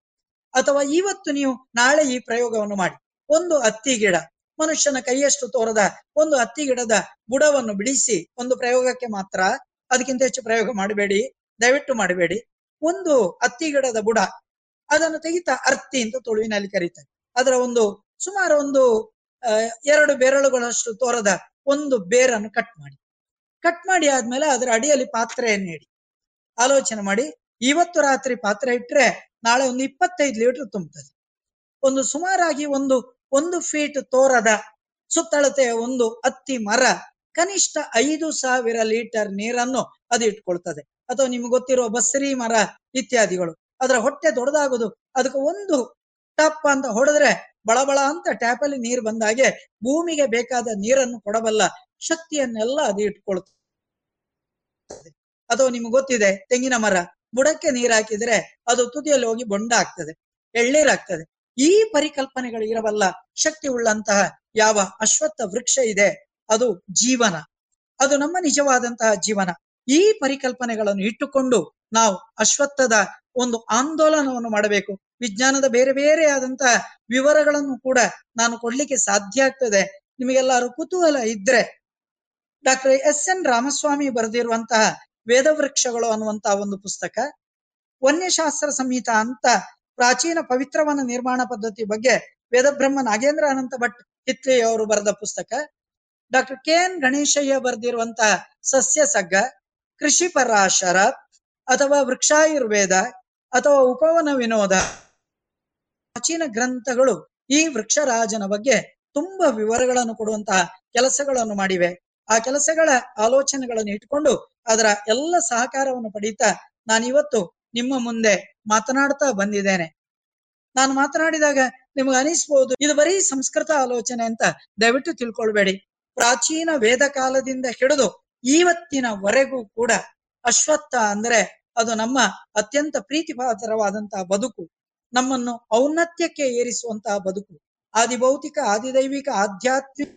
ಅಥವಾ ಇವತ್ತು ನೀವು ನಾಳೆ ಈ ಪ್ರಯೋಗವನ್ನು ಮಾಡಿ. ಒಂದು ಹತ್ತಿ ಗಿಡ. ಮನುಷ್ಯನ ಕೈಯಷ್ಟು ತೋರದ ಒಂದು ಹತ್ತಿ ಗಿಡದ ಬುಡವನ್ನು ಬಿಡಿಸಿ ಒಂದು ಪ್ರಯೋಗಕ್ಕೆ ಮಾತ್ರ ಅದಕ್ಕಿಂತ ಹೆಚ್ಚು ಪ್ರಯೋಗ ಮಾಡಬೇಡಿ. ದಯವಿಟ್ಟು ಮಾಡಬೇಡಿ. ಒಂದು ಹತ್ತಿ ಗಿಡದ ಬುಡ. ಅದನ್ನು ತೆಗಿತಾ ಅರ್ತಿ ಅಂತ ತುಳುವಿನಲ್ಲಿ ಕರೀತಾರೆ. ಅದರ ಒಂದು ಸುಮಾರು ಒಂದು ಎರಡು ಬೆರಳುಗಳಷ್ಟು ತೋರದ ಒಂದು ಬೇರನ್ನು ಕಟ್ ಮಾಡಿ. ಕಟ್ ಮಾಡಿ ಆದ್ಮೇಲೆ ಅದರ ಅಡಿಯಲ್ಲಿ ಪಾತ್ರೆಯನ್ನು ಇಡಿ ಆಲೋಚನೆ ಮಾಡಿ ಇವತ್ತು ರಾತ್ರಿ ಪಾತ್ರೆ ಇಟ್ರೆ ನಾಳೆ ಒಂದು ಇಪ್ಪತ್ತೈದು ಲೀಟರ್ ತುಂಬುತ್ತದೆ. ಒಂದು ಸುಮಾರಾಗಿ ಒಂದು ಒಂದು ಫೀಟ್ ತೋರದ ಸುತ್ತಳತೆಯ ಒಂದು ಅತ್ತಿ ಮರ ಕನಿಷ್ಠ ಐದು ಸಾವಿರ ಲೀಟರ್ ನೀರನ್ನು ಅದು ಇಟ್ಕೊಳ್ತದೆ. ಅಥವಾ ನಿಮ್ಗೆ ಗೊತ್ತಿರುವ ಬಸರಿ ಮರ ಇತ್ಯಾದಿಗಳು. ಅದರ ಹೊಟ್ಟೆ ದೊಡ್ಡದಾಗುದು. ಅದಕ್ಕೆ ಒಂದು ಟಪ್ ಅಂತ ಹೊಡೆದ್ರೆ ಬಳಬಳ ಅಂತ ಟ್ಯಾಪಲ್ಲಿ ನೀರು ಬಂದಾಗೆ ಭೂಮಿಗೆ ಬೇಕಾದ ನೀರನ್ನು ಕೊಡಬಲ್ಲ ಶಕ್ತಿಯನ್ನೆಲ್ಲ ಅದು ಇಟ್ಕೊಳ್ತದೆ. ಅಥವಾ ನಿಮ್ಗೆ ಗೊತ್ತಿದೆ, ತೆಂಗಿನ ಮರ. ಬುಡಕ್ಕೆ ನೀರು ಹಾಕಿದ್ರೆ ಅದು ತುದಿಯಲ್ಲಿ ಹೋಗಿ ಬೊಂಡ ಆಗ್ತದೆ ಎಳ್ಳೀರಾಗ್ತದೆ ಈ ಪರಿಕಲ್ಪನೆಗಳು ಇರಬಲ್ಲ ಶಕ್ತಿ ಉಳ್ಳಂತಹ ಯಾವ ಅಶ್ವತ್ಥ ವೃಕ್ಷ ಇದೆ, ಅದು ಜೀವನ. ಅದು ನಮ್ಮ ನಿಜವಾದಂತಹ ಜೀವನ. ಈ ಪರಿಕಲ್ಪನೆಗಳನ್ನು ಇಟ್ಟುಕೊಂಡು ನಾವು ಅಶ್ವತ್ಥದ ಒಂದು ಆಂದೋಲನವನ್ನು ಮಾಡಬೇಕು. ವಿಜ್ಞಾನದ ಬೇರೆ ಬೇರೆ ಆದಂತಹ ವಿವರಗಳನ್ನು ಕೂಡ ನಾನು ಕೊಡ್ಲಿಕ್ಕೆ ಸಾಧ್ಯ ಆಗ್ತದೆ. ನಿಮಗೆಲ್ಲರೂ ಕುತೂಹಲ ಇದ್ರೆ ಡಾಕ್ಟರ್ ಎಸ್ ಎನ್ ರಾಮಸ್ವಾಮಿ ಬರೆದಿರುವಂತಹ ವೇದವೃಕ್ಷಗಳು ಅನ್ನುವಂತಹ ಒಂದು ಪುಸ್ತಕ. ವನ್ಯಶಾಸ್ತ್ರ ಸಂಹಿತ ಅಂತ ಪ್ರಾಚೀನ ಪವಿತ್ರವನ ನಿರ್ಮಾಣ ಪದ್ಧತಿ ಬಗ್ಗೆ ವೇದಬ್ರಹ್ಮ ನಾಗೇಂದ್ರ ಅನಂತ ಭಟ್ ಅವರು ಬರೆದ ಪುಸ್ತಕ. ಡಾಕ್ಟರ್ ಕೆ ಎನ್ ಗಣೇಶಯ್ಯ ಬರೆದಿರುವಂತಹ ಸಸ್ಯ ಸಗ್ಗ, ಕೃಷಿ ಪರಾಶರ ಅಥವಾ ವೃಕ್ಷಾಯುರ್ವೇದ ಅಥವಾ ಉಪವನ ವಿನೋದ. ಪ್ರಾಚೀನ ಗ್ರಂಥಗಳು ಈ ವೃಕ್ಷರಾಜನ ಬಗ್ಗೆ ತುಂಬಾ ವಿವರಗಳನ್ನು ಕೊಡುವಂತಹ ಕೆಲಸಗಳನ್ನು ಮಾಡಿವೆ. ಆ ಕೆಲಸಗಳ ಆಲೋಚನೆಗಳನ್ನು ಇಟ್ಕೊಂಡು ಅದರ ಎಲ್ಲ ಸಹಕಾರವನ್ನು ಪಡೀತಾ ನಾನಿವತ್ತು ನಿಮ್ಮ ಮುಂದೆ ಮಾತನಾಡ್ತಾ ಬಂದಿದ್ದೇನೆ. ನಾನು ಮಾತನಾಡಿದಾಗ ನಿಮಗೆ ಅನಿಸ್ಬೋದು, ಇದು ಬರೀ ಸಂಸ್ಕೃತ ಆಲೋಚನೆ ಅಂತ ದಯವಿಟ್ಟು ತಿಳ್ಕೊಳ್ಬೇಡಿ. ಪ್ರಾಚೀನ ವೇದ ಕಾಲದಿಂದ ಹಿಡಿದು ಇವತ್ತಿನವರೆಗೂ ಕೂಡ ಅಶ್ವತ್ಥ ಅಂದ್ರೆ ಅದು ನಮ್ಮ ಅತ್ಯಂತ ಪ್ರೀತಿಪಾತ್ರವಾದಂತಹ ಬದುಕು, ನಮ್ಮನ್ನು ಔನ್ನತ್ಯಕ್ಕೆ ಏರಿಸುವಂತಹ ಬದುಕು, ಆದಿಭೌತಿಕ, ಆದಿದೈವಿಕ, ಆಧ್ಯಾತ್ಮಿಕ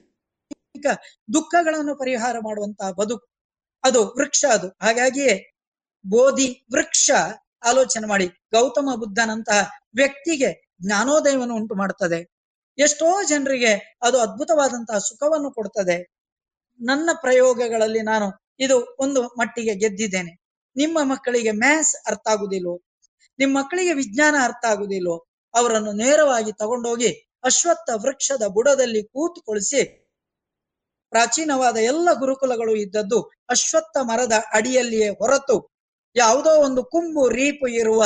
ದುಃಖಗಳನ್ನು ಪರಿಹಾರ ಮಾಡುವಂತಹ ಬದುಕು. ಅದು ವೃಕ್ಷ ಅದು. ಹಾಗಾಗಿಯೇ ಬೋಧಿ ವೃಕ್ಷ ಆಲೋಚನೆ ಮಾಡಿ. ಗೌತಮ ಬುದ್ಧನಂತಹ ವ್ಯಕ್ತಿಗೆ ಜ್ಞಾನೋದಯವನ್ನು ಉಂಟು ಮಾಡುತ್ತದೆ ಎಷ್ಟೋ ಜನರಿಗೆ ಅದು ಅದ್ಭುತವಾದಂತಹ ಸುಖವನ್ನು ಕೊಡ್ತದೆ. ನನ್ನ ಪ್ರಯೋಗಗಳಲ್ಲಿ ನಾನು ಇದು ಒಂದು ಮಟ್ಟಿಗೆ ಗೆದ್ದಿದ್ದೇನೆ. ನಿಮ್ಮ ಮಕ್ಕಳಿಗೆ ಮ್ಯಾಥ್ಸ್ ಅರ್ಥ ಆಗುದಿಲ್ಲೋ, ನಿಮ್ಮ ಮಕ್ಕಳಿಗೆ ವಿಜ್ಞಾನ ಅರ್ಥ ಆಗುದಿಲ್ಲೋ, ಅವರನ್ನು ನೇರವಾಗಿ ತಗೊಂಡೋಗಿ ಅಶ್ವತ್ಥ ವೃಕ್ಷದ ಬುಡದಲ್ಲಿ ಕೂತುಕೊಳಿಸಿ ಪ್ರಾಚೀನವಾದ ಎಲ್ಲ ಗುರುಕುಲಗಳು ಇದ್ದದ್ದು ಅಶ್ವತ್ಥ ಮರದ ಅಡಿಯಲ್ಲಿಯೇ ಹೊರತು ಯಾವುದೋ ಒಂದು ಕುಂಬು ರೀಪು ಇರುವ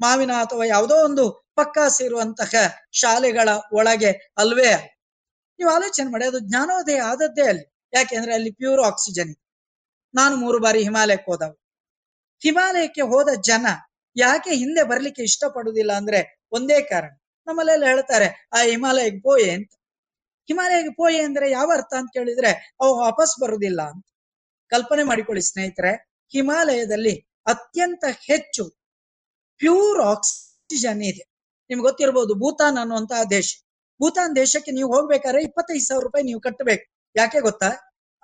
ಮಾವಿನ ಅಥವಾ ಯಾವುದೋ ಒಂದು ಪಕ್ಕಾಸಿರುವಂತಹ ಶಾಲೆಗಳ ಒಳಗೆ ಅಲ್ವೇ. ನೀವು ಆಲೋಚನೆ ಮಾಡಿ, ಅದು ಜ್ಞಾನೋದಯ ಆದದ್ದೇ ಅಲ್ಲಿ. ಯಾಕೆಂದ್ರೆ ಅಲ್ಲಿ ಪ್ಯೂರ್ ಆಕ್ಸಿಜನ್ ನಾನು ಮೂರು ಬಾರಿ ಹಿಮಾಲಯಕ್ಕೆ ಹೋದವು ಹಿಮಾಲಯಕ್ಕೆ ಹೋದ ಜನ ಯಾಕೆ ಹಿಂದೆ ಬರ್ಲಿಕ್ಕೆ ಇಷ್ಟಪಡುವುದಿಲ್ಲ ಅಂದ್ರೆ ಒಂದೇ ಕಾರಣ. ನಮ್ಮಲ್ಲೆಲ್ಲ ಹೇಳ್ತಾರೆ, ಆ ಹಿಮಾಲಯಕ್ಕೆ ಅಂತ ಹಿಮಾಲಯಕ್ಕೆ ಪೋಯೆ ಅಂದ್ರೆ ಯಾವ ಅರ್ಥ ಅಂತ ಕೇಳಿದ್ರೆ, ಅವು ವಾಪಸ್ ಬರುವುದಿಲ್ಲ ಅಂತ. ಕಲ್ಪನೆ ಮಾಡಿಕೊಳ್ಳಿ ಸ್ನೇಹಿತರೆ, ಹಿಮಾಲಯದಲ್ಲಿ ಅತ್ಯಂತ ಹೆಚ್ಚು ಪ್ಯೂರ್ ಆಕ್ಸಿಜನ್ ಇದೆ. ನಿಮ್ಗೆ ಗೊತ್ತಿರಬಹುದು ಭೂತಾನ್ ಅನ್ನುವಂತಹ ದೇಶ. ಭೂತಾನ್ ದೇಶಕ್ಕೆ ನೀವು ಹೋಗ್ಬೇಕಾದ್ರೆ ಇಪ್ಪತ್ತೈದು ಸಾವಿರ ರೂಪಾಯಿ ನೀವು ಕಟ್ಟಬೇಕು. ಯಾಕೆ ಗೊತ್ತಾ?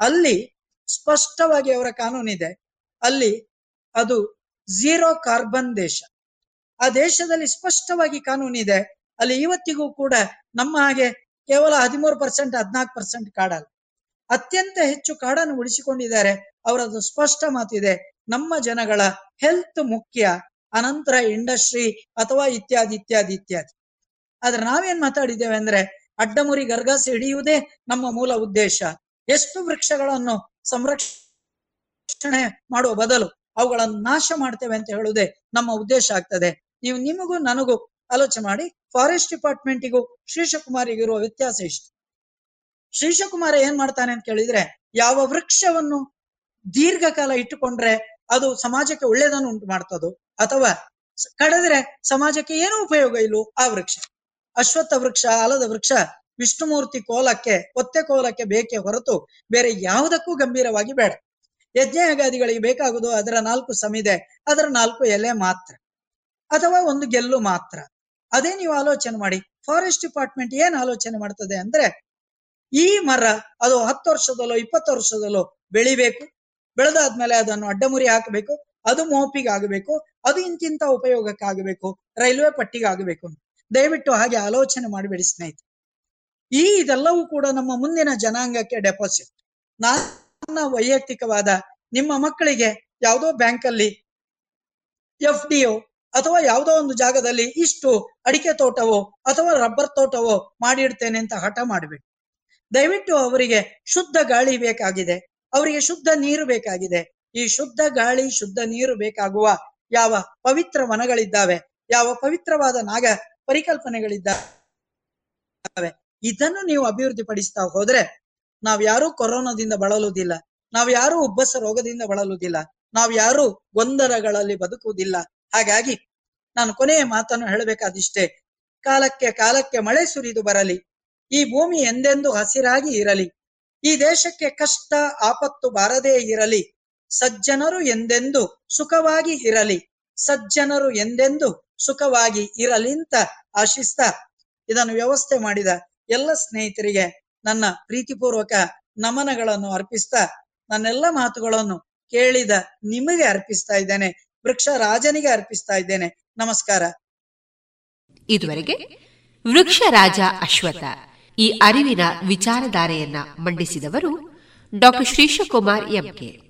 ಅಲ್ಲಿ ಸ್ಪಷ್ಟವಾಗಿ ಅವರ ಕಾನೂನಿದೆ. ಅಲ್ಲಿ ಅದು ಝೀರೋ ಕಾರ್ಬನ್ ದೇಶ. ಆ ದೇಶದಲ್ಲಿ ಸ್ಪಷ್ಟವಾಗಿ ಕಾನೂನಿದೆ. ಅಲ್ಲಿ ಇವತ್ತಿಗೂ ಕೂಡ ನಮ್ಮ ಹಾಗೆ ಕೇವಲ ಹದಿಮೂರು ಪರ್ಸೆಂಟ್ ಹದಿನಾಲ್ಕು ಪರ್ಸೆಂಟ್ ಕಾಡಲ್ಲ ಅತ್ಯಂತ ಹೆಚ್ಚು ಕಾಡನ್ನು ಉಳಿಸಿಕೊಂಡಿದ್ದಾರೆ. ಅವರದ್ದು ಸ್ಪಷ್ಟ ಮಾತಿದೆ. ನಮ್ಮ ಜನಗಳ ಹೆಲ್ತ್ ಮುಖ್ಯ. ಅನಂತರ ಇಂಡಸ್ಟ್ರಿ ಅಥವಾ ಇತ್ಯಾದಿ ಇತ್ಯಾದಿ ಇತ್ಯಾದಿ. ಆದ್ರೆ ನಾವೇನ್ ಮಾತಾಡಿದ್ದೇವೆ ಅಂದ್ರೆ ಅಡ್ಡಮುರಿ ಗರ್ಗಸ ಹಿಡಿಯುವುದೇ ನಮ್ಮ ಮೂಲ ಉದ್ದೇಶ. ಎಷ್ಟು ವೃಕ್ಷಗಳನ್ನು ಸಂರಕ್ಷಣೆ ಮಾಡುವ ಬದಲು ಅವುಗಳನ್ನು ನಾಶ ಮಾಡ್ತೇವೆ ಅಂತ ಹೇಳುವುದೇ ನಮ್ಮ ಉದ್ದೇಶ ಆಗ್ತದೆ. ನೀವು ನಿಮಗೂ ನನಗೂ ಆಲೋಚನೆ ಮಾಡಿ ಫಾರೆಸ್ಟ್ ಡಿಪಾರ್ಟ್ಮೆಂಟಿಗೂ ಶ್ರೀಶಕುಮಾರಿಗೂ ಇರುವ ವ್ಯತ್ಯಾಸ ಇಷ್ಟು ಶ್ರೀಶಕುಮಾರ ಏನ್ ಮಾಡ್ತಾನೆ ಅಂತ ಕೇಳಿದ್ರೆ, ಯಾವ ವೃಕ್ಷವನ್ನು ದೀರ್ಘಕಾಲ ಇಟ್ಟುಕೊಂಡ್ರೆ ಅದು ಸಮಾಜಕ್ಕೆ ಒಳ್ಳೇದನ್ನು ಉಂಟು ಮಾಡ್ತದ್ದು ಅಥವಾ ಕಡದ್ರೆ ಸಮಾಜಕ್ಕೆ ಏನೂ ಉಪಯೋಗ ಇಲ್ಲೋ ಆ ವೃಕ್ಷ. ಅಶ್ವತ್ಥ ವೃಕ್ಷ, ಆಲದ ವೃಕ್ಷ, ವಿಷ್ಣುಮೂರ್ತಿ ಕೋಲಕ್ಕೆ, ಒತ್ತೆ ಕೋಲಕ್ಕೆ ಬೇಕೇ ಹೊರತು ಬೇರೆ ಯಾವುದಕ್ಕೂ ಗಂಭೀರವಾಗಿ ಬೇಡ. ಯಜ್ಞಯಗಾದಿಗಳಿಗೆ ಬೇಕಾಗುವುದು ಅದರ ನಾಲ್ಕು ಸಮಿದೆ, ಅದರ ನಾಲ್ಕು ಎಲೆ ಮಾತ್ರ. ಅಥವಾ ಒಂದು ಗೆಲ್ಲು ಮಾತ್ರ. ಅದೇ ನೀವು ಆಲೋಚನೆ ಮಾಡಿ. ಫಾರೆಸ್ಟ್ ಡಿಪಾರ್ಟ್ಮೆಂಟ್ ಏನ್ ಆಲೋಚನೆ ಮಾಡ್ತದೆ ಅಂದ್ರೆ, ಈ ಮರ ಅದು ಹತ್ತು ವರ್ಷದಲ್ಲೋ, ಇಪ್ಪತ್ತು ವರ್ಷದಲ್ಲೋ ಬೆಳಿಬೇಕು. ಬೆಳೆದಾದ್ಮೇಲೆ ಅದನ್ನು ಅಡ್ಡಮುರಿ ಹಾಕಬೇಕು. ಅದು ಮೋಪಿಗೆ ಆಗಬೇಕು. ಅದು ಇಂತಿಂತ ಉಪಯೋಗಕ್ಕಾಗಬೇಕು ರೈಲ್ವೆ ಪಟ್ಟಿಗೆ ಆಗಬೇಕು ದಯವಿಟ್ಟು ಹಾಗೆ ಆಲೋಚನೆ ಮಾಡಬೇಡಿ ಸ್ನೇಹಿತರೆ. ಈ ಇದೆಲ್ಲವೂ ಕೂಡ ನಮ್ಮ ಮುಂದಿನ ಜನಾಂಗಕ್ಕೆ ಡೆಪಾಸಿಟ್ ನನ್ನ ವೈಯಕ್ತಿಕವಾದ ನಿಮ್ಮ ಮಕ್ಕಳಿಗೆ ಯಾವುದೋ ಬ್ಯಾಂಕಲ್ಲಿ ಎಫ್ ಡಿಒ ಅಥವಾ ಯಾವುದೋ ಒಂದು ಜಾಗದಲ್ಲಿ ಇಷ್ಟು ಅಡಿಕೆ ತೋಟವೋ ಅಥವಾ ರಬ್ಬರ್ ತೋಟವೋ ಮಾಡಿಡ್ತೇನೆ ಅಂತ ಹಠ ಮಾಡಬೇಡಿ. ದಯವಿಟ್ಟು ಅವರಿಗೆ ಶುದ್ಧ ಗಾಳಿ ಬೇಕಾಗಿದೆ. ಅವರಿಗೆ ಶುದ್ಧ ನೀರು ಬೇಕಾಗಿದೆ. ಈ ಶುದ್ಧ ಗಾಳಿ, ಶುದ್ಧ ನೀರು ಬೇಕಾಗುವ ಯಾವ ಪವಿತ್ರ ವನಗಳಿದ್ದಾವೆ, ಯಾವ ಪವಿತ್ರವಾದ ನಾಗ ಪರಿಕಲ್ಪನೆಗಳಿದ್ದಾವೆ, ಇದನ್ನು ನೀವು ಅಭಿವೃದ್ಧಿ ಪಡಿಸ್ತಾ ಹೋದ್ರೆ ನಾವ್ ಯಾರು ಕೊರೋನಾದಿಂದ ಬಳಲುವುದಿಲ್ಲ. ನಾವ್ ಯಾರು ಉಬ್ಬಸ ರೋಗದಿಂದ ಬಳಲುವುದಿಲ್ಲ. ನಾವ್ ಯಾರು ಗೊಂದಲಗಳಲ್ಲಿ ಬದುಕುವುದಿಲ್ಲ. ಹಾಗಾಗಿ ನಾನು ಕೊನೆಯ ಮಾತನ್ನು ಹೇಳಬೇಕಾದಿಷ್ಟೇ. ಕಾಲಕ್ಕೆ ಕಾಲಕ್ಕೆ ಮಳೆ ಸುರಿದು ಬರಲಿ, ಈ ಭೂಮಿ ಎಂದೆಂದು ಹಸಿರಾಗಿ ಇರಲಿ, ಈ ದೇಶಕ್ಕೆ ಕಷ್ಟ ಆಪತ್ತು ಬಾರದೇ ಇರಲಿ, ಸಜ್ಜನರು ಎಂದೆಂದು ಸುಖವಾಗಿ ಇರಲಿ, ಸಜ್ಜನರು ಎಂದೆಂದು ಸುಖವಾಗಿ ಇರಲಿ ಅಂತ ಆಶಿಸ್ತಾ ಇದನ್ನು ವ್ಯವಸ್ಥೆ ಮಾಡಿದ ಎಲ್ಲ ಸ್ನೇಹಿತರಿಗೆ ನನ್ನ ಪ್ರೀತಿಪೂರ್ವಕ ನಮನಗಳನ್ನು ಅರ್ಪಿಸ್ತಾ, ನನ್ನೆಲ್ಲ ಮಾತುಗಳನ್ನು ಕೇಳಿದ ನಿಮಗೆ ಅರ್ಪಿಸ್ತಾ ಇದ್ದೇನೆ. ವೃಕ್ಷ ರಾಜನಿಗೆ ಅರ್ಪಿಸ್ತಾ ಇದ್ದೇನೆ. ನಮಸ್ಕಾರ. ಇದುವರೆಗೆ ವೃಕ್ಷ ರಾಜ ಅಶ್ವಥ. ಈ ಅರಿವಿನ ವಿಚಾರಧಾರೆಯನ್ನ ಮಂಡಿಸಿದವರು ಡಾಕ್ಟರ್ ಶ್ರೀಶಕುಮಾರ್ ಎಂಕೆ.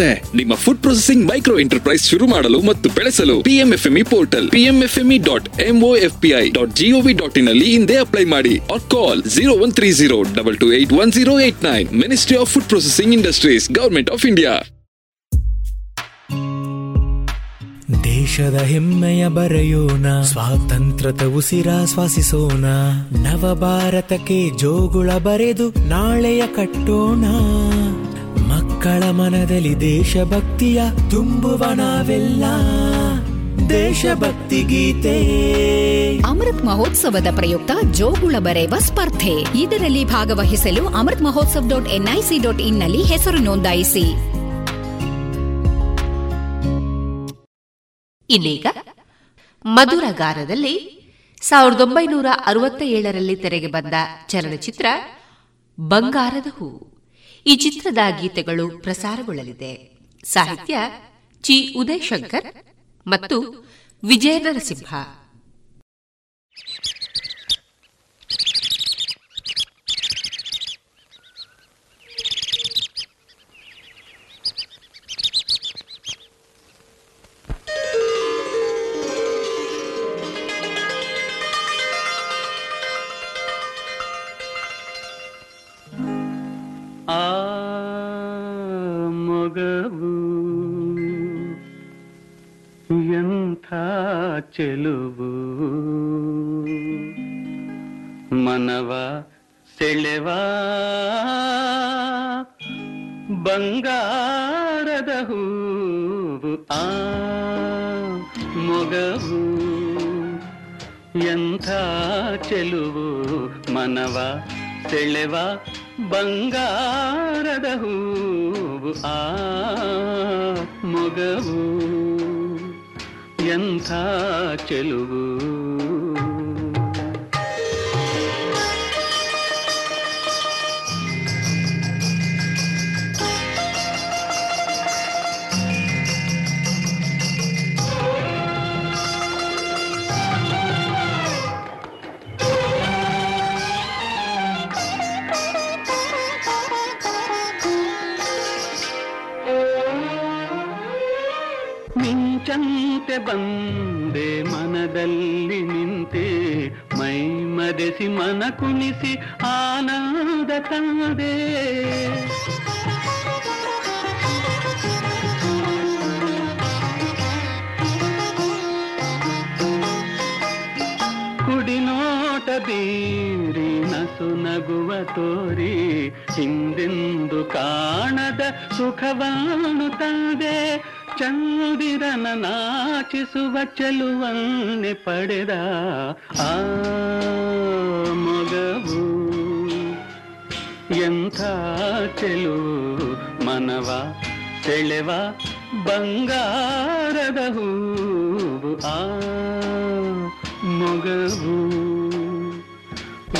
ಇದೆ. ನಿಮ್ಮ ಫುಡ್ ಪ್ರೊಸೆಸಿಂಗ್ ಮೈಕ್ರೋ ಎಂಟರ್ಪ್ರೈಸ್ ಶುರು ಮಾಡಲು ಮತ್ತು ಬೆಳೆಸಲು PMFME portal PMFME dot MOFPI dot GOV dot in ಅಲ್ಲಿ ಹಿಂದೆ ಅಪ್ಲೈ ಮಾಡಿ or call zero one three zero double two eight one zero eight nine ministry of food processing industries government of India ದೇಶದ ಹೆಮ್ಮೆಯ ಬರೆಯೋಣ, ಸ್ವಾತಂತ್ರ್ಯದ ಉಸಿರಾಶ್ವಾಸಿಸೋಣ ನವ ಭಾರತಕ್ಕೆ ಜೋಗುಳ ಬರೆದು ನಾಳೆಯ ಕಟ್ಟೋಣ. ಮನದಲ್ಲಿ ದೇಶಭಕ್ತಿಯ ತುಂಬುವ ನಾವೆಲ್ಲ. ದೇಶಭಕ್ತಿ ಗೀತೆ. ಅಮೃತ್ ಮಹೋತ್ಸವದ ಪ್ರಯುಕ್ತ ಜೋಗುಳ ಬರೆಯುವ ಸ್ಪರ್ಧೆ. ಇದರಲ್ಲಿ ಭಾಗವಹಿಸಲು Amrit Mahotsav dot NIC dot ಇನ್ನಲ್ಲಿ ಹೆಸರು ನೋಂದಾಯಿಸಿ. ಇನ್ನೀಗ ಮಧುರಗಾರದಲ್ಲಿ ಸಾವಿರದ ಒಂಬೈನೂರ ಅರವತ್ತ ಏಳರಲ್ಲಿ ತೆರೆಗೆ ಬಂದ ಚಲನಚಿತ್ರ ಬಂಗಾರದ ಹೂ. ಈ ಚಿತ್ರದ ಗೀತೆಗಳು ಪ್ರಸಾರಗೊಳ್ಳಲಿದೆ. ಸಾಹಿತ್ಯ ಚಿ. ಉದಯ್ ಶಂಕರ್ ಮತ್ತು ವಿಜಯ ನರಸಿಂಹ ಮೊಗವು ಎಂಥ ಚೆಲುವು ಮನವ ಸೆಳೆವ ಬಂಗಾರದ ಹೂವು ಆ ಮೊಗವು ಎಂಥ ಚೆಲುವು ಮನವ ಸೆಳೆವ ಬಂಗಾರದ ಹೂವು ಆ ಮೊಗವು ಎಂಥ ಚೆಲುವು ಬಂದೆ ಮನದಲ್ಲಿ ನಿಂತೆ, ಮೈ ಮರೆಸಿ ಮನ ಕುಣಿಸಿ ಆನಂದ ತಂದೆ. ಕುಡಿನೋಟ ಬೀರಿ, ನಸು ನಗುವ ತೋರಿ, ಹಿಂದೆಂದು ಕಾಣದ ಸುಖವಾಣುತ್ತದೆ ತಂದೆ. ಚಂದಿರನ ನಾಚಿಸುವ ಚೆಲುವನ್ನೆ ಪಡೆದ ಆ ಮೊಗವು ಎಂಥ ಚೆಲುವು ಮನವ ಸೆಳೆವ ಬಂಗಾರದ ಹೂವು ಆ ಮೊಗವು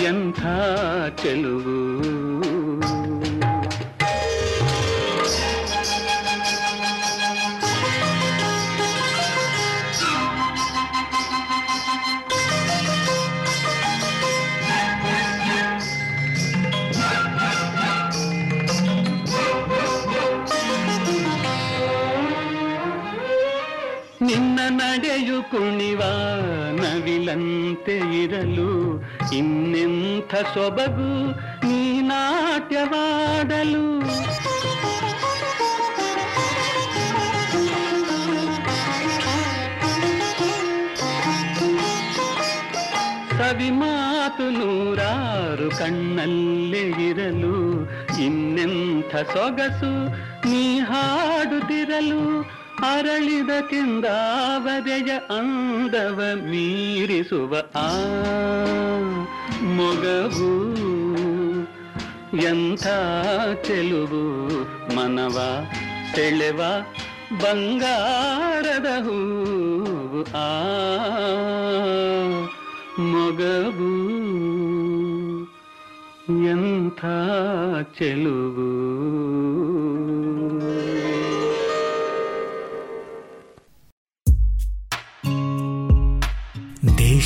ಎಂಥ ಚೆಲುವು ನಿನ್ನ ನಡೆಯು ಕುಣಿವ ನವಿಲಂತೆ ಇರಲು ಇನ್ನೆಂಥ ಸೊಬಗು ನೀ ನಾಟ್ಯವಾಡಲು. ಸವಿ ಮಾತು ನೂರಾರು ಕಣ್ಣಲ್ಲೇ ಇರಲು ಇನ್ನೆಂಥ ಸೊಗಸು ನೀ ಹಾಡುತ್ತಿರಲು. ಅರಳಿದ ಕೆಂದಾವದೆಯ ಅಂದವ ಮೀರಿಸುವ ಆ ಮೊಗವು. ಎಂಥ ಚೆಲುವು ಮನವ ಸೆಳೆವ ಬಂಗಾರದ ಹೂವು ಆ ಮೊಗವು. ಎಂಥ ಚೆಲುವು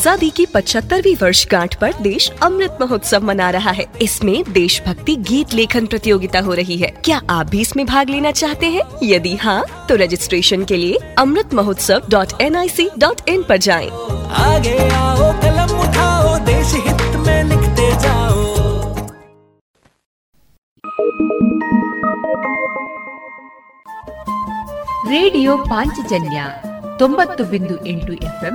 आजादी की 75वीं वर्षगांठ पर देश अमृत महोत्सव मना रहा है इसमें देशभक्ति गीत लेखन प्रतियोगिता हो रही है क्या आप भी इसमें भाग लेना चाहते हैं यदि हाँ तो रजिस्ट्रेशन के लिए Amrit Mahotsav dot N I C dot in पर जाएं। आगे आओ कलम उठाओ देश हित में लिखते जाओ ರೇಡಿಯೋ ಪಾಂಚಜನ್ಯ ತೊಂಬತ್ತು ಬಿಂದು ಎಂಟು ಎಫ್ಎಂ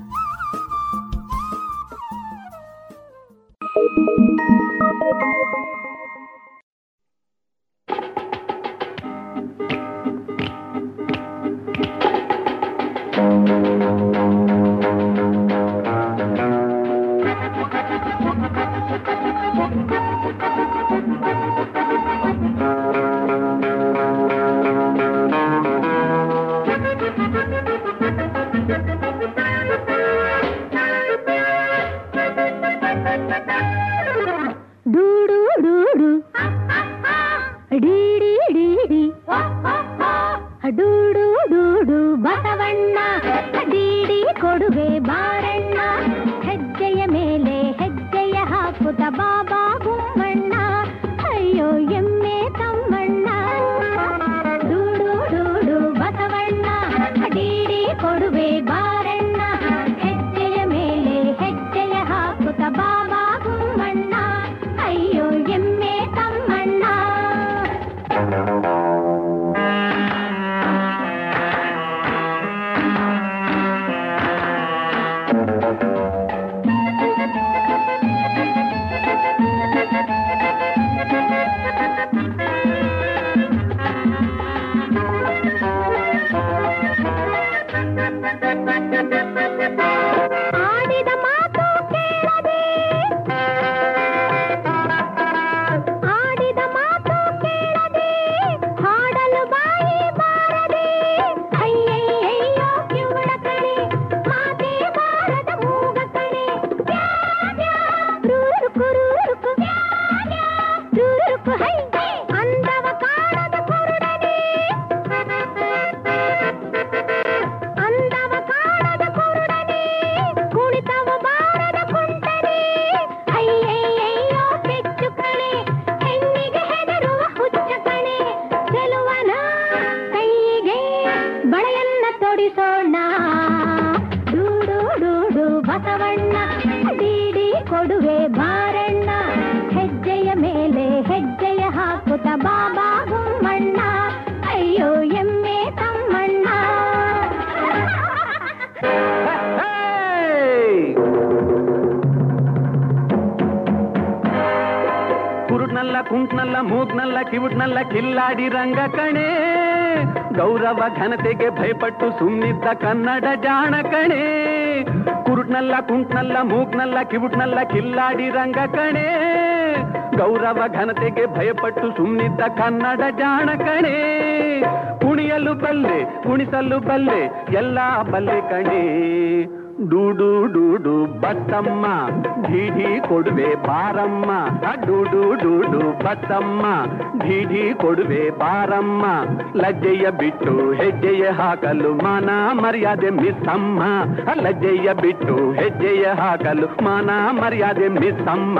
ಘನತೆಗೆ ಭಯಪಟ್ಟು ಸುಮ್ಮನಿದ್ದ ಕನ್ನಡ ಜಾಣ ಕಣೆ ಕುರುಟ್ನಲ್ಲ, ಕುಂಟ್ನಲ್ಲ, ಮೂಕ್ನಲ್ಲ, ಕಿವುಟ್ನಲ್ಲ, ಕಿಲ್ಲಾಡಿ ರಂಗ ಕಣೆ ಗೌರವ ಘನತೆಗೆ ಭಯಪಟ್ಟು ಸುಮ್ಮನಿದ್ದ ಕನ್ನಡ ಜಾಣ ಕಣೆ ಕುಣಿಯಲು ಬಲ್ಲೆ, ಕುಣಿಸಲು ಬಲ್ಲೆ, ಎಲ್ಲ ಬಲ್ಲೆ ಕಣೆ. ಡೂಡು ಡೂಡು, ಬತ್ತಮ್ಮ, ಢೀಢಿ ಕೊಡುವೆ ಬಾರಮ್ಮ. ಡೂಡು ಡೂಡು, ಬತ್ತಮ್ಮ, ಢೀಢಿ ಕೊಡುವೆ ಬಾರಮ್ಮ. ಲಜ್ಜೆಯ ಬಿಟ್ಟು ಹೆಜ್ಜೆಯ ಹಾಕಲು ಮಾನ ಮರ್ಯಾದೆ ಮಿಸ್ಸಮ್ಮ. ಲಜ್ಜೆಯ ಬಿಟ್ಟು ಹೆಜ್ಜೆಯ ಹಾಕಲು ಮಾನ ಮರ್ಯಾದೆ ಮಿಸ್ಸಮ್ಮ.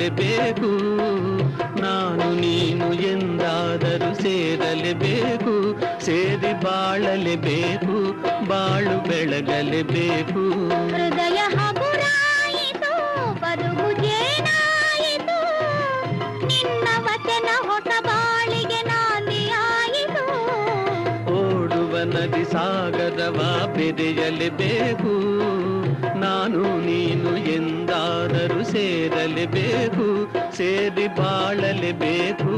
ಬೆರೆಯಲೇಬೇಕು ನಾನು ನೀನು ಎಂದಾದರೂ ಸೇರಲೇಬೇಕು. ಸೇರಿ ಬಾಳಲೇಬೇಕು ಬಾಳು ಬೆಳಗಲೇಬೇಕು. ಹೃದಯ ಹಗುರಾಯಿತು ಬದುಕು ಜೇನಾಯಿತು. ನಿನ್ನ ವಚನ ಹೊಸ ಬಾಳಿಗೆ ನಾಂದಿಯಾಯಿತು. ಓಡುವ ನದಿ ಸಾಗರವ ಬೆರೆಯಲೇಬೇಕು ನಾನು ನೀನು ಎಂದಾದರೂ ಸೇರಲೇಬೇಕು. ಸೇರಿ ಬಾಳಲೇಬೇಕು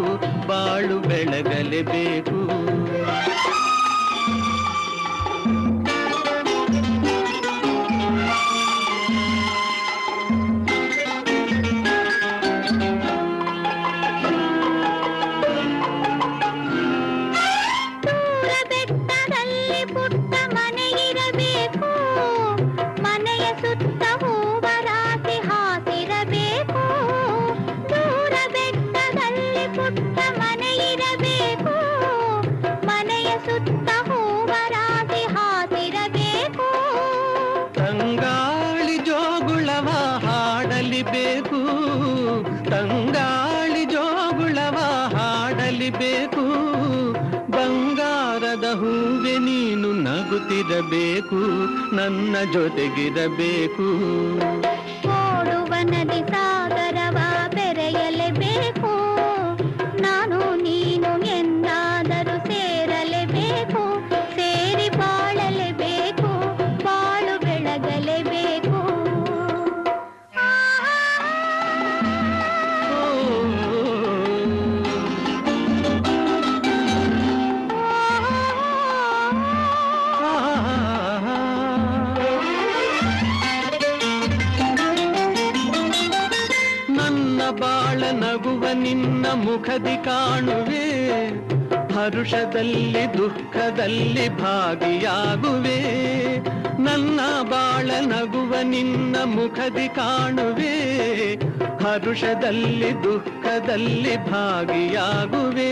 ಬಾಳು ಬೆಳಗಲೇಬೇಕು. ನನ್ನ ಜೊತೆಗಿರಬೇಕು. ಮುಖದಿ ಕಾಣುವೆ ಹರುಷದಲ್ಲಿ ದುಃಖದಲ್ಲಿ ಭಾಗಿಯಾಗುವೆ. ನನ್ನ ಬಾಳ ನಗುವ ನಿನ್ನ ಮುಖದಿ ಕಾಣುವೆ ಹರುಷದಲ್ಲಿ ದುಃಖದಲ್ಲಿ ಭಾಗಿಯಾಗುವೆ.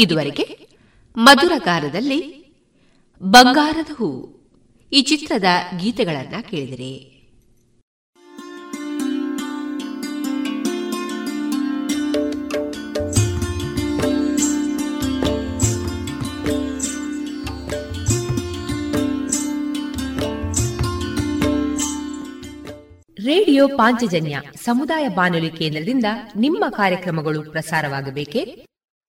ಇದುವರೆಗೆ ಮಧುರಗಾರದಲ್ಲಿ ಬಂಗಾರದ ಹೂ ಈ ಚಿತ್ರದ ಗೀತೆಗಳನ್ನ ಕೇಳಿದರೆ. ರೇಡಿಯೋ ಪಾಂಚಜನ್ಯ ಸಮುದಾಯ ಬಾನುಲಿ ಕೇಂದ್ರದಿಂದ ನಿಮ್ಮ ಕಾರ್ಯಕ್ರಮಗಳು ಪ್ರಸಾರವಾಗಬೇಕೆ?